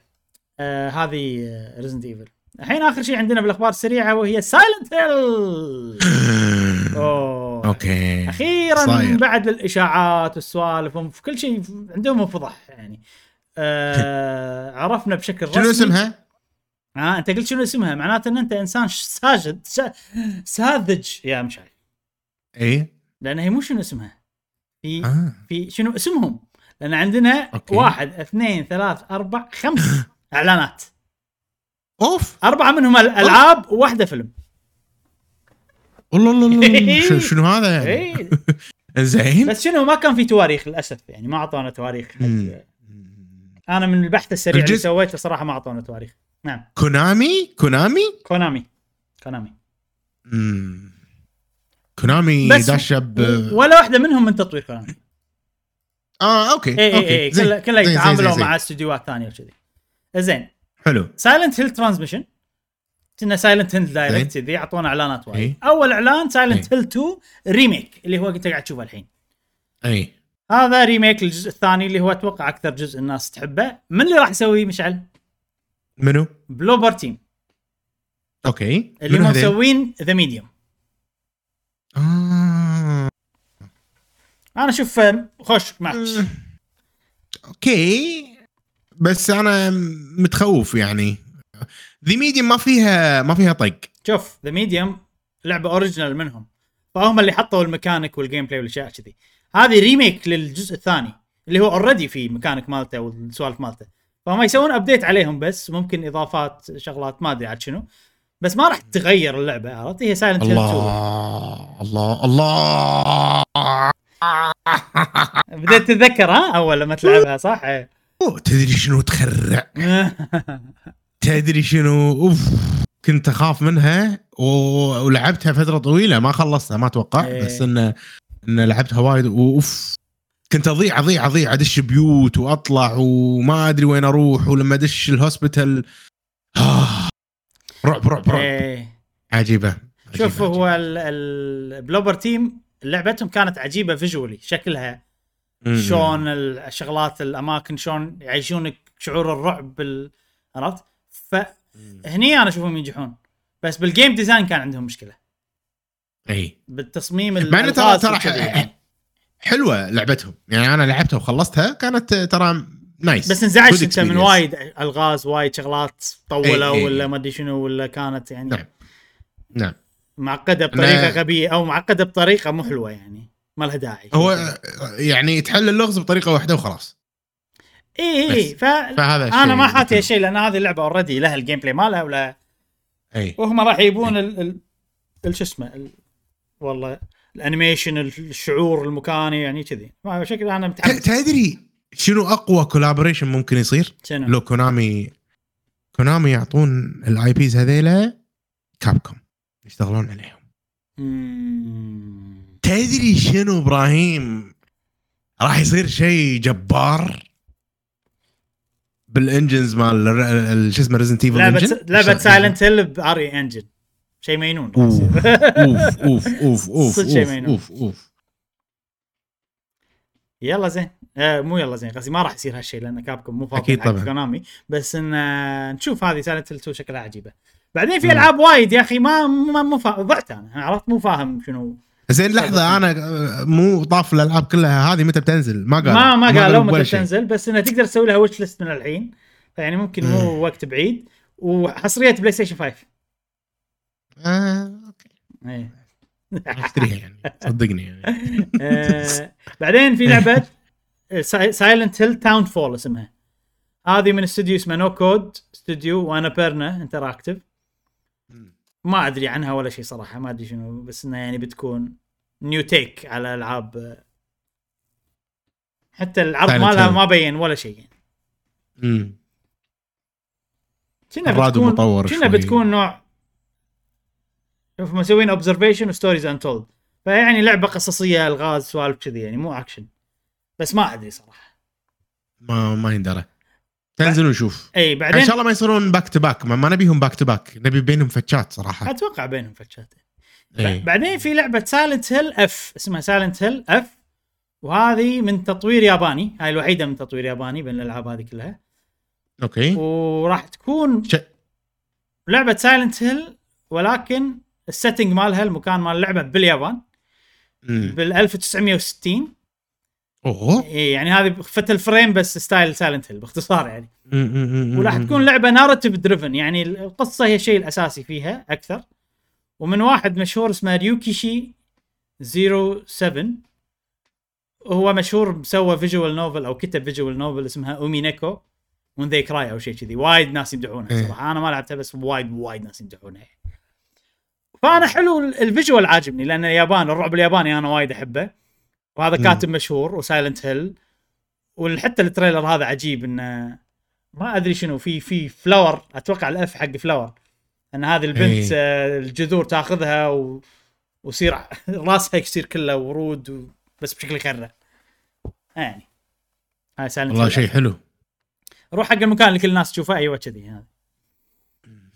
آه هذه Resident Evil الحين آخر شيء عندنا بالأخبار السريعة وهي Silent Hill أوه okay أخيرا صاير. بعد الإشاعات والسوالف في كل شيء عندهم انفضاح يعني آه عرفنا بشكل رسمي شنو اسمها؟ ها أنت قلت شنو اسمها؟ معناته إن أنت إنسان ساجد ساذج. يا مشعل. اي لأن هي مو شنو اسمها. في آه. في شنو اسمهم؟ لأن عندنا أوكي. واحد اثنين ثلاث أربع خمس إعلانات. أوف. أربعة منهم ألعاب وواحدة فيلم. والله الله شنو هذا يعني؟ إيه. زين. بس شنو ما كان في تواريخ للأسف يعني ما أعطونا تواريخ حق. أنا من البحث السريع اللي الجزء- سويته صراحة ما أعطونا تواريخ. نعم. Konami؟ Konami؟ Konami. Konami. Konami داشه ب ولا واحدة منهم من تطوير Konami. آه okay اي اي اي. كلها يتعاملوا مع. استديوهات ثانية وكذي. زين. حلو. Silent Hill Transmission كنه Silent Hill Direct كذي أعطونا إعلانات وايد. إيه. أول إعلان Silent. Hill 2 remake اللي هو انت قاعد تشوفه الحين. اي هذا remake للجزء الثاني اللي هو أتوقع أكثر جزء الناس تحبه. من اللي راح يسويه مشعل؟ منو؟ Bloober Team okay. اللي هم؟ مسوين The Medium آه. أنا أشوف آه، خوش match okay. بس أنا متخوف يعني. The Medium ما فيها ما فيها طق. شوف The Medium لعبة original منهم. فهم اللي حطوا ال mechanic وال gameplay والأشياء كذي. هذه remake للجزء الثاني اللي هو already في ميكانيك مالته والسوالف مالته. فهم يسوون update عليهم بس ممكن إضافات شغلات ما أدري عاد شنو. بس ما راح تغير اللعبة عرفت؟ هي Silent Hill 2 الله الله. الله بديت تتذكر ها؟ أول لما تلعبها صح؟ أوه، تدري شنو تخرع. تدري شنو؟ أوف. كنت أخاف منها. ولعبتها فترة طويلة ما خلصتها ما أتوقع. إيه. بس إنه إن لعبتها وايد وأوف كنت أضيع أضيع أضيع أدش بيوت وأطلع وما أدري وين أروح ولما أدش ال hospital آه. رعب رعب رعب إيه. عجيبة شوف عجيبة، هو ال Bloober Team لعبتهم كانت عجيبة visually شكلها. شلون الشغلات الأماكن شلون يعيشونك شعور الرعب بال عرفت؟ فهني أنا أشوفهم ينجحون بس بال game design كان عندهم مشكلة إي بالتصميم مع إنه ترى ترى يعني. حلوة لعبتهم يعني أنا لعبتها وخلصتها كانت ترى nice بس انزعجت انت من. وايد ألغاز وايد شغلات طولوا إي إي. ولا ما أدري شنو ولا كانت يعني نعم. نعم معقدة بطريقة أنا- غبية أو معقدة بطريقة مو حلوة يعني ما لها داعي هو يعني تحل اللغز بطريقة واحدة وخلاص إي إي. ف فهذا الشيء أنا ما حلو. هالشيء لأن هذه اللعبة already لها ال gameplay مالها ولا إي وهم راح يجيبون ال... ال... ال... شو اسمه ال... والله. ال animation الشعور المكاني يعني كذي. ما شكل أنا متحمس. تدري شنو أقوى collaboration ممكن يصير؟ شنو؟ لو كونامي كونامي يعطون ال IPs هذيلا كابكوم يشتغلون عليهم. مم. تدري شنو إبراهيم؟ راح يصير شيء جبار؟ بال engines مال ال- ال- شو اسمه Resident Evil لعبه لعبه سايلنت هيل بأري انجن شيء مجنون راح اوف. اوف اوف اوف صدق شيء اوف مجنون. اوف اوف يلا زين آه مو يلا زين قصدي ما راح يصير هالشيء لأن كابكوم مو فاضي أكيد حق طبعاً. كونامي بس ان آه، نشوف هذه Silent Hill 2 شكلها عجيبه بعدين في مم. العاب وايد يا أخي ما مو فا... ضعت أنا عرفت مو فاهم شنو زين لحظه أنا مو طاف الالعاب كلها هذه متى بتنزل ما قالوا ما ما قالوا متى شيء. تنزل بس انها تقدر تسوي لها wishlist من الحين فيعني ممكن مم. مو وقت بعيد وحصريه PlayStation 5 آه، okay. إيه. أشتريها يعني. صدقني يعني. آه، بعدين في لعبة Silent Hill Townfall اسمها. هذه من استوديو اسمه No Code استوديو و Annapurna Interactive ما أدري عنها ولا شيء صراحة ما أدري شنو بس إنها يعني بتكون new take على ألعاب حتى العرض مالها. ما بين ولا شيء يعني. مم. كنا بتكون كنا. بتكون نوع شوف مسوين Observation و Stories Untold فيعني لعبة قصصية ألغاز سوالف كذي يعني مو اكشن بس ما أدري صراحة. ما ما يندرى تنزل ونشوف. إي إن بعدين شاء الله ما يصيرون back to back ما, ما نبيهم back to back نبي بينهم فتشات صراحة. أتوقع بينهم فتشات. إيه. بعدين في لعبة Silent Hill f اسمها Silent Hill f وهذه من تطوير ياباني. هاي الوحيدة من تطوير ياباني بين الألعاب هذه كلها. okay. وراح تكون ش... لعبة Silent Hill ولكن ال setting مالها المكان مال اللعبه باليابان. بال 1960 أوه. إيه يعني هذه Fatal Frame بس style Silent Hill باختصار يعني. وراح. تكون لعبة narrative driven يعني القصة هي الشيء الأساسي فيها أكثر. ومن واحد مشهور اسمه Ryukishi07 هو مشهور سوى visual novel أو كتب visual novel اسمها Umineko When They Cry أو شيء كذي. وايد ناس يمدحونها إيه. صراحة. أنا ما لعبتها بس وايد وايد ناس يمدحونها. فانا حلو ال visual عاجبني لأن اليابان الرعب الياباني أنا وايد أحبه. وهذا. كاتب مشهور و Silent Hill وحتى ال trailer هذا عجيب إنه ما أدري شنو في في flower أتوقع ال f حق flower إن هذه البنت إيه. آه، الجذور تاخذها و... ويصير راسها يصير كله ورود و... بس بشكل خره يعني. هاي سايلنت والله شيء حلو. روح حق المكان اللي كل الناس تشوفه. أيوه كذي هذا.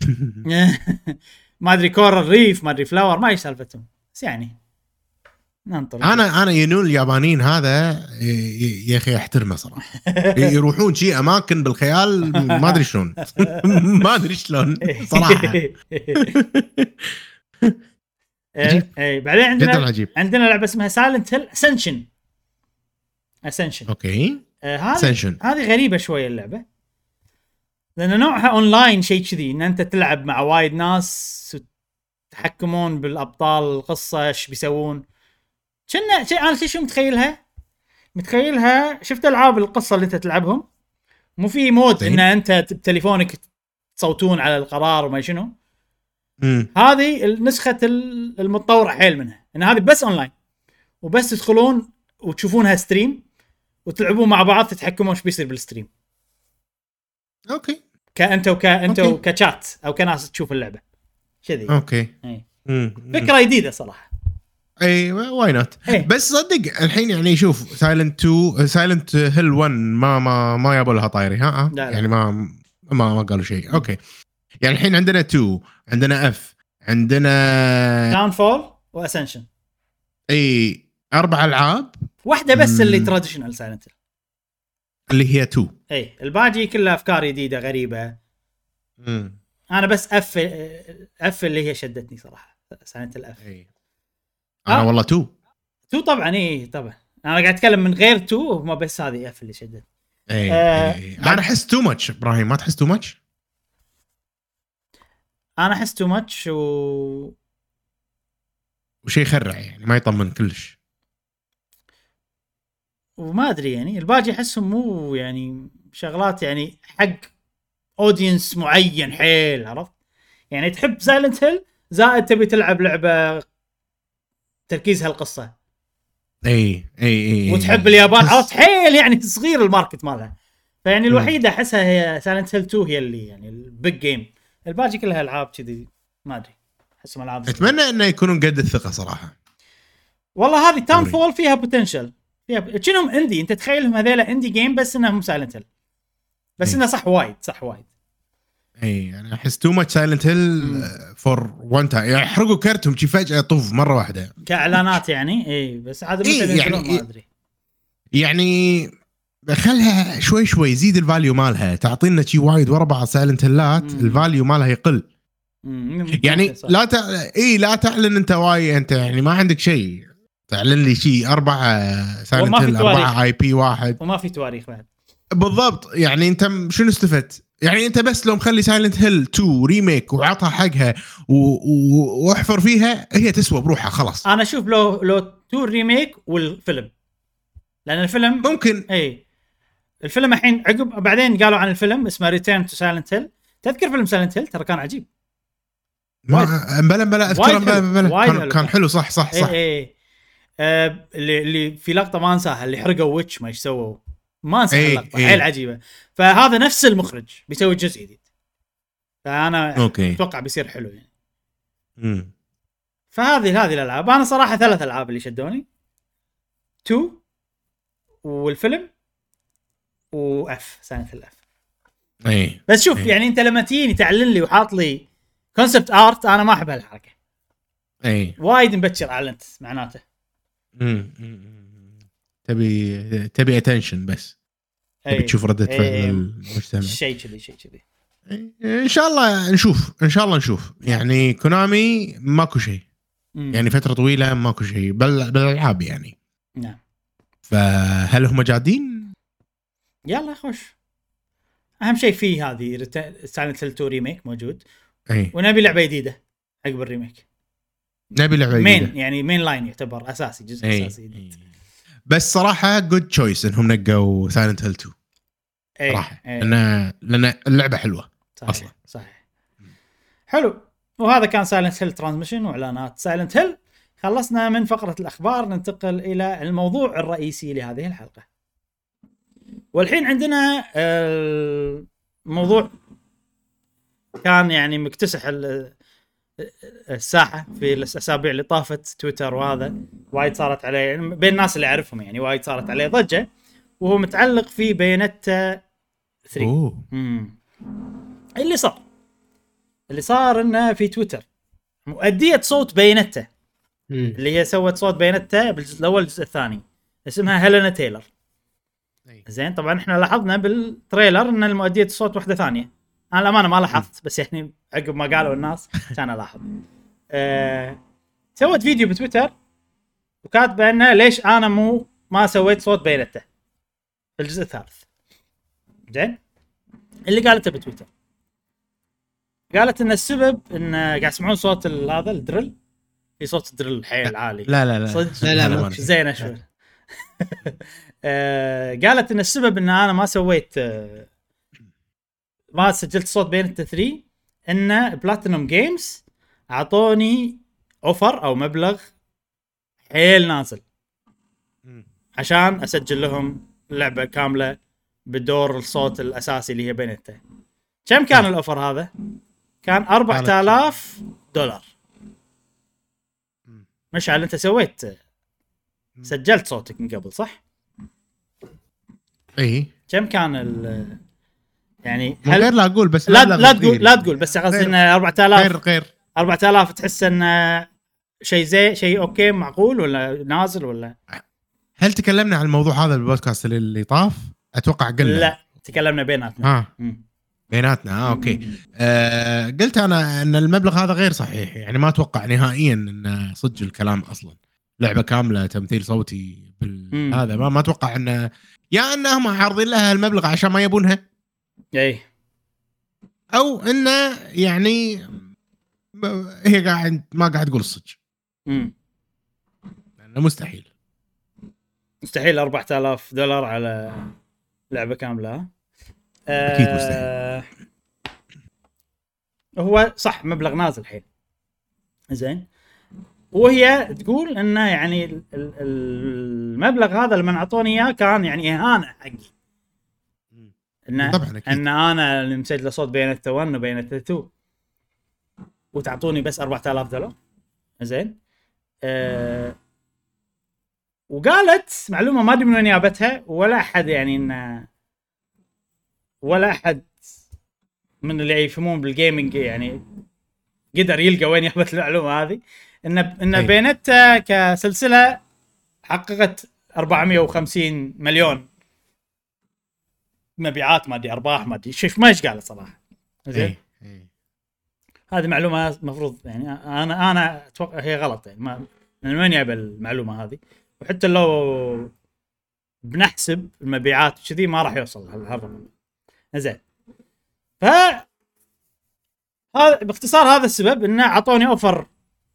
ما أدري كور الريف ما أدري فلاور ما إيش سالفتهم. بس يعني ننطر. أنا أنا ينو اليابانيين هذا يا أخي احترمه صراحة. يروحون شي أماكن بالخيال ما أدري شلون. ما أدري شلون صراحة. اي إيه، بعدين عندنا عجيب. عندنا لعبة اسمها سايلنت هيل اسنشن Ascension okay. هذه Ascension هذه غريبة شوية اللعبة. لأن نوعها اونلاين شيء كذي إن أنت تلعب مع وايد ناس تحكمون بالأبطال القصة إيش بيسوون. كنا شيء أنا شو متخيلها؟ متخيلها شفت ألعاب القصة اللي أنت تلعبهم؟ مو في mood زين. إن أنت بتليفونك تصوتون على القرار وما شنو. هذه نسخة ال- المتطورة حيل منها إن هذه بس اونلاين وبس تدخلون وتشوفونها ستريم وتلعبون مع بعض تتحكمون إيش بيصير بالستريم أوكي كانت وكانت أوكي. كشات أو كناس تشوف اللعبة كذي أوكي. مم. فكرة جديدة صراحة اي واي نوت. بس صدق الحين يعني شوف سايلنت 2 سايلنت هيل 1 ما ما ما يابوا لها طايري ها ها لا، لا. يعني ما ما ما قالوا شيء أوكي يعني الحين عندنا 2 عندنا اف عندنا داون فول واسنشن اي أربع ألعاب واحدة بس اللي. traditional Silent اللي هي 2 إي الباقي كلها أفكار جديدة غريبة. امم أنا بس f f اللي هي شدتني صراحة Silent ال f. إي. أنا آه. والله 2 two طبعا إي طبعا. أنا قاعد أتكلم من غير 2 هم بس هذه f اللي شدت إي آه، أنا أحس too much إبراهيم ما تحس too much؟ أنا أحس too much و وشيء يخرع يعني ما يطمن كلش. وما أدري يعني الباقي أحسهم مو يعني شغلات يعني حق audience معين حيل عرفت؟ يعني تحب Silent Hill زائد تبي تلعب لعبة تركيزها القصة إي إي إي وتحب اليابان عرفت حيل يعني صغير ال market مالها فيعني مم. الوحيدة أحسها هي Silent Hill 2 هي اللي يعني ال big game الباقي كلها ألعاب كذي ما أدري أحسهم ألعاب. أتمنى إنه يكونون قد الثقة صراحة والله هذه Townfall فيها potential فيها شنهم indie أنت تخيلهم هذيلا indie game بس انهم Silent Hill بس إيه. انه صح وايد صح وايد اي أنا أحس too much Silent Hill for one time يعني يحرقوا كرتهم شي فجأة طوف مرة واحدة. كإعلانات يعني اي بس عاد إيه، يعني ينزلون إيه. ما أدري. يعني خلها شوي شوي زيد ال value مالها. تعطينا شي وايد ورا بعض Silent Hill ات. ال value مالها يقل. مم، يعني. لا تع... اي لا تعلن أنت واي أنت يعني ما عندك شيء تعلن لي شيء اربعه Silent وما في Hill. اربعه I P واحد. وما في تواريخ بعد. بالضبط. يعني أنت شنو استفدت؟ يعني أنت بس لو مخلي Silent Hill 2 Remake وعطها حقها. واحفر فيها هي تسوى بروحها خلاص. أنا أشوف لو لو 2 Remake والفيلم. لأن الفيلم ممكن. إي. الفيلم الحين عقب بعدين قالوا عن الفيلم اسمه Return to Silent Hill تذكر فيلم Silent Hill ترى كان عجيب. ما بلا بلا أذكر بلا. بلا. وايد كان, حلو. كان حلو. صح صح صح. إي إي. آه اللي اللي في لقطة ما أنساها اللي حرقوا witch ما إيش سووا. ما أنسى إيه، اللقطه إيه. حيل عجيبة. فهذا نفس المخرج بيسوي جزء جديد. فأنا okay. أتوقع بيصير حلو يعني. مم. فهذه هذه الألعاب. أنا صراحة ثلاث ألعاب اللي شدوني. 2 والفيلم و F Silent ال F اي بس شوف إيه. يعني أنت لما تجيني تعلن لي وحاط لي concept art أنا ما أحب هالحركة. اي وايد مبكر اعلنت معناته. تبي تبي attention بس. تبي إيه. تشوف ردة فعل إيه. المجتمع شيء كذي شيء كذي. إن شاء الله نشوف إن شاء الله نشوف. يعني Konami ماكو شيء. يعني فترة طويلة ماكو شيء. بال بالألعاب يعني. نعم. فهل هم جادين؟ يلا خش أهم شيء فيه هذه Silent Hill 2 Remake موجود. اي ونبي لعبة جديدة عقب ال remake. نبي لعبة main جديدة. يعني main line يعتبر أساسي جزء إي. أساسي جديد إي. بس صراحة good choice إنهم نقوا Silent Hill 2 إي. صراحة إي. لأن لأن اللعبة حلوة صحيح. أصلاً. صحيح حلو وهذا كان Silent Hill Transmission وإعلانات Silent Hill خلصنا من فقرة الأخبار ننتقل إلى الموضوع الرئيسي لهذه الحلقة والحين عندنا آه، موضوع كان يعني مكتسح ال- الساحة في الأسابيع اللي طافت تويتر وهذا وايد صارت عليه. يعني بين الناس اللي أعرفهم يعني وايد صارت عليه ضجة وهو متعلق في Bayonetta 3 أوه. امم اللي صار اللي صار إنه في تويتر. مؤدية صوت Bayonetta مم. اللي هي سوت صوت Bayonetta بالجزء الأول والجزء الثاني. اسمها Hellena Taylor. زين طبعا إحنا لاحظنا بال trailer إن المؤدية الصوت واحدة ثانية. أنا الأمانة ما لاحظت بس يعني عقب ما قالوا الناس كان الاحظ أه سوت فيديو بتويتر وكاتبه إنه ليش أنا مو ما سويت صوت Bayonetta. في الجزء الثالث. زين؟ اللي قالته بتويتر. قالت إن السبب إن قاعد يسمعون صوت هذا ال drill في صوت ال drill حيل عالي. لا لا لا. صدق. لا، لا، في. زينة شوي. آه، قالت إن السبب إن أنا ما سويت آه، ما سجلت صوت Bayonetta 3 إن PlatinumGames أعطوني offer أو مبلغ حيل نازل. عشان أسجل لهم لعبة كاملة بدور الصوت الأساسي اللي هي Bayonetta كم كان ال offer هذا؟ كان 4000 دولار. مشعل أنت سويت سجلت صوتك من قبل صح؟ اي كم كان يعني من غير لا أقول بس لا لا. تقول لا تقول بس قصدي غير- ان 4000 غير غير. 4000 تحس انه شيء زي شيء okay معقول ولا نازل ولا؟ هل تكلمنا عن الموضوع هذا بالبودكاست اللي, طاف؟ أتوقع قلنا. لا تكلمنا بيناتنا. ها. مم. بيناتنا آه okay. آه قلت أنا إن المبلغ هذا غير صحيح يعني ما أتوقع نهائيا انه صدق الكلام أصلا. لعبة كاملة تمثيل صوتي بال- هذا ما ما أتوقع انه يا إنهم عارضين لها المبلغ عشان ما يبونها. اي. أو إنه يعني هي قاعد ما قاعد تقول الصدق. امم لأنه مستحيل. مستحيل 4000 دولار على لعبة كاملة. ها؟ أكيد آه، هو صح مبلغ نازل الحين. زين. وهي تقول إنه يعني ال- ال- المبلغ هذا لما أعطوني إياه كان يعني إهانة حقي. إن طبعاً أكيد. إن أنا اللي مسجله صوت Bayonetta 1 و Bayonetta 2 وتعطوني بس 4000 دولار. زين. أه وقالت معلومة ما أدري من وين جابتها ولا أحد يعني انه ولا أحد من اللي يفهمون بال gaming يعني قدر يلقى وين جابت المعلومة هذه. إن إن أي. Bayonetta كسلسلة حققت 450 مليون. مبيعات ما أدري أرباح ما أدري. شوف ما إيش قالت صراحة زين؟ إيه، إيه. هذه معلومة المفروض يعني أنا أنا أتوقع هي غلط يعني ما من وين جايبه المعلومة هذه. وحتى لو بنحسب المبيعات وكذي ما راح يوصل هال- هالرقم زين. ف هذا باختصار هذا السبب إنه أعطوني أوفر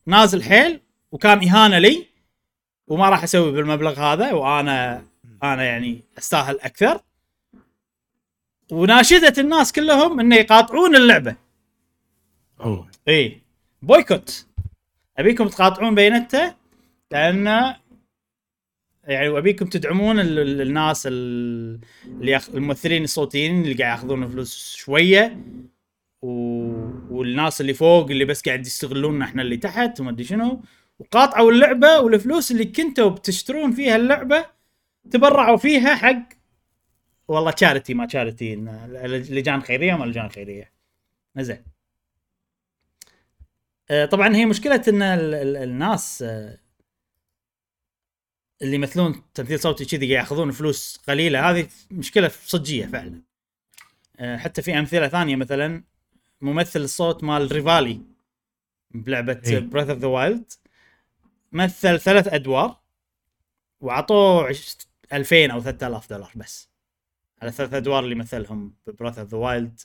نازل حيل وكان إهانة لي وما راح أسوي بالمبلغ هذا وأنا أنا يعني أستاهل أكثر. وناشدت الناس كلهم انه يقاطعون اللعبة. أوه. إي. بويكوت. أبيكم تقاطعون بينته لأن يعني وأبيكم تدعمون ال- ال- الناس ال- اللي. الممثلين الصوتيين اللي قاعد يأخذون فلوس شوية. و... والناس اللي فوق اللي بس قاعد يستغلوننا إحنا اللي تحت وما أدري شنو. وقاطعوا اللعبة والفلوس اللي كنتوا بتشترون فيها اللعبة تبرعوا فيها حق والله تشاريتي ما تشاريتي لجان خيرية ما لجان خيرية. زين. آه، طبعا هي مشكلة إن ال- ال- الناس آه، اللي يمثلون تمثيل صوتي كذي يأخذون فلوس قليلة هذه مشكلة صجية فعلا. آه، حتى في أمثلة ثانية مثلا ممثل الصوت مال Revali بلعبة إيه. Breath of the Wild مثل ثلاث أدوار وعطوه عش- 2000 أو 3000 دولار بس. على ثلاث أدوار اللي مثلهم ب Breath of the Wild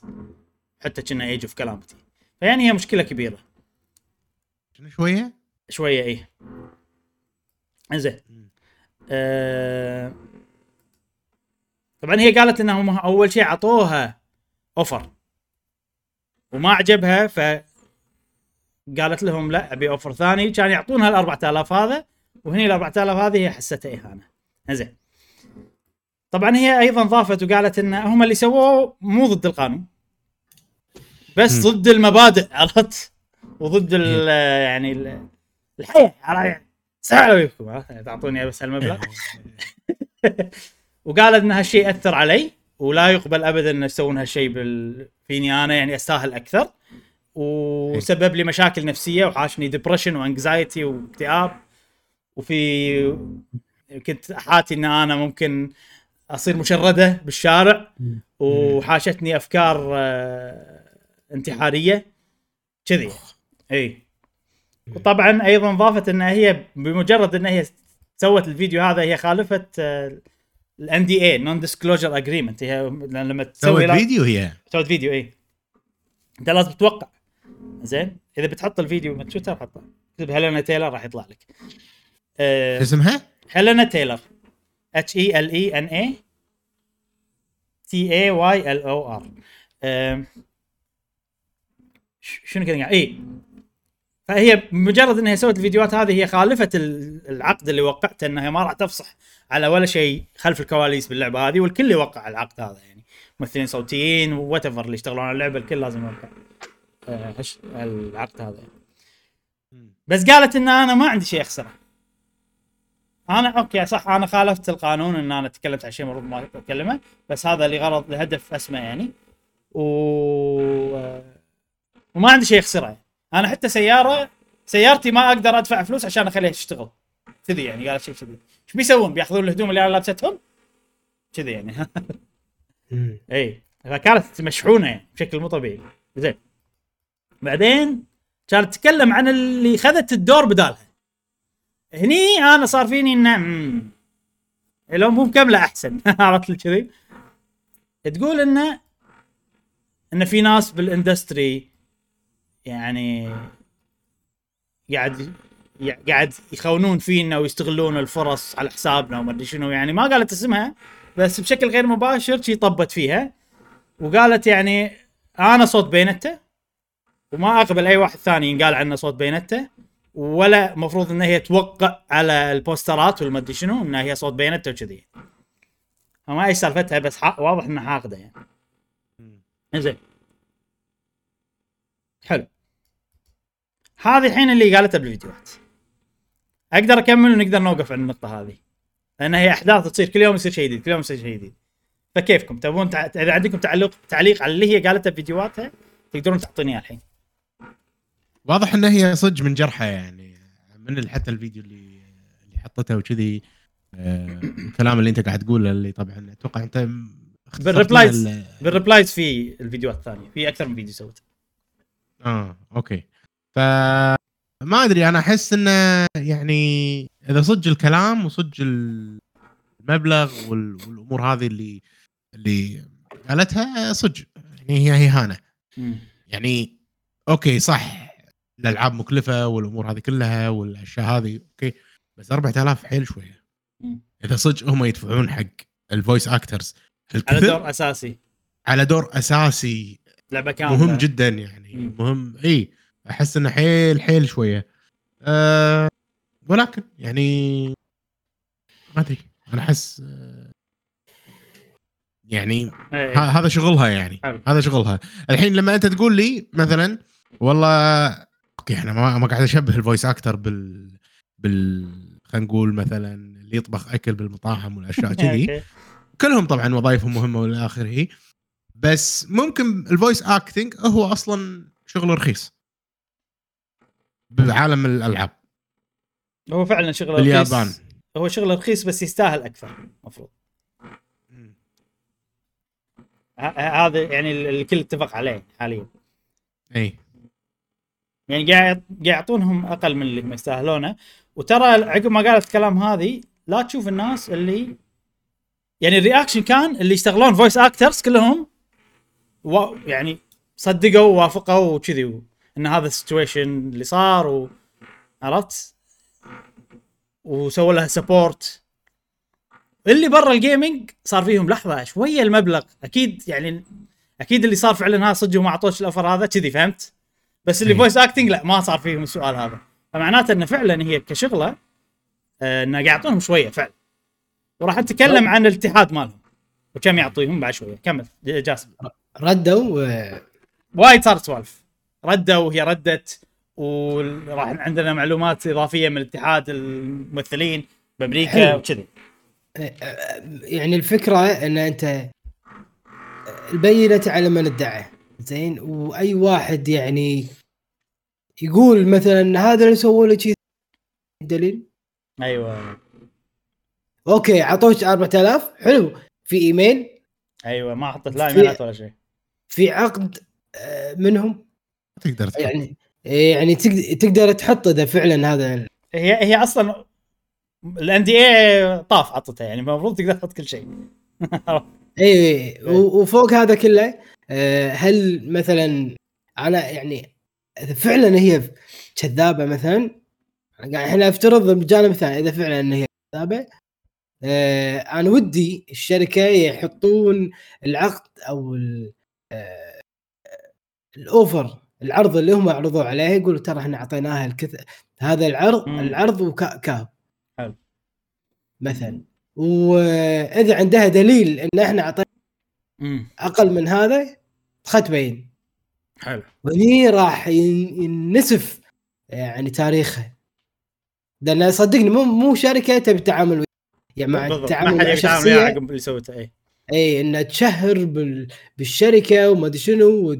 حتى كنا Age of Calamity فيعني هي مشكلة كبيرة. شنو شوية؟ شوية إيه. إنزين. آه... طبعا هي قالت إنهم أول شيء عطوها offer وما عجبها ف قالت لهم لا أبي offer ثاني. كان يعطونها ال 4000 هذا وهني ال 4000 هذه هي حستها إهانة. زين طبعا هي أيضا ضافت وقالت إن هم اللي سووه مو ضد القانون. بس مم. ضد المبادئ عرفت؟ وضد ال يعني ال- الحياة عرفت؟ عليكم ها؟ تعطوني بس هالمبلغ وقالت إن هالشيء اثر علي ولا يقبل ابدا إن يسوون هالشيء بال... فيني أنا يعني أستاهل أكثر. وسبب لي مشاكل نفسية وحاشني depression و anxiety واكتئاب. وفي كنت حاتي إن أنا ممكن أصير مشردة بالشارع وحاشتني أفكار آه، انتحارية كذي. إي. وطبعا أيضا ضافت ان هي بمجرد إن هي سوت الفيديو هذا هي خالفت ال NDA non-disclosure agreement هي لما تسوي سوت فيديو هي. سوت فيديو إي. أنت لازم تتوقع. زين؟ إذا بتحط الفيديو من تويتر حطه. اكتب هيلينا تايلر راح يطلع لك. أه اسمها؟ هيلينا تايلر. H E L L E N A T A Y L O R شنو كذا اي فهي مجرد إنها سوت الفيديوهات هذه هي خالفت ال- العقد اللي وقعته إنها ما راح تفصح على ولا شيء خلف الكواليس باللعبة هذه والكل يوقع العقد هذا يعني. ممثلين صوتيين وات اللي يشتغلون على اللعبة الكل لازم يوقع آه، العقد هذا يعني. بس قالت إن أنا ما عندي شيء أخسره. أنا أوكي صح أنا خالفت القانون ان أنا تكلمت عن شيء المفروض ما اتكلمه بس هذا لغرض لهدف اسمى يعني. و وما عندي شيء اخسره يعني. أنا حتى سيارة سيارتي ما أقدر ادفع فلوس عشان اخليها تشتغل. كذي يعني قالت شيء كذي. إيش بيسوون؟ بياخذون الهدوم اللي أنا لابستهم؟ كذي يعني. اي فكانت مشحونة يعني بشكل مو طبيعي. زين. بعدين كانت تتكلم عن اللي خذت الدور بدالها. هني أنا صار فيني انه مم، لو مو مكمله أحسن. عرفت كذي؟ تقول إنه إن في ناس بالإندستري يعني قاعد قاعد يخونون فينا ويستغلون الفرص على حسابنا وما أدري شنو. يعني ما قالت اسمها بس بشكل غير مباشر شي طبت فيها وقالت يعني أنا صوت بينته وما أقبل أي واحد ثاني ينقال عنه صوت بينته. ولا مفروض إن هي توقع على البوسترات والمدري شنو انها هي صوت بينته وكذي ما إيش سالفتها بس واضح إنها حاقدة يعني. زين حلو. هذه الحين اللي قالتها بالفيديوهات. أقدر أكمل ونقدر نوقف عند النقطة هذه. لأن هي أحداث تصير كل يوم يصير شيء جديد كل يوم يصير شيء جديد. فكيفكم؟ تبون تع... إذا عندكم تعليق تعليق على اللي هي قالتها بفيديوهاتها تقدرون تعطوني اياه الحين. واضح ان هي صدق من جرحه يعني. من حتى الفيديو اللي اللي حطته وكذي آه الكلام اللي أنت قاعد تقوله اللي طبعا أتوقع أنت بالريبلايز بالريبلايز في الفيديوهات الثانية. في أكثر من فيديو سويته. آه okay. ف ما أدري أنا أحس إنه يعني إذا صدق الكلام وصدق المبلغ والأمور هذه اللي اللي قالتها صدق. يعني هي اهانه يعني okay صح. الألعاب مكلفة والأمور هذه كلها والأشياء هذه okay. بس 4000 حيل شوية. إذا صدق هم يدفعون حق ال voice actors على دور أساسي. على دور أساسي. لعبة كاملة. مهم جدا يعني. مم. مهم إي. أحس إنه حيل حيل شوية. أه ولكن يعني ما أدري. أنا أحس أه يعني إيه. هذا شغلها يعني. حلو. هذا شغلها. الحين لما أنت تقول لي مثلا والله okay إحنا ما, ما قاعد أشبه ال voice actor بال بال خلينا نقول مثلا اللي يطبخ أكل بالمطاعم والأشياء كذي. كلهم طبعا وظائفهم مهمة والى آخره. بس ممكن ال voice acting هو أصلا شغل رخيص. بعالم الألعاب. هو فعلا شغل باليابان رخيص هو شغل رخيص بس يستاهل أكثر المفروض هذا يعني الكل اتفق عليه حاليا. اي يعني قاعد قاعد يعطونهم أقل من اللي يستاهلونه وترى عقب ما قالت الكلام هذه لا تشوف الناس اللي يعني ال reaction كان اللي يشتغلون voice actors كلهم و... يعني صدقوا ووافقوا وكذي إن هذا ال situation اللي صار و... عرفت؟ وسووا لها support اللي برا ال gaming صار فيهم لحظة شوية المبلغ أكيد يعني أكيد اللي صار فعلا هذا صدق وما أعطوش ال offer هذا كذي فهمت؟ بس اللي voice acting لا ما صار فيهم السؤال هذا. فمعناته إنه فعلا هي كشغلة آه إنه قاعد يعطونهم شوية فعلا. وراح نتكلم عن الاتحاد مالهم. وكم يعطيهم بعد شوية. كمل جاسم. ردوا وايد صارت سوالف. ردوا وهي ردت وراح عندنا معلومات إضافية من الاتحاد الممثلين بأمريكا وكذي. يعني الفكرة إن أنت البينة على من ادعى. زين؟ وأي واحد يعني يقول مثلا هذا اللي سووا له دليل؟ أيوه. okay عطوك 4000 حلو. في إيميل؟ أيوه ما حطت لا إيميلات ولا شيء. في عقد آه، منهم؟ تقدر تحط. يعني يعني تقدر تحط إذا فعلا هذا. هي هي أصلا ال NDA طاف عطتها يعني المفروض تقدر تحط كل شيء. اي وفوق هذا كله هل مثلا أنا يعني اذا فعلا هي كذابة مثلا؟ إحنا افترض بجانب ثاني إذا فعلا هي كذابة. آه أنا ودي الشركة يحطون العقد أو آه الأوفر العرض اللي هم عرضوا عليه يقولوا ترى إحنا أعطيناها الكث... هذا العرض مم. العرض وكاب حلو. مثلا. وإذا عندها دليل إن إحنا أعطينا أقل من هذا خد بين. حلو. وهني راح ينسف يعني تاريخها لأن صدقني مو مو شركة تبي تعامل يعني مع التعامل مع شخصيه اللي سوته اي اي انها تشهر بال... بالشركة وما أدري شنو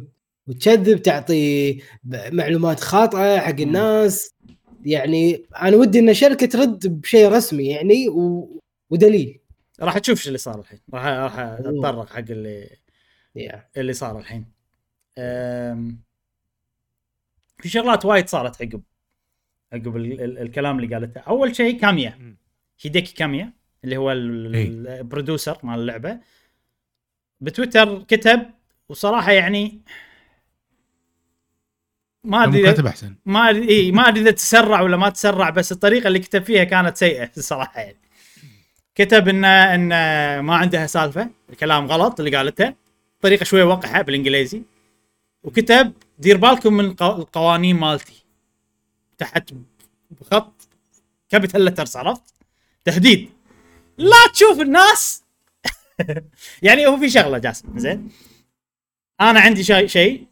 وتكذب تعطي معلومات خاطئة حق الناس. يعني أنا ودي إن الشركة ترد بشيء رسمي يعني و... ودليل. راح تشوف شو اللي صار الحين. راح راح أتطرق حق اللي yeah. اللي صار الحين. أم... في شغلات وايد صارت عقب عقب ال... ال... الكلام اللي قالته. أول شيء كاميا. هيديكي كاميا اللي هو. البرودوسر مال اللعبة. بتويتر كتب وصراحة يعني ما أدري كاتب أحسن. ما أدري إيه ما أدري إذا تسرع ولا ما تسرع بس الطريقة اللي كتب فيها كانت سيئة الصراحه يعني. كتب ان ان ما عندها سالفة الكلام غلط اللي قالته. طريقة شوية وقحة بالإنجليزي. وكتب دير بالكم من الق- القوانين مالتي. تحت بخط capital letters عرفت؟ تهديد. لا تشوف الناس. يعني هو في شغلة جاسم زين؟ أنا عندي شيء شيء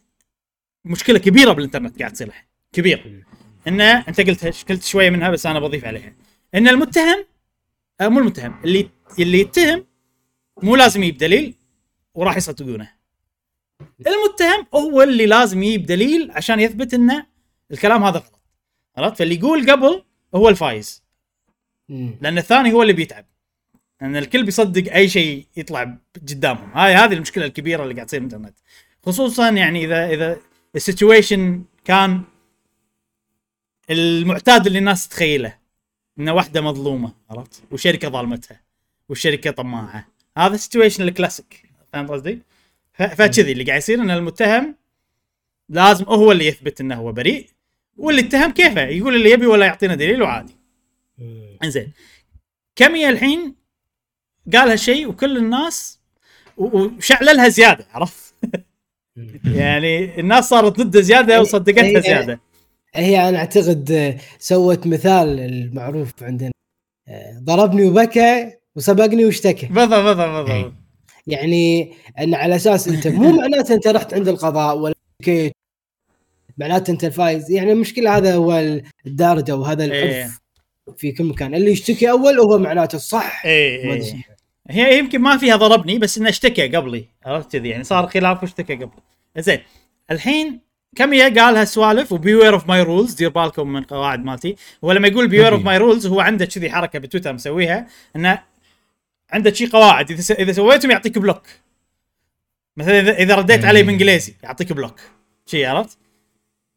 مشكلة كبيرة بالإنترنت قاعد تصير الحين. كبير. إنه أنت قلت قلت شوية منها بس أنا بضيف عليها. إن المتهم مو المتهم. اللي اللي يتهم مو لازم يجيب دليل وراح يصدقونه المتهم هو اللي لازم يجيب دليل عشان يثبت انه الكلام هذا غلط. عرفت؟ فاللي يقول قبل هو الفايز. لأن الثاني هو اللي بيتعب. لأن الكل بيصدق أي شيء يطلع قدامهم. هاي هذه المشكلة الكبيرة اللي قاعد تصير بالإنترنت. خصوصا يعني اذا إذا ال situation كان المعتاد اللي الناس تتخيله. ان واحدة مظلومة عرفت؟ وشركة ظالمتها والشركة طماعة. هذا ال situation ال classic فهمت قصدي؟ ف- فكذي اللي قاعد يصير إن المتهم لازم هو اللي يثبت إنه هو بريء واللي اتهم كيفه؟ يقول اللي يبي ولا يعطينا دليل وعادي. مم. إنزين. كمية الحين قال هالشيء وكل الناس وشعللها زيادة عرفت؟ يعني الناس صارت ضده زيادة وصدقتها هي- زيادة. هي أنا أعتقد آه، سوت مثال المعروف عندنا. آه، ضربني وبكى وسبقني واشتكى. بالضبط بالضبط بالضبط. إيه. يعني إن على أساس أنت مو معناته أنت رحت عند القضاء ولا اشتكيت معناته أنت الفايز. يعني المشكلة هذا هو الدارجه وهذا إيه. العرف في كل مكان. اللي يشتكي أول هو معناته الصح. شو. هي يمكن ما فيها ضربني بس إنه اشتكى قبلي. عرفت كذي؟ يعني صار خلاف واشتكى قبلي. زين الحين كاميا قال هالسوالف و beware of my rules دير بالكم من قواعد مالتي. هو لما يقول beware of my rules هو عنده كذي حركة بتويتر مسويها إنه عنده شي قواعد. إذا إذا سويتهم يعطيك block مثلا اذا إذا رديت عليه. بإنجليزي يعطيك block شي عرفت؟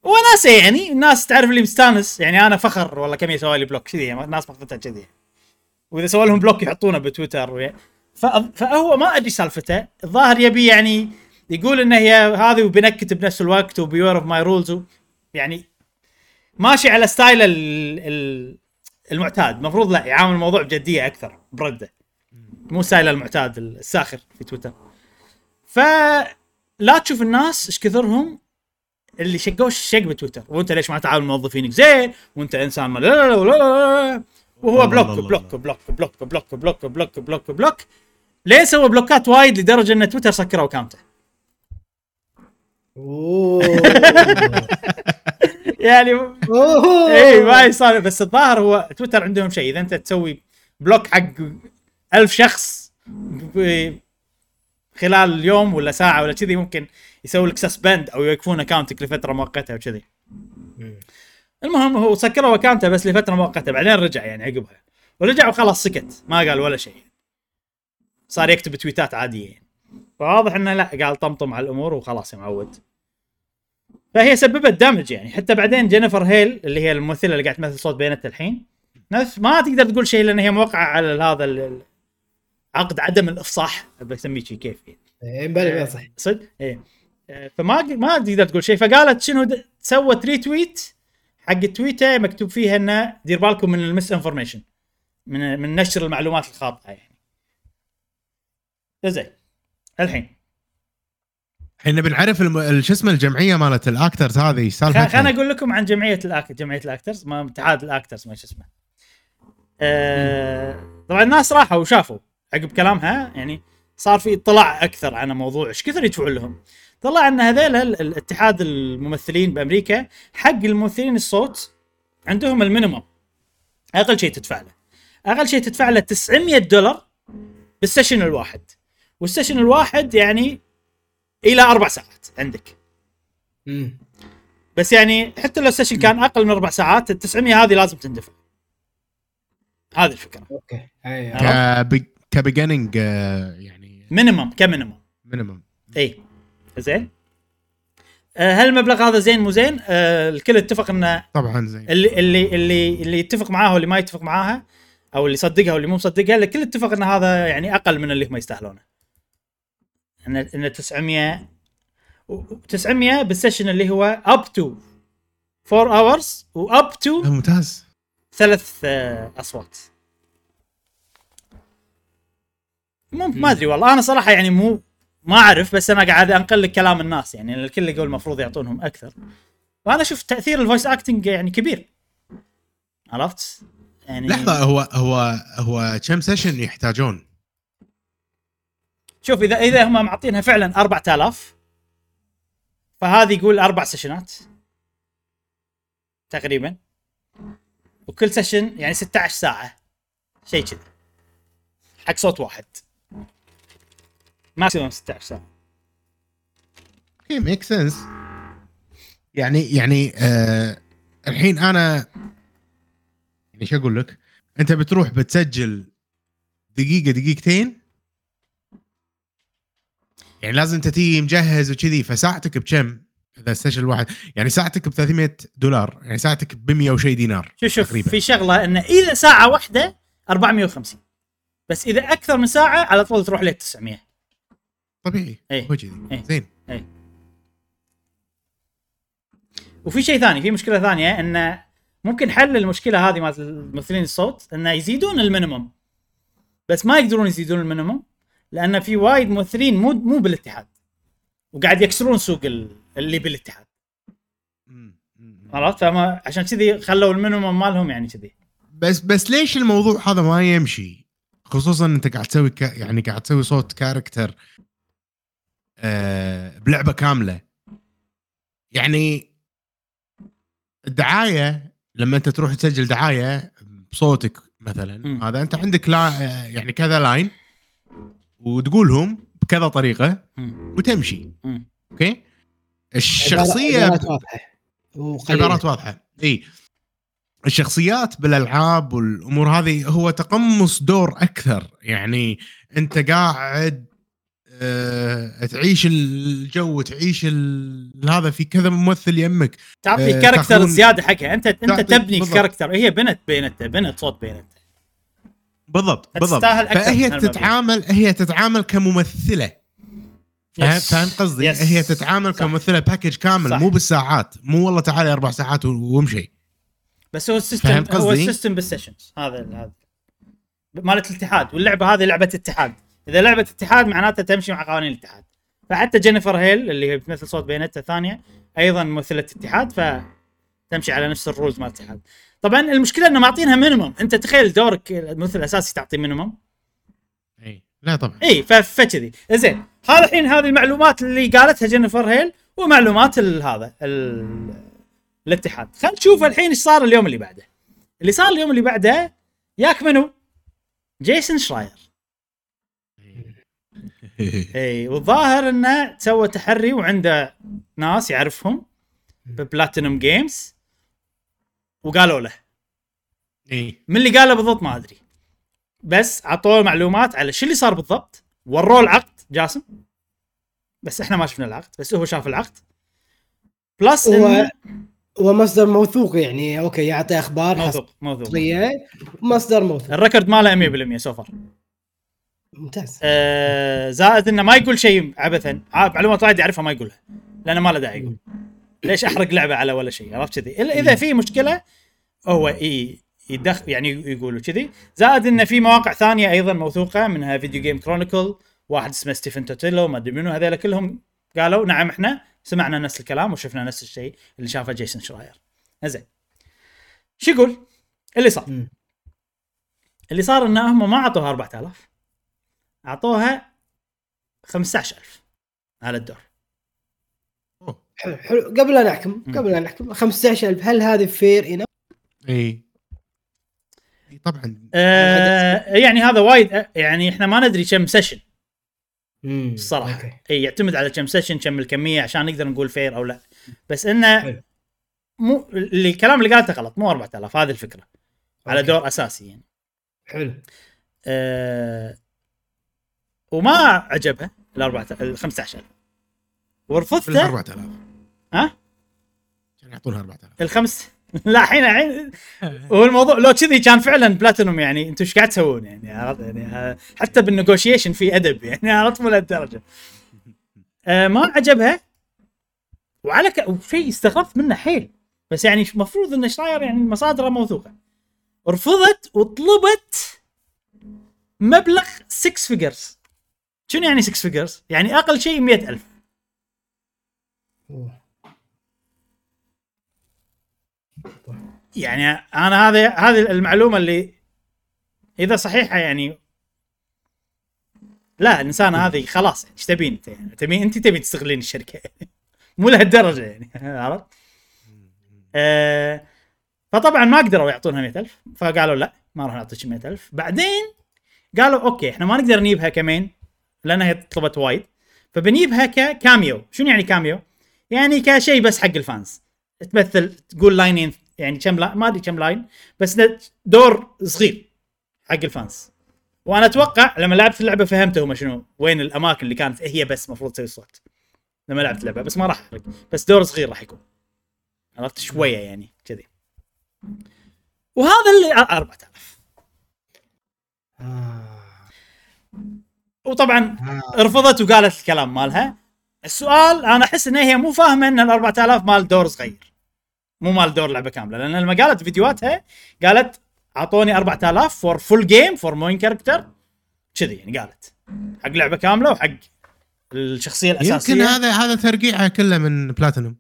وناسه يعني الناس تعرف اللي مستانس. يعني أنا فخر والله كم سوى لي block كذي يعني الناس ماخذتها كذي. وإذا سوى لهم block يحطونه بتويتر. فهو ما أدري سالفته. الظاهر يبي يعني يقول ان هي هذه وبنكت بنفس الوقت و beware of my rules يعني ماشي على style ال- ال- المعتاد. المفروض لا يعامل الموضوع بجدية أكثر برده. مو style المعتاد الساخر في تويتر. فلا تشوف الناس إيش كثرهم اللي شقوا الشق بتويتر. وأنت ليش ما تعامل موظفينك؟ زين. وأنت إنسان ما لا لا لا لا وهو block block block block block block block block block. ليه سوى block ات وايد لدرجة إن تويتر سكروا account ه أوه. يعني. اي ما يصير بس الظاهر هو تويتر عندهم شيء. إذا أنت تسوي block حق ألف شخص خلال اليوم ولا ساعة ولا كذي ممكن يسوي لك suspend أو يوقفون اكونتك لفترة مؤقتة وكذي المهم هو سكروا account ه بس لفترة مؤقتة بعدين رجع يعني عقبها. ورجع وخلاص سكت. ما قال ولا شيء. صار يكتب tweet ات عاديه يعني فواضح إنه لا قال طمطم على الأمور وخلاص يا معود. فهي سببت damage يعني. حتى بعدين جينيفر هيل اللي هي الممثلة اللي قاعد تمثل صوت Bayonetta الحين نفس ما تقدر تقول شيء لأن هي موقعة على هذا عقد عدم الإفصاح بسميه شيء كيف يعني. إيه، بلا صح. صدق؟ إيه. آه، فما ما تقدر تقول شيء. فقالت شنو سوت retweet حق tweet ه مكتوب فيها إنه دير بالكم من ال misinformation من من نشر المعلومات الخاطئة يعني. زين الحين. إحنا بنعرف الم... شو اسمه الجمعية مالت ال actors هذه؟ سالفتها؟ خليني أقول لكم عن جمعية الأك... جمعية ال actors ما اتحاد الاكترز ما شو اسمه. آه... طبعا الناس راحوا وشافوا عقب كلامها يعني صار في اطلاع أكثر عن موضوع إيش كثر يدفعون لهم. طلع إن هذيل ال- الاتحاد الممثلين بأمريكا حق الممثلين الصوت عندهم ال minimum. أقل شيء تدفع له. أقل شيء تدفع له 900 دولار بال session الواحد. وال session الواحد يعني إلى أربع ساعات عندك. مم. بس يعني حتى لو ال session كان أقل من أربع ساعات ال 900 هذه لازم تندفع. هذه الفكرة. أوكي؟ ك be... ك beginning يعني minimum ك minimum minimum إي. زين. آه، هل المبلغ هذا زين مو زين؟ آه الكل اتفق إنه طبعا زين. اللي اللي اللي اللي يتفق معاه واللي ما يتفق معاها أو اللي صدقها واللي مو مصدقها الكل اتفق إن هذا يعني أقل من اللي هم يستاهلونه. ان إن 900 و- 900 بال session اللي هو up to 4 hours و up to ممتاز. ثلاث آه، أصوات. مو ما أدري والله. أنا صراحة يعني مو ما أعرف بس أنا قاعد انقل لك كلام الناس يعني. الكل يقول المفروض يعطونهم أكثر. وأنا أشوف تأثير ال voice acting يعني كبير. عرفت؟ يعني لحظة هو هو هو كم session يحتاجون؟ شوف اذا إذا هم معطينها فعلا 4000 فهذه يقول أربع session ات تقريبا. وكل session يعني 16 ساعة شيء كذي حق صوت واحد. maximum 16 ساعة. أوكي make sense يعني يعني آه الحين أنا يعني شو أقول لك؟ أنت بتروح بتسجل دقيقة دقيقتين يعني لازم أنت تيجي مجهز وكذي فساعتك بكم؟ إذا ال session الواحد يعني ساعتك ب 300 دولار يعني ساعتك ب 100 وشي دينار شوف شوف تقريباً. في شغلة انه إذا ساعة واحدة 450 بس إذا أكثر من ساعة على طول تروح لك 900 طبيعي. هو كذي. إيه. زين. وفي شيء ثاني في مشكلة ثانية انه ممكن حل المشكلة هذه مالت الممثلين الصوت انه يزيدون ال minimum. بس ما يقدرون يزيدون ال minimum. لأن في وايد ممثلين مو مو بالاتحاد وقاعد يكسرون سوق ال- اللي بالاتحاد. عرفت فما عشان كذي خلوا ال minimum مالهم يعني كذي بس بس ليش الموضوع هذا ما يمشي؟ خصوصا أنت قاعد تسوي ك... يعني قاعد تسوي صوت character آه بلعبة كاملة يعني الدعاية لما أنت تروح تسجل دعاية بصوتك مثلا. هذا أنت عندك لا يعني كذا line وتقولهم بكذا طريقة. وتمشي. okay؟ الشخصية عبارات واضحة. عبارات واضحة. إي. الشخصيات بالألعاب والأمور هذه هو تقمص دور أكثر. يعني أنت قاعد أه تعيش الجو تعيش ال- هذا في كذا ممثل يمك. تعطي آه، character زيادة حقها. انت أنت تبني بالضبط. character. هي بنت بينت بنت صوت بايونيتا بالضبط بالضبط. فهي. تتعامل هي تتعامل كممثلة. فاهم قصدي؟ yes. هي تتعامل صح. كممثلة package كامل صح. مو بالساعات. مو والله تعالي أربع ساعات وامشي. بس هو ال system هو؟ ال system بال sessions هذا هذا. مالت الاتحاد. واللعبة هذه لعبة اتحاد. إذا لعبه اتحاد معناتها تمشي مع قوانين الاتحاد. فحتى جينيفر هيل اللي هي بتمثل صوت بايونيتا الثانية أيضا ممثلة اتحاد فتمشي على نفس ال rules مال الاتحاد. طبعا المشكلة إنه معطينها minimum أنت تخيل دورك الممثل الأساسي تعطيه minimum إي. لا طبعا. إي فكذي زين. هذا الحين هذه المعلومات اللي قالتها جينيفر هيل ومعلومات ال- هذا ال- الاتحاد. خل نشوف الحين إيش صار اليوم اللي بعده. اللي صار اليوم اللي بعده ياك منو؟ جيسون شراير. إي والظاهر إنه سوى تحري وعنده ناس يعرفهم ببلاتينوم جيمز وقالوا له. إي. من اللي قاله بالضبط ما أدري. بس عطوه معلومات على شو اللي صار بالضبط. وروه العقد جاسم. بس إحنا ما شفنا العقد بس هو شاف العقد. plus هو إنه هو مصدر موثوق يعني okay يعطي أخبار موثوق موثوق مصدر موثوق. ال record ماله 100% so far ممتاز. آه زائد إنه ما يقول شيء عبثا. ع- معلومات وايد يعرفها ما يقولها لأنه ما له داعي يقول. ليش أحرق لعبة على ولا شيء عرفت كذي؟ إلا إذا في مشكلة هو إي يدخل يعني يقولوا كذي. زائد انه في مواقع ثانية أيضا موثوقة منها فيديو جيم كرونيكل واحد اسمه ستيفن توتيلو ما أدري منو هذول كلهم قالوا نعم إحنا سمعنا نفس الكلام وشفنا نفس الشيء اللي شافه جيسون شراير. زين شو يقول؟ اللي صار. مم. اللي صار إن هم ما أعطوها 4000 أعطوها 15000 على الدور. حلو حلو. قبل لا نحكم. قبل لا نحكم 15000 هل هذه fair enough؟ إي. طبعا. آه يعني هذا وايد يعني إحنا ما ندري كم session الصراحة. okay. إي يعتمد على كم session كم الكمية عشان نقدر نقول fair أو لا. بس إنه حلو. مو اللي الكلام اللي قالته غلط مو 4000 هذه الفكرة. على okay. دور أساسي يعني. حلو. آه وما عجبها ال 4000 ال 15000 ورفضته 4000 ها؟ كان يعطونها 4000 الخمس؟ لا الحين الحين. هو الموضوع لو كذي كان فعلا بلاتينوم يعني أنتم إيش قاعد تسوون يعني؟ عرفت؟ يعني آه، حتى بال negotiation في أدب يعني عرفت؟ مو لهالدرجة. آه ما عجبها. وعلى ك... وشيء استغربت منه حيل. بس يعني المفروض ان شراير يعني مصادره موثوقة. رفضت وطلبت مبلغ 6 figures شنو يعني 6 figures؟ يعني أقل شيء 100000 يعني أنا هذه هذه المعلومة اللي إذا صحيحة يعني لا الانسانه هذه خلاص إيش تبين أنت يعني؟ تبين أنت تبي تستغلين الشركة. يعني مو لهالدرجة يعني عرفت؟ آه فطبعا ما قدروا يعطونها 100000 فقالوا لا ما راح نعطيك 100000 بعدين قالوا okay إحنا ما نقدر نجيبها ك main لأنها طلبت وايد. فبنجيبها ك cameo شنو يعني cameo؟ يعني كشيء بس حق ال fans. تمثل تقول line ين يعني كم لا ما أدري كم line بس دور صغير حق ال fans. وأنا أتوقع لما لعبت اللعبة فهمت هم شنو وين الأماكن اللي كانت هي بس المفروض تسوي صوت. لما لعبت اللعبة بس ما راح أحرق. بس دور صغير راح يكون. عرفت؟ شوية يعني كذي. وهذا اللي 4000 آه. وطبعا آه. رفضت وقالت الكلام مالها. السؤال أنا أحس إن هي مو فاهمة إن ال 4000 مال دور صغير مو مال دور لعبة كاملة لأن لما قالت فيديوهاتها قالت أعطوني 4000 for full game for main character كذي يعني قالت. حق لعبة كاملة وحق الشخصية الأساسية. يمكن هذا هذا ترقيعه كله من بلاتينوم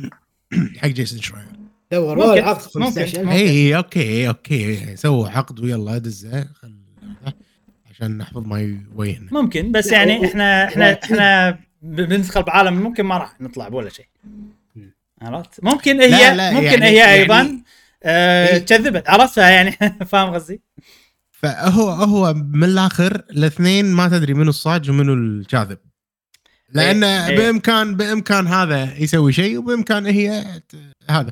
حق جيسون شراير. دور ممكن. والله عقد ممكن. 15000 اي okay okay سووا عقد ويلا دزه خل عشان نحفظ ما يويهنا ممكن بس يعني إحنا إحنا. إحنا بندخل بعالم ممكن ما راح نطلع بولا شيء. عرفت ممكن هي لا، لا، ممكن يعني- هي يعني- أيضا آه إيه. كذبت عرفتها يعني فاهم قصدي؟ فهو هو من الآخر الاثنين ما تدري منو الصاج ومنو الكاذب لأن إيه، إيه. بامكان بإمكان هذا يسوي شيء وبإمكان هي هذا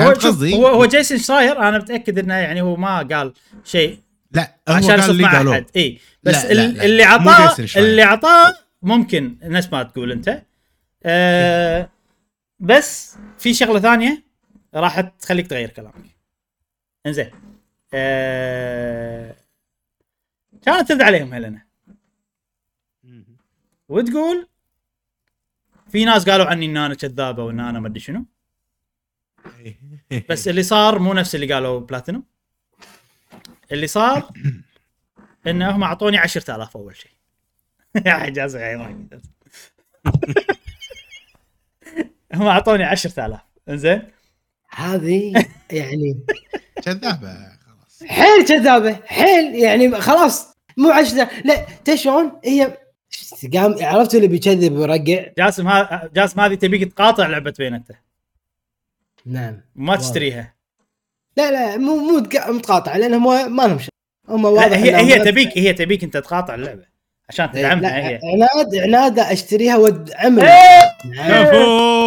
هو قصدي؟ هو هو جيسون شراير أنا متأكد إنه يعني هو ما قال شيء لا هو عشان قال اللي مع قالوه أحد اي بس لا، لا، لا. اللي عطاه. اللي عطاه ممكن نفس ما تقول أنت. آه بس في شغلة ثانية راح تخليك تغير كلامك. إنزين. آه كانت ترد عليهم هيلنا وتقول في ناس قالوا عني إن أنا كذابة وإن أنا ما أدري شنو. بس اللي صار مو نفس اللي قالوا بلاتينوم. اللي صار ان هم اعطوني 10000 أول شيء يا حجاز حيوان هم أعطوني 10000 إنزين؟ هذه يعني كذابة خلاص. حيل كذابة حيل يعني خلاص مو عشرة لا تدري شلون؟ هي قام عرفت اللي بيكذب ويرقع جاسم ها جاسم هذه تبيك تقاطع لعبة بينته نعم. ما تشتريها. لا لا مو مو تق- متقاطعه لأنهم ما لهم شيء هم واضح هي هي تبيك هي تبيك أنت تقاطع اللعبة. عشان لا تدعمها هي. عناد عناد أشتريها وادعمها إيه!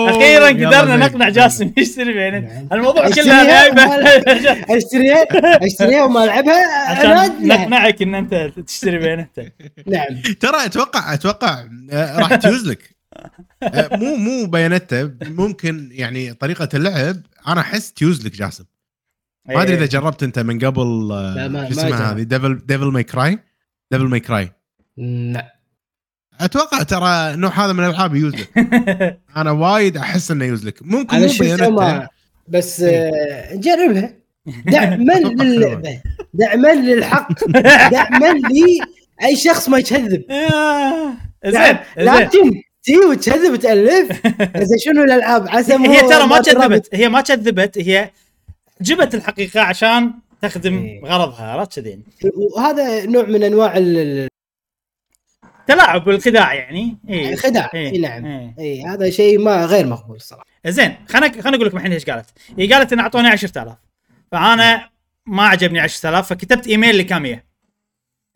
أخيرا قدرنا. نقنع جاسم يشتري بايونيتا نعم. الموضوع كله وما- اشتريها أشتريها وما العبها عناد عشان. نقنعك إن أنت تشتري بايونيتا نعم. ترى أتوقع أتوقع آه، راح تجوز لك. آه، مو مو بايونيتا ممكن يعني طريقة اللعب أنا أحس تيوز لك جاسم. ما أدري إذا جربت أنت من قبل آه، لا، ما- شو ما اسمها. هذه؟ ديفل ديفل ماي كراي Devil May Cry لا. أتوقع ترى نوع هذا من الالعاب يوز لك أنا وايد أحس إنه يوز لك ممكن أنا مو ما بس إيه. آه، جربها. دعما للعبه دعما للحق. دعما لاي شخص ما يكذب. زين زين. لكن تي وتكذب وتألف. زين شنو الألعاب؟ عسى هي ترى ما. كذبت. هي ما كذبت. هي جبت الحقيقة عشان تخدم إيه. غرضها عرفت كذي وهذا نوع من أنواع ال- تلاعب بالخداع يعني. اي الخداع إيه. إي نعم. إيه. إي هذا شيء ما غير مقبول صراحة. زين خليني خليني أقول لكم الحين إيش قالت. هي قالت إن أعطوني 10000 فأنا ما عجبني 10000 فكتبت إيميل لكاميا.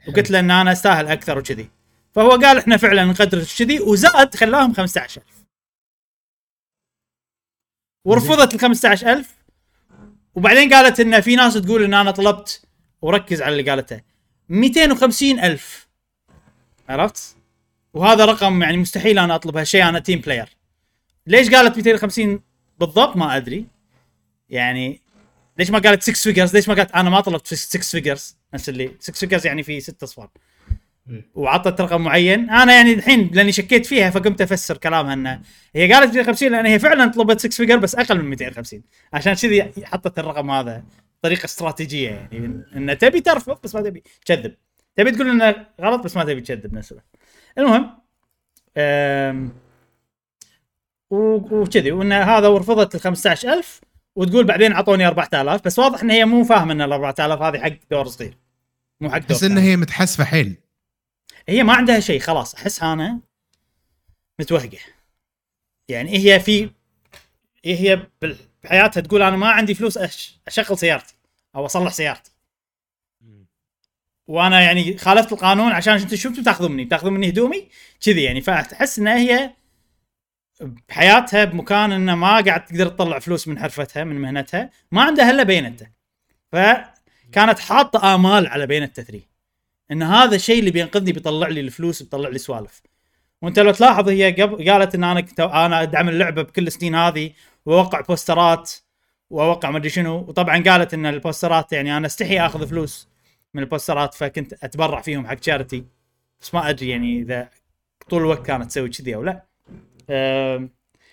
وقلت له إن أنا أستاهل أكثر وكذي. فهو قال إحنا فعلا نقدر كذي وزاد خلاهم 15000 ورفضت ال 15000 وبعدين قالت إن في ناس تقول إن أنا طلبت وركز على اللي قالته. 250000 عرفت؟ وهذا رقم يعني مستحيل أنا اطلب هالشيء أنا team player ليش قالت 250 بالضبط؟ ما أدري. يعني ليش ما قالت 6 figures ليش ما قالت أنا ما طلبت 6 figures نفس اللي 6 figures يعني في ست أصفار. وعطت رقم معين. أنا يعني الحين لأني شكيت فيها فقمت أفسر كلامها إنه هي قالت 250 لأن هي فعلا طلبت 6 فيجر بس أقل من 250 عشان كذي حطت الرقم هذا طريقه استراتيجية يعني. ان تبي ترفض بس ما تبي. تكذب تبي تقول إنه غلط بس ما تبي تكذب الوقت المهم وكذي وإن هذا ورفضت ال 15000 وتقول بعدين أعطوني 4000 بس واضح إن هي مو فاهمة إن ال 4000 هذه حق دور صغير. مو حق دور بس إن. هي متحسفة حيل. هي ما عندها شيء خلاص أحس أنا متوهقة. يعني هي في هي بحياتها تقول أنا ما عندي فلوس أش- أشغل سيارتي أو أصلح سيارتي. وأنا يعني خالفت القانون عشان أنتم شو بتاخذون مني؟ بتاخذون مني هدومي؟ كذي يعني. فأحس إن هي بحياتها بمكان انه ما قاعد تقدر تطلع فلوس من حرفتها من مهنتها. ما عندها إلا بينته فكانت حاطة آمال على بينته 3 إن هذا الشيء اللي بينقذني بيطلع لي الفلوس بيطلع لي سوالف. وأنت لو تلاحظ هي قبل قالت إن أنا كنت أنا أدعم اللعبة بكل السنين هذه وأوقع بوسترات وأوقع ما أدري شنو. وطبعا قالت إن البوسترات يعني أنا أستحي أخذ فلوس. من البوسترات فكنت أتبرع فيهم حق شارتي بس ما أدري يعني إذا طول الوقت كانت تسوي كذي أو لا.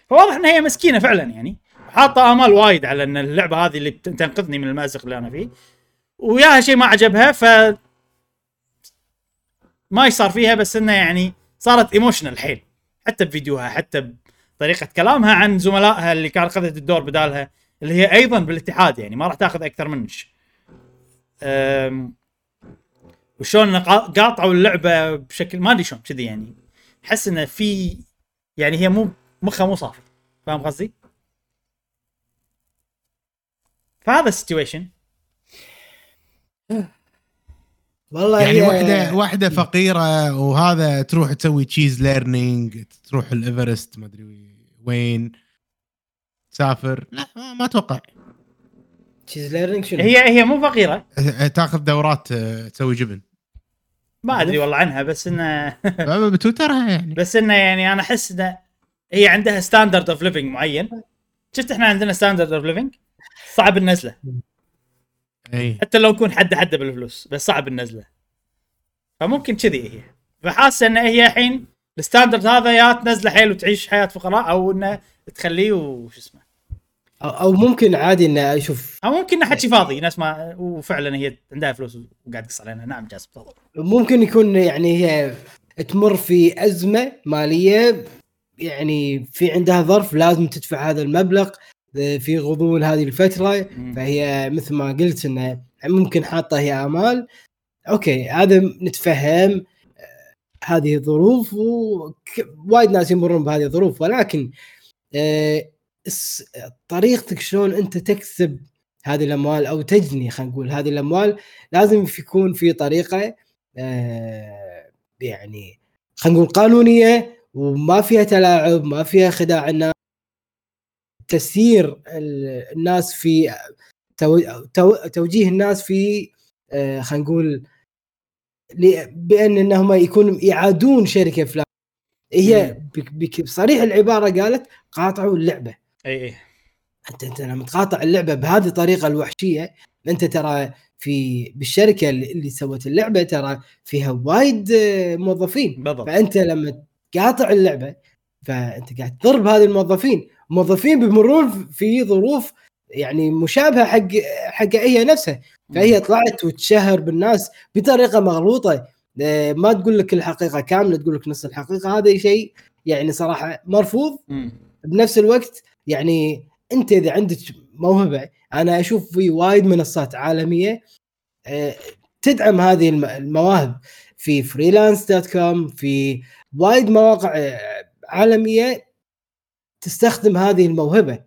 فواضح ان هي مسكينة فعلا يعني. حاطة آمال وايد على إن اللعبة هذه اللي تنقذني من المأزق اللي أنا فيه. وياها شيء ما عجبها ف ما صار فيها بس إنه يعني صارت ايموشنال حيل. حتى بفيديوها حتى بطريقة كلامها عن زملائها اللي كانت اخذت الدور بدالها اللي هي أيضا بالاتحاد يعني ما راح تأخذ أكثر منك. أم، وشلون قاطعوا اللعبة بشكل ما أدري شلون كذي يعني. أحس إنه في يعني هي مو مخها مو صافي. فاهم قصدي؟ فهذا ال situation والله يعني هي- واحدة واحدة فقيرة وهذا تروح تسوي cheese learning تروح الإيفرست ما أدري وين تسافر. لا ما- ما أتوقع. cheese learning شنو؟ هي هي مو فقيرة. تاخذ دورات تسوي جبن. ما أدري والله عنها بس إنه بتويترها يعني. بس إنه يعني أنا أحس إنه هي عندها standard of living معين. شفت إحنا عندنا standard of living صعب النزلة. إي. حتى لو نكون حد حد بالفلوس بس صعب النزلة. فممكن كذي هي. فحاسة إن هي الحين ال standard هذا يا تنزله حيل وتعيش حياة فقراء أو إنه تخليه وش اسمه. أو أو ممكن عادي ان أشوف أو ممكن إنه حكي فاضي ناس ما وفعلا هي عندها فلوس وقاعد تقص علينا. نعم جاسم تفضل. ممكن يكون يعني هي تمر في أزمة مالية يعني في عندها ظرف لازم تدفع هذا المبلغ في غضون هذه الفترة. فهي مثل ما قلت إنه ممكن حاطة هي آمال. أوكي هذا نتفهم آه، هذه ظروف ووايد ناس يمرون بهذه الظروف ولكن آه، طريقتك شلون أنت تكسب هذه الأموال أو تجني خلينا نقول هذه الأموال لازم يكون في طريقة آه، يعني خلينا نقول قانونية وما فيها تلاعب ما فيها خداع الناس تسيير ال- الناس في تو- تو- توجيه الناس في آه، خلينا نقول بأن إنهم يكونوا يعادون شركة فلان. هي بصريح العبارة قالت قاطعوا اللعبة. إي إي. أنت أنت لما تقاطع اللعبة بهذه الطريقة الوحشية أنت ترى في بالشركة اللي سوت اللعبة ترى فيها وايد آه، موظفين. بالضبط. فأنت لما تقاطع اللعبة فأنت قاعد تضرب هذه الموظفين. موظفين بيمرون في ظروف يعني مشابهة حق حق هي نفسها. فهي طلعت وتشهر بالناس بطريقة مغلوطة. آه، ما تقول لك الحقيقة كاملة تقول لك نص الحقيقة هذا شيء يعني صراحة مرفوض. بنفس الوقت يعني انت اذا عندك موهبة أنا أشوف في وايد منصات عالمية آه، تدعم هذه الم- المواهب. في freelance dot com في وايد مواقع آه، عالمية تستخدم هذه الموهبة.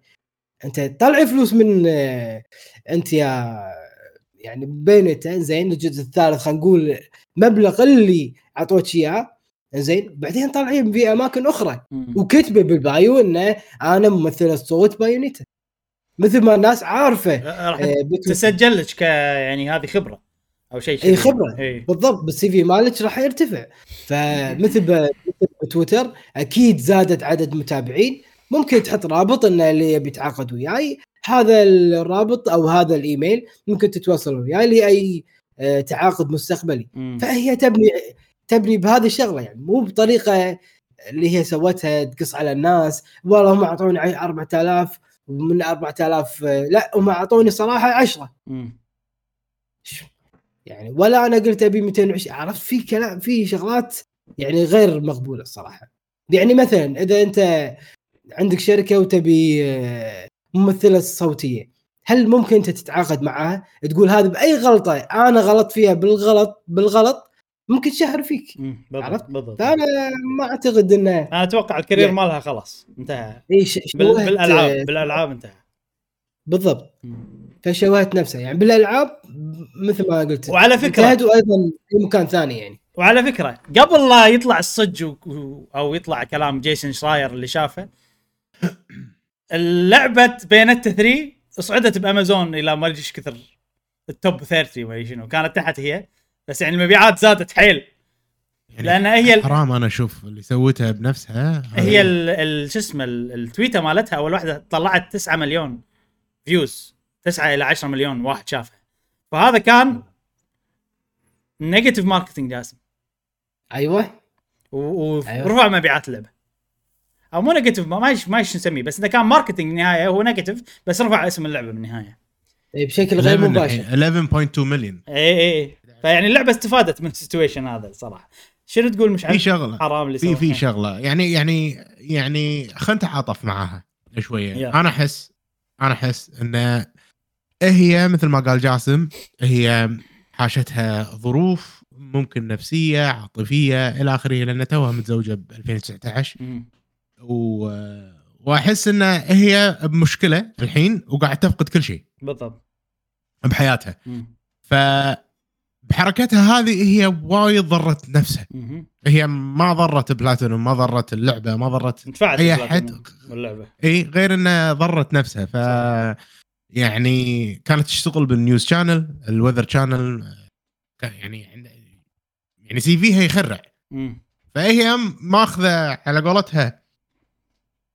انت تطلع فلوس من آه، انت يا يعني Bayonetta زين الجزء الثالث خلينا نقول مبلغ اللي اعطوك إياه. زين. بعدين طالعين في أماكن أخرى. وكتبة بال bio إنه أنا ممثل صوت Bayonetta. مثل ما الناس عارفة آه، تسجل لك ك يعني هذه خبرة أو شيء إي. خبرة. إي. بالضبط. بال CV مالك راح يرتفع. فمثل بتويتر أكيد زادت عدد متابعين. ممكن تحط رابط إن اللي يبي يتعاقد وياي. هذا الرابط أو هذا الإيميل ممكن تتواصلون وياي لأي آه، تعاقد مستقبلي. مم. فهي تبني تبني بهذه الشغلة يعني. مو بطريقة اللي هي سوتها تقص على الناس والله هم أعطوني ع- 4000 ومن 4000 آه، لا هم أعطوني صراحة 10 مم. يعني ولا أنا قلت أبي 220 عرفت؟ في كلام في شغلات يعني غير مقبولة الصراحه يعني مثلا إذا أنت عندك شركة وتبي آه، ممثلة صوتية هل ممكن أنت تتعاقد معها؟ تقول هذا بأي غلطة أنا غلط فيها بالغلط بالغلط ممكن تشهر فيك. عرفت؟ بالضبط بالضبط. فأنا ما أعتقد إنه أنا أتوقع الكارير يعني- مالها خلاص انتهى. اي ش- بال... بالألعاب بالألعاب انتهى. بالضبط. فشوهت نفسها يعني بالألعاب مثل ما قلت. وعلى فكرة- انتهت وأيضا في مكان ثاني يعني. وعلى فكرة قبل لا يطلع الصج و... أو يطلع كلام جيسون شراير اللي شافه اللعبة Bayonetta 3 صعدت بأمازون إلى ما أدري إيش كثر ال top 30 ما أدري شنو كانت تحت هي. بس يعني المبيعات زادت حيل يعني لأن هي. حرام أنا أشوف اللي سوتها بنفسها هي ال... ال... شو اسمه ال- التويته مالتها اول واحدة طلعت 9 مليون views 9 إلى 10 مليون واحد شافها فهذا كان negative marketing جاسم أيوه و- أيوة. ورفع مبيعات اللعبه أو مو negative ما ما إيش ما إيش نسميه بس انه كان marketing بالنهايه هو negative بس رفع اسم اللعبه بالنهايه إيه، بشكل غير 11 مباشر الحين 11.2 مليون اي اي فيعني اللعبة استفادت من ال situation هذا صراحة شنو تقول مش في شغلة حرام اللي في. في شغلة يعني يعني يعني خلينا نتعاطف معاها شوية يا. أنا احس أنا أحس إن هي مثل ما قال جاسم هي حاشتها ظروف ممكن نفسية عاطفية إلى آخره لأن توها متزوجة ب 2019 مم. و... وأحس إن هي بمشكلة الحين وقاعد تفقد كل شيء بالضبط بحياتها. ف بحركتها هذه هي وايد ضرت نفسها. هي ما ضرت بلاتينوم ما ضرت اللعبة ما ضرت بالبلاتينوم أحد- باللعبه إي غير إنها ضرت نفسها. ف يعني كانت تشتغل بال news channel ال weather channel يعني يعني CV ها يخرع. فهي ماخذة على قولتها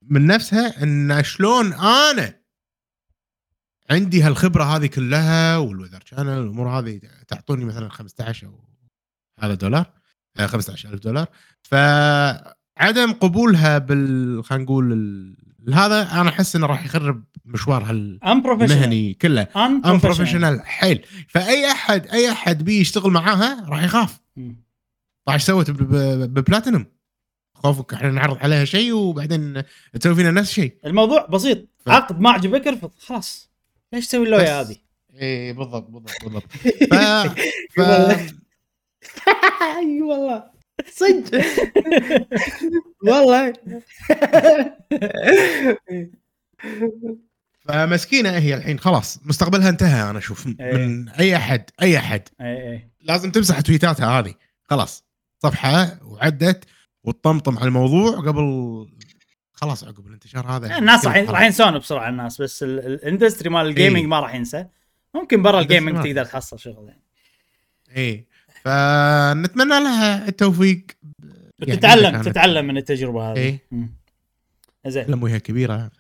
من نفسها إن شلون أنا عندي هالخبرة هذه كلها وال weather channel والأمور هذه تعطوني مثلا 15 أو هذا دولار آه، 15000 دولار. فعدم قبولها بال خلينا نقول ال- هذا أنا أحس إنه راح يخرب مشوارها unprofessional المهني كله. unprofessional حيل. فأي أحد أي أحد بي يشتغل معاها راح يخاف. طيب إيش سوت ببلاتينوم. خوفك إحنا نعرض عليها شيء وبعدين تسوي فينا نفس الشيء الموضوع بسيط. ف- عقد ما عجبك ارفض. خلاص. ليش تسوي اللوية. هذه؟ اي بالضبط بالضبط بالضبط. ف... ف... أي والله. صدق. والله. فمسكينة هي الحين خلاص مستقبلها انتهى أنا أشوف إيه. من أي أحد أي أحد. اي اي لازم تمسح تويتاتها هذه. خلاص صفحة وعدت وتطمطم على الموضوع قبل خلاص عقب الانتشار هذا الناس راح خلاص. راح ينسون بسرعة الناس بس ال- ال industry مال ال gaming إيه. ما راح ينسى. ممكن برا ال gaming تقدر تحصل شغل يعني. اي فنتمنى لها التوفيق يعني كانت- تتعلم من التجربة هذه. إيه. مم. زين. لما وهي كبيرة.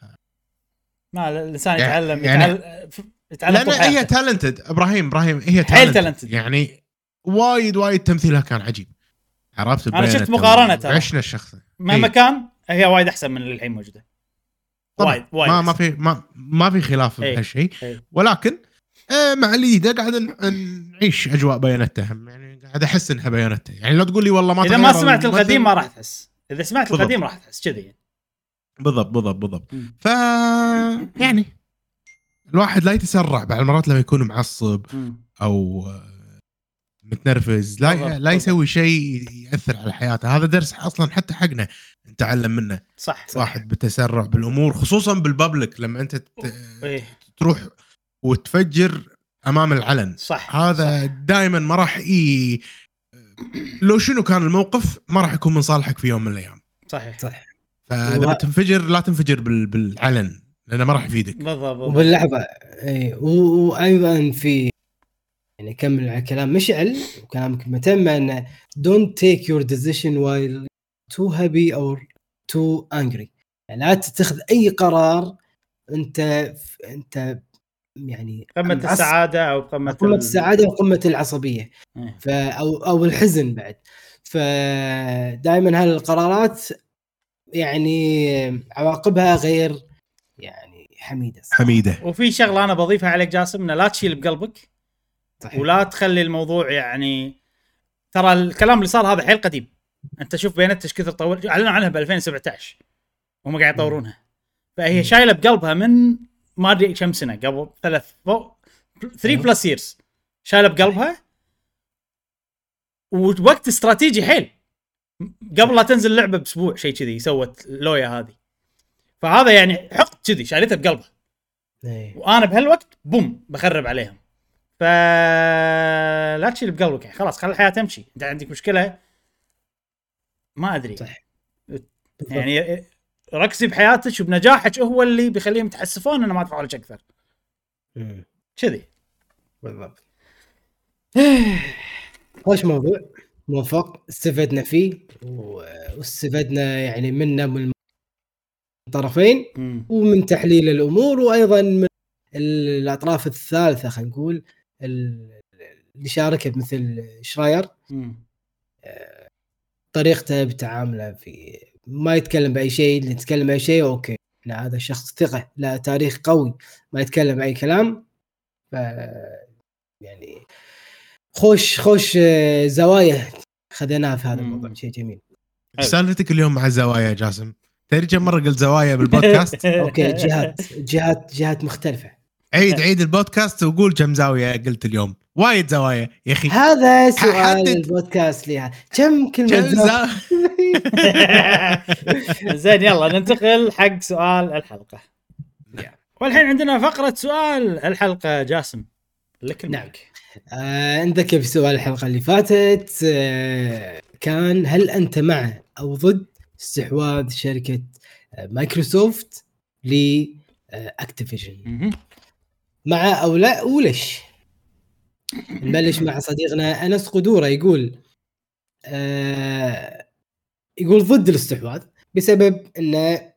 ما الإنسان يعني- يتعلم يعني- يتعلم يتعلم لأن هي talented إبراهيم إبراهيم هي talented. يعني وايد وايد تمثيلها كان عجيب. عرفت؟ أنا شفت مقارنة ترى. عشنا الشخص. مهما إيه. كان هي وايد أحسن من اللي الحين موجودة. وايد وايد ما ما. في ما ما في خلاف إيه. بهالشيء إيه. ولكن آه، مع الجديده قاعد نعيش أجواء بيانته يعني قاعد أحس إنها بيانته يعني لو تقول لي والله ما إذا ما سمعت القديم ما راح تحس إذا سمعت بالضبط. القديم راح تحس كذي يعني. بالضبط بالضبط بالضبط. ف يعني الواحد لا يتسرع بعض المرات لما يكون معصب. أو آه، متنرفز لا لا يسوي شيء يأثر على حياته هذا درس أصلا حتى حقنا نتعلم منه. صح صح. واحد بالتسرع بالأمور خصوصا بالببليك لما أنت ت- إيه. تروح وتفجر أمام العلن. صح هذا صح. دائما ما راح ي... لو شنو كان الموقف ما راح يكون من صالحك في يوم من الأيام. صحيح. صح. فإذا وه- بتنفجر لا تنفجر بال... بالعلن لأنه ما راح يفيدك. بالضبط. بالضبط. وباللحظة اي و- وأيضا في يعني أكمل على كلام مشعل وكلامك متم انه don't take your decision while too happy or too angry يعني لا تتخذ أي قرار أنت أنت يعني قمة. السعادة أو قمة قمة ال- السعادة وقمه العصبية إيه. ف أو أو الحزن بعد فدائما هالقرارات يعني عواقبها غير يعني حميدة صراحة. حميدة وفي شغلة أنا بضيفها عليك جاسم إنه لا تشيل بقلبك صحيح. ولا تخلي الموضوع يعني ترى الكلام اللي صار هذا حيل قديم انت شوف بيانات إيش كثر طول أعلنوا عنها ب 2017 هم قاعد يطورونها. فهي شايلة بقلبها من ما أدري كم سنة قبل ثلاث فوق 3 أيوه. بلس ييرز شايلة بقلبها. ووقت استراتيجي حيل. قبل لا تنزل اللعبه بأسبوع شيء كذي سوت لويا هذه. فهذا يعني حقد كذي شايلتها بقلبها. إيه. وأنا بهالوقت بوم بخرب عليهم. فلا تشيل بقلبك يعني خلاص خلي الحياة تمشي. أنت عندك مشكلة ما أدري. صح. يعني ركزي بحياتك وبنجاحك هو اللي بيخليهم يتحسفون إنه ما دفعوا لك أكثر. كذي. بالضبط. خوش موضوع. موفق. استفدنا فيه واستفدنا يعني منه من الطرفين ومن تحليل الأمور وأيضا من الأطراف الثالثة خلينا نقول ال- اللي شاركه مثل شراير. طريقته بتعامله في ما يتكلم بأي شيء اللي يتكلم باي شيء okay. لا هذا شخص ثقة لا تاريخ قوي. ما يتكلم أي كلام ف يعني خوش خوش آه، زوايا خذيناها في هذا. الموضوع. شيء جميل. سالفتك اليوم مع الزوايا جاسم. تدري كم مرة قلت زوايا بالبودكاست؟ okay جهات جهات جهات مختلفة. عيد عيد البودكاست وقول كم زاوية قلت اليوم. وايد زوايا يا أخي هذا سؤال حدد. البودكاست لي كم كلمة؟ زا... زين يلا ننتقل حق سؤال الحلقة والحين عندنا فقرة سؤال الحلقة جاسم لك نعم. آه نذكر في سؤال الحلقة اللي فاتت آه كان هل أنت مع أو ضد استحواذ شركة آه مايكروسوفت ل آه. مع أو لا وليش؟ نبلش مع صديقنا أنس قدورة يقول آه يقول ضد الاستحواذ بسبب انه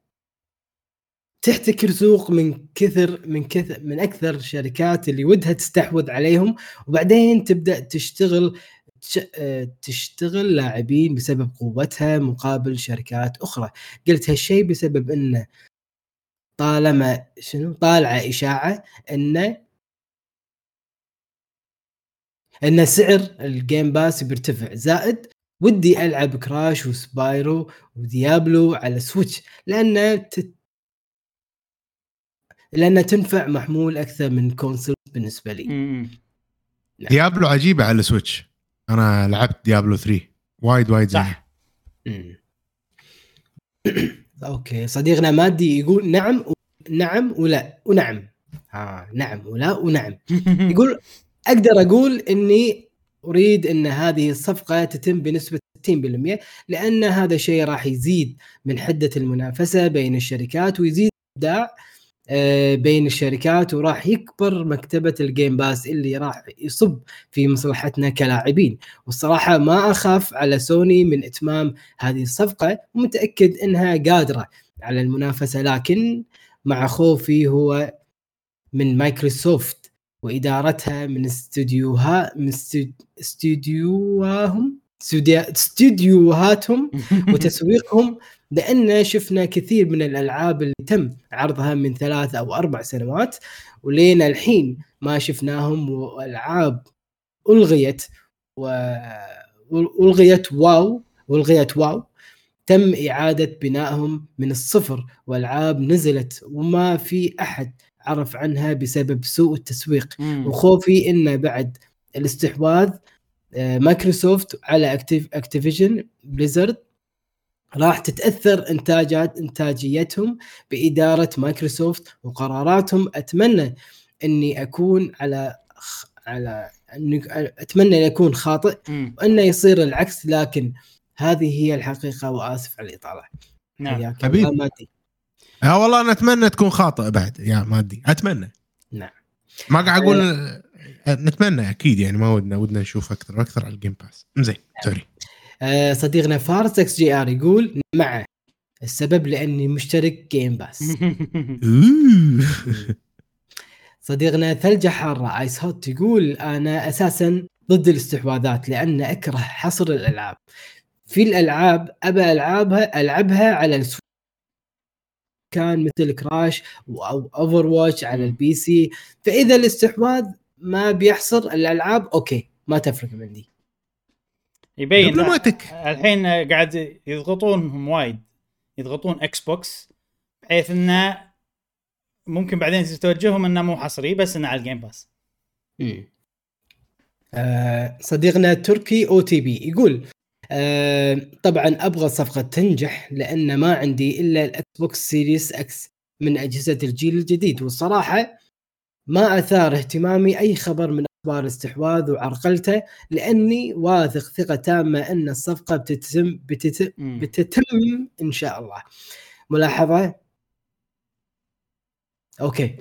تحتكر سوق من كثر من كثر من أكثر الشركات اللي ودها تستحوذ عليهم وبعدين تبدأ تشتغل تش- آه، تشتغل لاعبين بسبب قوتها مقابل شركات أخرى. قلت هالشيء بسبب انه طالما شنو؟ طالعة إشاعة انه إن سعر ال Game Pass بيرتفع زائد ودي ألعب Crash و Spyro و Diablo على Switch لأن ت... لأن تنفع محمول أكثر من console بالنسبة لي. Diablo عجيبة على ال Switch أنا لعبت Diablo 3 وايد وايد زين. صح. okay صديقنا مادي يقول نعم و... نعم ولا ونعم. ها نعم ولا ونعم. يقول أقدر أقول إني أريد إن هذه الصفقة تتم بنسبة 60% لأن هذا الشيء راح يزيد من حدة المنافسة بين الشركات ويزيد الابداع آه، بين الشركات وراح يكبر مكتبة ال Game Pass اللي راح يصب في مصلحتنا كلاعبين. والصراحة ما أخاف على سوني من إتمام هذه الصفقة ومتأكد إنها قادرة على المنافسة لكن مع خوفي هو من مايكروسوفت. وإدارتها من استديوها من استد- استديوهاهم استوديو- استديوهاتهم وتسويقهم لأن شفنا كثير من الألعاب اللي تم عرضها من ثلاث أو أربع سنوات ولين الحين ما شفناهم وألعاب ألغيت و... والغيت واو والغيت واو. تم إعادة بنائهم من الصفر والعاب نزلت وما في أحد عرف عنها بسبب سوء التسويق مم. وخوفي انه بعد الاستحواذ آه، مايكروسوفت على Activ Activision Blizzard راح تتأثر انتاجات إنتاجيتهم بإدارة مايكروسوفت وقراراتهم أتمنى إني أكون على على أني أتمنى أن اكون خاطئ. وانه يصير العكس لكن هذه هي الحقيقة وآسف على الإطالة نعم حبيبي. آه والله أنا أتمنى تكون خاطئ بعد يا مادي أتمنى. نعم. ما قاعد أقول آه، نتمنى أكيد يعني ما ودنا ودنا نشوف أكثر وأكثر على ال Game Pass زين sorry. آه، صديقنا فارس XGR يقول مع السبب لأني مشترك Game Pass. صديقنا ثلجة حارة Ice Hot يقول أنا أساسا ضد الاستحواذات لأن أكره حصر الألعاب. في الألعاب أبى العابها ألعبها على ال Switch. كان مثل Crash أو Overwatch على ال PC فإذا الاستحواذ ما بيحصر الألعاب okay ما تفرق عندي يبين diplomatic الحين قاعد يضغطونهم وايد. يضغطون Xbox بحيث إنه ممكن بعدين توجههم إنه مو حصري بس إنه على ال Game Pass آه، صديقنا تركي OTB يقول طبعا أبغى الصفقه تنجح لأن ما عندي إلا ال Xbox Series X من أجهزة الجيل الجديد. والصراحة ما أثار اهتمامي أي خبر من أخبار الاستحواذ وعرقلته لأني واثق ثقة تامة أن الصفقة بتتم بتتم. بتتم إن شاء الله. ملاحظة؟ okay.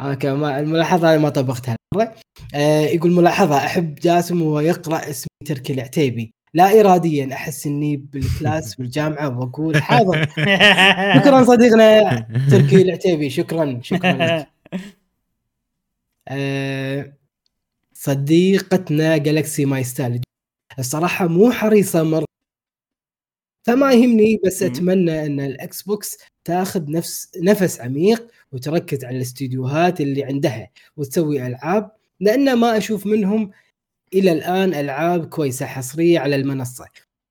أنا الملاحظة أنا ما طبقتها. مرة. آه يقول ملاحظة أحب جاسم وهو يقرا اسمي تركي العتيبي. لا اراديا أحس إني بال class بالجامعة وأقول حاضر شكرا صديقنا تركي العتيبي شكرا شكرا لك. آه صديقتنا Galaxy My Style الصراحة مو حريصة مرة فما يهمني بس. أتمنى إن ال Xbox تأخذ نفس نفس عميق وتركز على الاستديوهات اللي عندها وتسوي ألعاب لأن ما أشوف منهم إلى الآن ألعاب كويسة حصرية على المنصة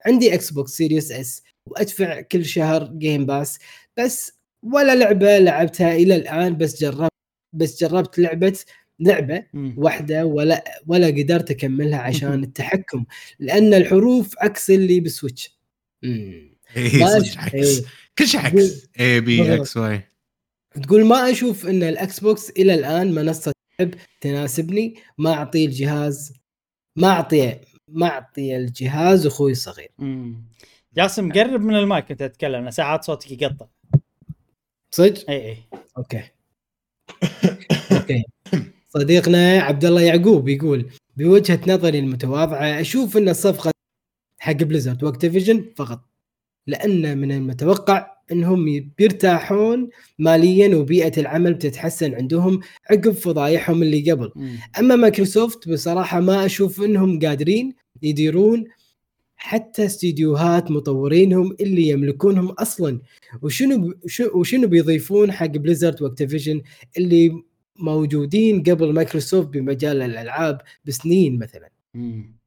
عندي Xbox Series S وأدفع كل شهر Game Pass بس ولا لعبة لعبتها إلى الآن بس جربت بس جربت لعبة لعبة. واحدة ولا ولا قدرت أكملها عشان التحكم لأن الحروف عكس اللي ب Switch مم. اي ما صدق أش- عكس إيه. كل شيء عكس A B. X Y تقول ما أشوف إن ال Xbox إلى الآن منصة لعب تناسبني ما أعطي الجهاز ما اعطي الجهاز أخوي الصغير. جاسم قرب من المايك انت تتكلم لأن ساعات صوتك يقطع. صدق؟ إي إي. okay. okay. صديقنا عبد الله يعقوب يقول بوجهة نظري المتواضعة أشوف أن الصفقة حق Blizzard و Activision فقط لأن من المتوقع إنهم بيرتاحون ماليا وبيئة العمل بتتحسن عندهم عقب فضايحهم اللي قبل مم. أما مايكروسوفت بصراحة ما أشوف إنهم قادرين يديرون حتى studioهات مطورينهم اللي يملكونهم أصلا وشنو وشنو بيضيفون حق Blizzard و Activision اللي موجودين قبل مايكروسوفت بمجال الألعاب بسنين مثلا مم.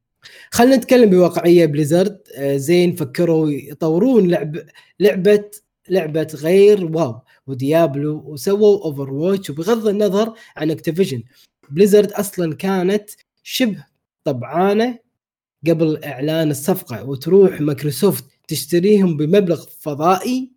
خلينا نتكلم بواقعية Blizzard آه، زين فكروا يطورون لعب لعبة لعبة غير WoW و Diablo وسووا Overwatch وبغض النظر عن Activision Blizzard أصلا كانت شبه طبعانة قبل إعلان الصفقة وتروح مايكروسوفت تشتريهم بمبلغ فضائي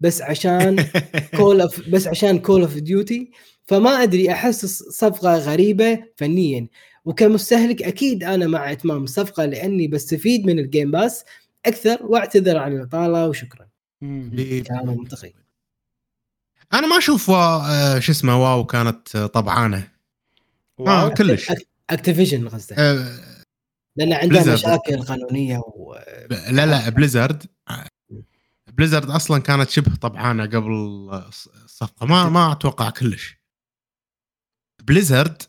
بس عشان Call of بس عشان Call of Duty فما أدري أحس صفقة غريبة فنيا. وكمستهلك أكيد أنا مع إتمام الصفقة لأني بستفيد من ال Game Pass أكثر وأعتذر عن الإطالة وشكرا. منطقي. أنا ما أشوف وا- آه، شو اسمه WoW كانت آه، طبعانة. ما WoW. كلش. Activision قصدي آه، لأن عندها Blizzard. مشاكل قانونية و... ب- لا لا Blizzard Blizzard أصلا كانت شبه طبعانة قبل الص- الصفقة. ما ما أتوقع كلش. Blizzard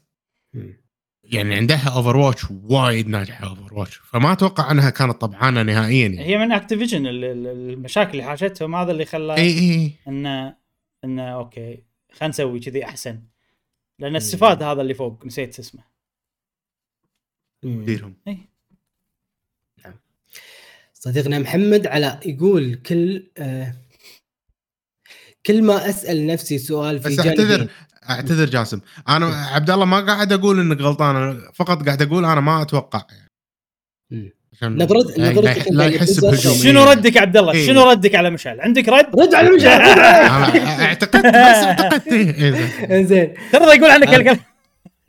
يعني عندها Overwatch وايد ناجحة Overwatch فما أتوقع أنها كانت طبعانه نهائيا يعني. هي من Activision المشاكل اللي حاشتهم هذا اللي خلى إي إي انه انه okay خلينا نسوي كذي أحسن. لأن السفاح هذا اللي فوق نسيت اسمه. مديرهم. صديقنا محمد علاء يقول كل آه كل ما أسأل نفسي سؤال في بس أعتذر أعتذر جاسم أنا عبد الله ما قاعد أقول إنك غلطان أنا فقط قاعد أقول أنا ما أتوقع. عشان نظرة- لا- نظرتك لا يحس بهجوميه شنو ردك يا عبد الله؟ إيه. شنو ردك على مشعل؟ عندك رد؟ رد على مشعل رد. أنا اعتقدت بس اعتقدت إيه، إيه، زين. إنزين ترضى يقول عنك هالكلام؟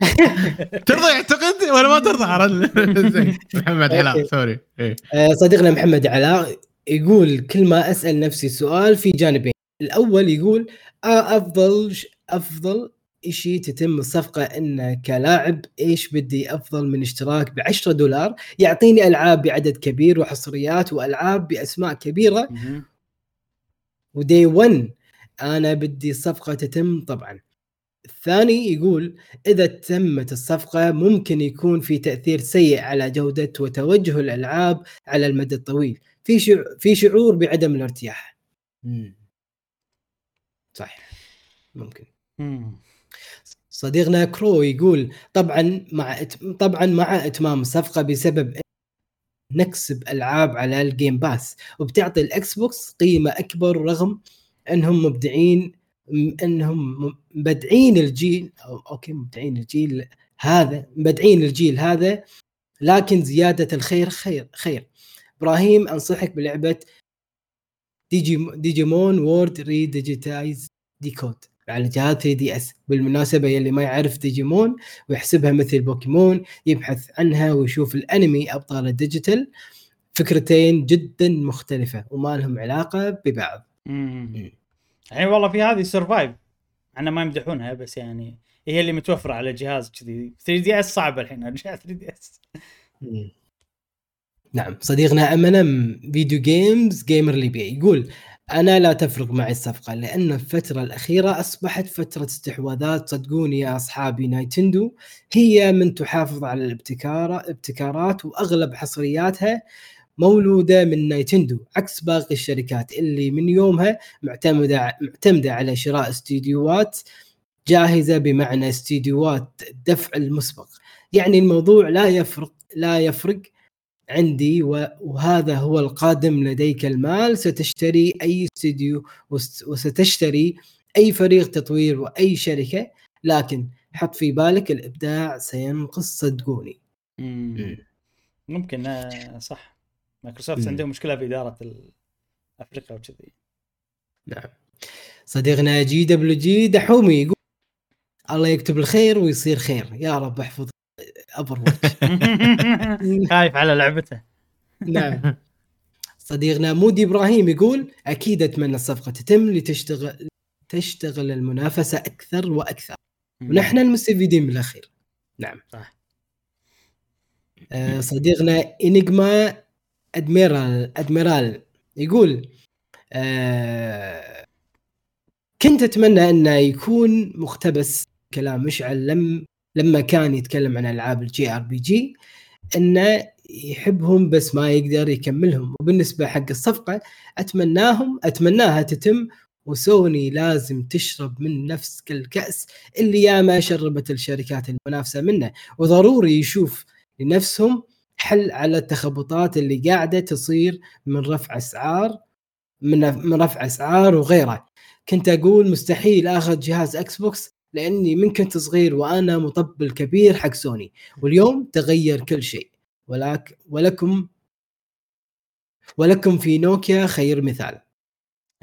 ترضى اعتقد ولا ما ترضى زين محمد علاء. سوري إيه. آه، صديقنا محمد علاء يقول كل ما أسأل نفسي سؤال في جانبين الأول يقول آه، أفضل أفضل شيء تتم الصفقة انه كلاعب إيش بدي أفضل من اشتراك ب 10 دولار يعطيني ألعاب بعدد كبير وحصريات وألعاب بأسماء كبيرة مهم. ودي 1 أنا بدي الصفقه تتم طبعا الثاني يقول إذا تمت الصفقة ممكن يكون في تأثير سيء على جودة وتوجه الألعاب على المدى الطويل في شع... في شعور بعدم الارتياح. صح ممكن مم. صديقنا كرو يقول طبعا مع. طبعا مع إتمام الصفقه بسبب نكسب ألعاب على ال Game Pass وبتعطي ال Xbox قيمة أكبر رغم إنهم مبدعين إنهم مبدعين الجيل أو okay مبدعين الجيل هذا مبدعين الجيل هذا لكن زيادة الخير خير خير إبراهيم أنصحك بلعبة Digi Digimon World Re:Digitize Decode على جهاز 3DS. بالمناسبة يلي ما يعرف ديجيمون ويحسبها مثل بوكيمون يبحث عنها ويشوف الأنمي أبطال الديجيتال. فكرتين جدا مختلفة وما لهم علاقة ببعض. الحين والله في هذه Survive أنا ما يمدحونها بس يعني هي اللي متوفرة على جهاز كذي. 3DS صعبة الحين ارجع 3DS. نعم صديقنا أمنم video games gamer ليبيا يقول أنا لا تفرق معي الصفقة لأن الفترة الأخيرة أصبحت فترة استحواذات. صدقوني يا أصحابي Nintendo هي من تحافظ على الابتكار ابتكارات وأغلب حصرياتها مولودة من Nintendo عكس باقي الشركات اللي من يومها معتمدة معتمدة على شراء استديوهات جاهزة بمعنى استديوهات الدفع المسبق. يعني الموضوع لا يفرق لا يفرق عندي و- وهذا هو القادم لديك المال. ستشتري أي استديو وست- وستشتري أي فريق تطوير وأي شركة لكن حط في بالك الإبداع سينقص صدقوني. مم. ممكن آه، صح. مايكروسوفت. عندهم مشكلة في إدارة أفريقيا وكذي. نعم. صديقنا جي دبليو جي دحومي يقول الله يكتب الخير ويصير خير. يا رب احفظ أبر خايف على لعبته. نعم صديقنا مودي إبراهيم يقول أكيد أتمنى الصفقة تتم لتشتغل تشتغل المنافسة أكثر وأكثر. ونحن المستفيدين بالاخير نعم. صح. آه، صديقنا انجما أدميرال أدميرال يقول آه، كنت أتمنى انه يكون مقتبس كلام مشعل لم لما كان يتكلم عن ألعاب ال JRPG إنه يحبهم بس ما يقدر يكملهم. وبالنسبة حق الصفقة أتمناهم أتمناها تتم وسوني لازم تشرب من نفس الكأس اللي ياما شربت الشركات المنافسة منه. وضروري يشوف لنفسهم حل على التخبطات اللي قاعدة تصير من رفع أسعار من من رفع أسعار وغيره. كنت أقول مستحيل آخذ جهاز Xbox لأني من كنت صغير وأنا مطبل كبير حق سوني. واليوم تغير كل شيء. ولك ولكم ولكم في نوكيا خير مثال.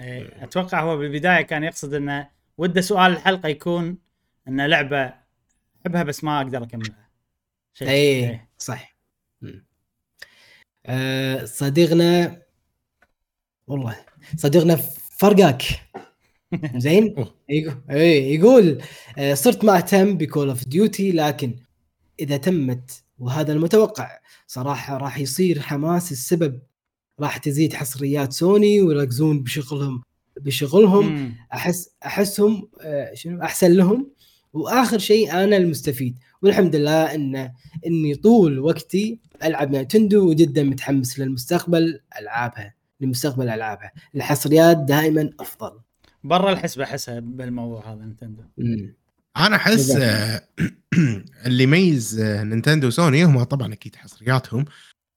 إيه، أتوقع هو بالبداية كان يقصد إنه وده سؤال الحلقة يكون إنه لعبة أحبها بس ما أقدر أكملها. شيء- إيه إيه. صح. آه صديقنا والله صديقنا فرقاك. زين؟ أوه. يقول يقول آه صرت مهتم بكول اوف ديوتي لكن إذا تمت وهذا المتوقع صراحة راح يصير حماس السبب راح تزيد حصريات سوني ويركزون بشغلهم بشغلهم. مم. احس أحسهم آه، شنو؟ أحسن لهم. وآخر شيء أنا المستفيد. والحمد لله ان إني طول وقتي ألعب نينتندو وجدا متحمس للمستقبل العابها لمستقبل ألعابها. الحصريات دائما أفضل. برا الحسبة أحسها بالموضوع هذا نينتندو أنا أحس. آه، اللي يميز آه، نينتندو وسوني هم طبعا أكيد حصرياتهم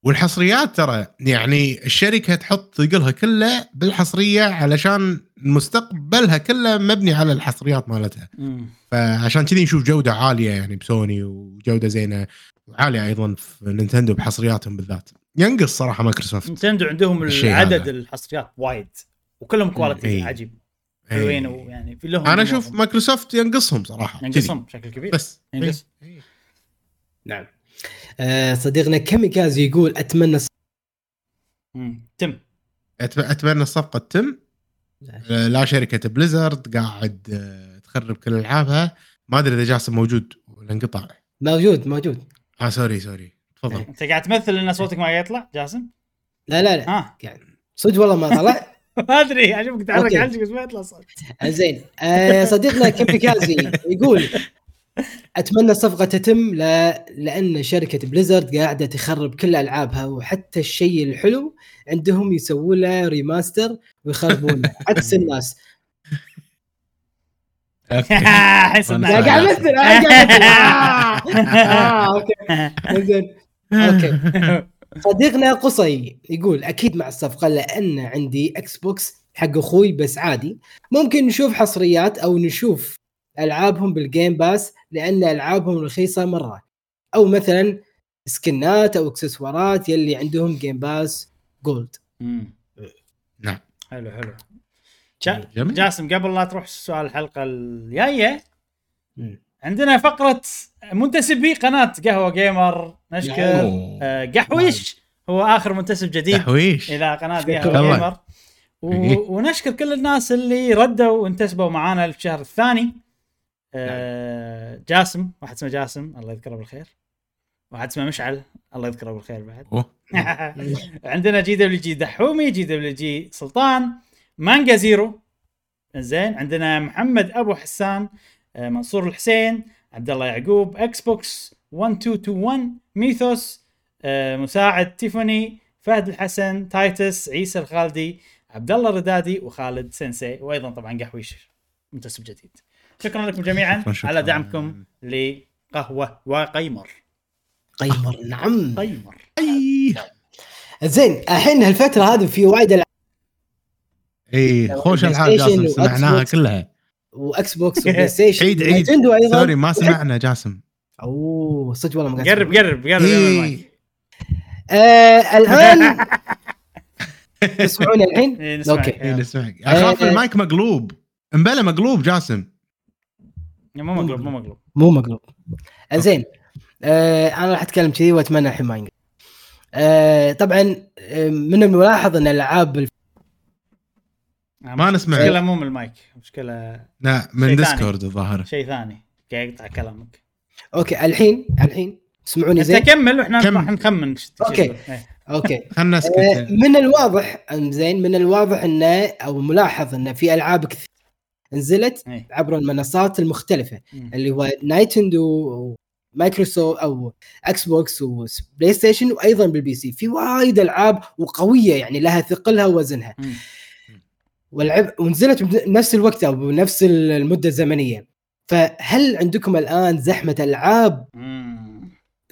والحصريات ترى يعني الشركة تحط ثقلها كله بالحصرية علشان مستقبلها كله مبني على الحصريات مالتها مم. فعشان كذي نشوف جودة عالية يعني بسوني وجودة زينة وعاليه أيضا في نينتندو بحصرياتهم بالذات ينقص صراحة مايكروسوفت نينتندو عندهم عدد هذا. الحصريات وايد وكلهم كواليتي. عجيب حلوين إي. ويعني في لهم أنا أشوف مايكروسوفت ينقصهم صراحة. ينقصهم بشكل كبير. بس ينقص. إي. نعم. آه صديقنا كاميكازو يقول أتمنى مم. تم. أتمنى الصفقة تتم. آه، لا شركة بليزرد قاعد آه، تخرب كل ألعابها. ما أدري إذا جاسم موجود ولا انقطع. موجود موجود. آه sorry sorry. تفضل. أنت قاعد تمثل إن صوتك ما يطلع جاسم؟ لا لا لا. ها يعني صدق والله ما طلع. ما أدري أشوفك تحرك. عجلك بس ما يطلع صوت. زين. آه صديقنا كاميكازي يقول أتمنى الصفقة تتم ل... لأن شركة بليزرد قاعدة تخرب كل ألعابها وحتى الشيء الحلو عندهم يسووا له remaster ويخربونه عكس الناس. أحس قاعد أمثل قاعد أمثل. آه. آه، okay. زين. okay. صديقنا قصي يقول أكيد مع الصفقة لأن عندي إكس بوكس حق أخوي بس عادي ممكن نشوف حصريات أو نشوف ألعابهم بال Game Pass لأن ألعابهم رخيصة مرة أو مثلا سكنات أو إكسسوارات يلي عندهم Game Pass Gold. نعم. حلو حلو. جاسم قبل لا تروح سؤال الحلقة الجاية عندنا فقرة منتسبي قناة قهوة جيمر نشكر. آه، قحويش هو آخر منتسب جديد قحويش إلى قناة. قهوة. جيمر. و... ونشكر كل الناس اللي ردوا وانتسبوا معانا الشهر الثاني آه جاسم واحد اسمه جاسم الله يذكره بالخير واحد اسمه مشعل الله يذكره بالخير بعد. عندنا جي دبليو جي دحومي جي دبليو جي سلطان مانجا زيرو زين عندنا محمد أبو حسان منصور الحسين عبد الله يعقوب إكس بوكس 1221 ميثوس آه، مساعد تيفاني فهد الحسن تايتس عيسى الخالدي عبد الله الردادي وخالد سensei وأيضا طبعا قحويش منتسب جديد شكرا لكم جميعا. شكراً، شكراً. على دعمكم لقهوة جيمر. قيمر نعم. قيمر. أي. زين الحين هالفترة هذه في وايد ألعاب. اي خوش ألعاب سمعناها. كلها. وإكس بوكس وبلاي ستيشن عيد عيد. نينتندو أيضا. sorry ما سمعنا جاسم. أوه صدق والله ما قرب قرب قرب الآن تسمعوني الحين؟ إيه، نسمعك. okay. اي نسمعك. أخاف آه. المايك مقلوب. امبلا مقلوب جاسم. مو مقلوب مو مقلوب. مو مقلوب. زين. آه أنا راح أتكلم كذي وأتمنى الحين ما ينقلب آه طبعا آه، من الملاحظ إن الالعاب ما نسمع. مشكلة مو من المايك مشكلة لا من. ديسكورد الظاهر شيء ثاني قاعد يقطع كلامك okay الحين الحين تسمعوني أنت زين؟ كمل وإحنا. راح نخمن. تقول. إيه. okay خلنا آه نسكت من الواضح زين من الواضح إنه أو ملاحظ إنه في ألعاب كثير نزلت إيه. عبر المنصات المختلفة. اللي هو نينتندو ومايكروسوفت أو إكس بوكس وبلاي ستيشن وأيضا بال PC في وايد ألعاب وقوية يعني لها ثقلها ووزنها مم. وألعاب ونزلت بنفس الوقت أو بنفس المدة الزمنية. فهل عندكم الآن زحمة ألعاب.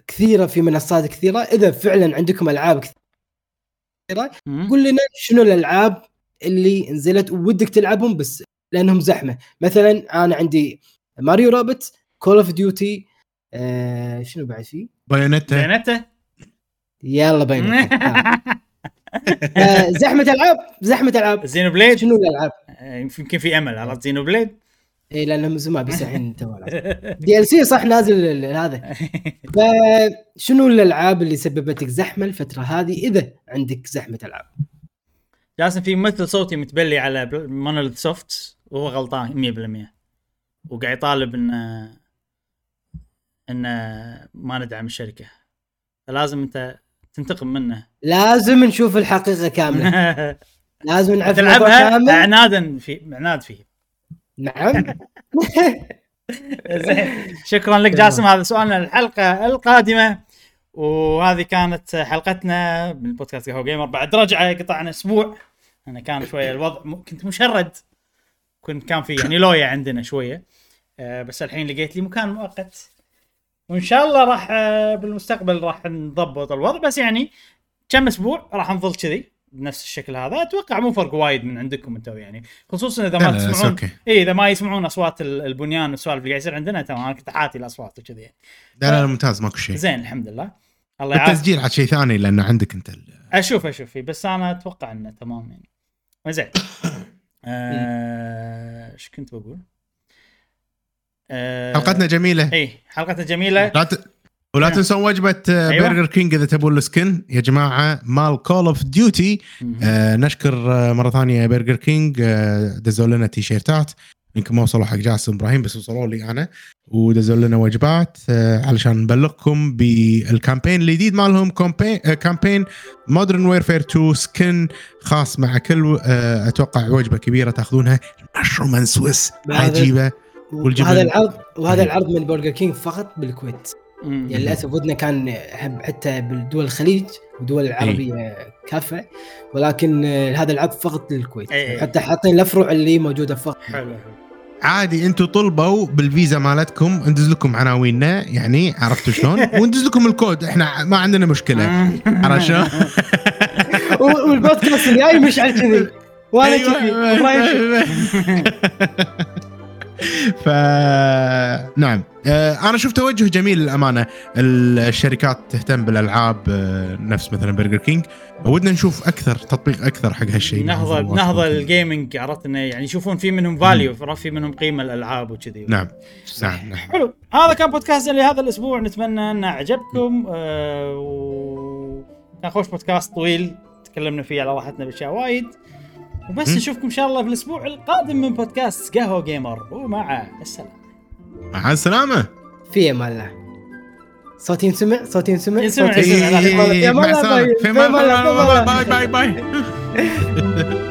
كثيرة في منصات كثيرة؟ إذا فعلا عندكم ألعاب كثيرة. قول لنا شنو الألعاب اللي نزلت ودك تلعبهم بس لأنهم زحمة. مثلا أنا عندي ماريو رابيد Call of Duty شنو بعد فيه بايونيتا. بايونيتا يلا بين آه. زحمة ألعاب زحمة ألعاب. زينو بليد؟ شنو الألعاب؟ آه، يمكن في أمل عرفت؟ زينو بليد؟ اي لانهم زمان بس الحين تو DLC صح نازل هذا. فشنو الألعاب اللي سببت لك زحمة الفترة هذه إذا عندك زحمة ألعاب؟ جاسم في ممثل صوتي متبلي على مونوليث سوفت وهو غلطان 100% وقاعد يطالب إن إن ما ندعم الشركة. فلازم أنت تنتقم منه. لازم نشوف الحقيقة كاملة. لازم نعرف تلعبها؟ عنادا في عناد فيه. نعم. زين. شكرا لك جاسم هذا سؤالنا الحلقة القادمة. وهذه كانت حلقتنا من بودكاست قهوة جيمر. بعد رجعه قطعنا أسبوع. أنا كان شوية الوضع م- كنت مشرد. كنت كان في يعني لويا عندنا شوية. آه، بس الحين لقيت لي مكان مؤقت. وإن شاء الله راح آه، بالمستقبل راح نضبط الوضع. بس يعني كم أسبوع راح نظل كذي بنفس الشكل هذا. أتوقع مو فرق وايد من عندكم أنتم يعني. خصوصا إذا ما تسمعون اي إذا ما يسمعون أصوات ال- البنيان والسوالف اللي قاعد يصير عندنا تمام أنا كنت حاتي الأصوات وكذي يعني. لا لا ممتاز ماكو شيء. زين الحمد لله. الله يعافيك. التسجيل عاد شيء ثاني لأنه عندك أنت ال- أشوف أشوف. فيه بس أنا أتوقع إنه تمام يعني. زين آه، إيش كنت بقول؟ آه، حلقتنا جميلة. اي حلقتنا جميلة. لا ت... ولا نعم. تنسون وجبة آه، أيوة. برجر كينج إذا تبون ال skin يا جماعة مال Call of Duty نشكر آه مرة ثانية برجر كينج آه دزوا لنا تيشيرتات يمكن ما وصلوا حق جاسم إبراهيم بس وصلوا لي أنا ودزوا لنا وجبات آه، علشان نبلغكم بال campaign الجديد مالهم campaign آه، campaign Modern Warfare 2 skin خاص مع كل آه، أتوقع وجبة كبيرة تأخذونها mushroom Swiss عجيبة والجبن. وهذا العرض وهذا. العرض من برجر كينج فقط بالكويت. يعني للأسف ودنا كان حتى بالدول الخليج والدول إيه. العربية كافة ولكن هذا العرض فقط للكويت. إيه. حتى حاطين الأفرع اللي موجودة فقط. حلو. حلو عادي أنتم طلبوا بالفيزا مالتكم ندز لكم عناويننا يعني عرفتوا شلون؟ وندز لكم الكود إحنا ما عندنا مشكلة. عرفت شلون؟ والبودكاست الجاي مش على كذي. وأنا أيوة، كذي. فنعم. آه، أنا شوف توجه جميل للأمانة. الشركات تهتم بالألعاب آه، نفس مثلا برجر كينج ودنا نشوف أكثر تطبيق أكثر حق هالشيء. نهضه نهضة ال gaming عرفت إنه يعني يشوفون في منهم value في منهم قيمة الالعاب وكذي. نعم. نعم نعم. حلو. هذا كان بودكاستنا لهذا الأسبوع. نتمنى انه عجبكم آه و... كان خوش بودكاست طويل. تكلمنا فيه على راحتنا بأشياء وايد. وبس. نشوفكم إن شاء الله في الأسبوع القادم من بودكاست قهوة gamer. ومع السلامة. مع السلامة. في أمان الله. صوتي ينسمع؟ صوتي ينسمع؟ ينسمع، صوتي ينسمع. في إيه، أمان. في أمان الله. bye bye bye.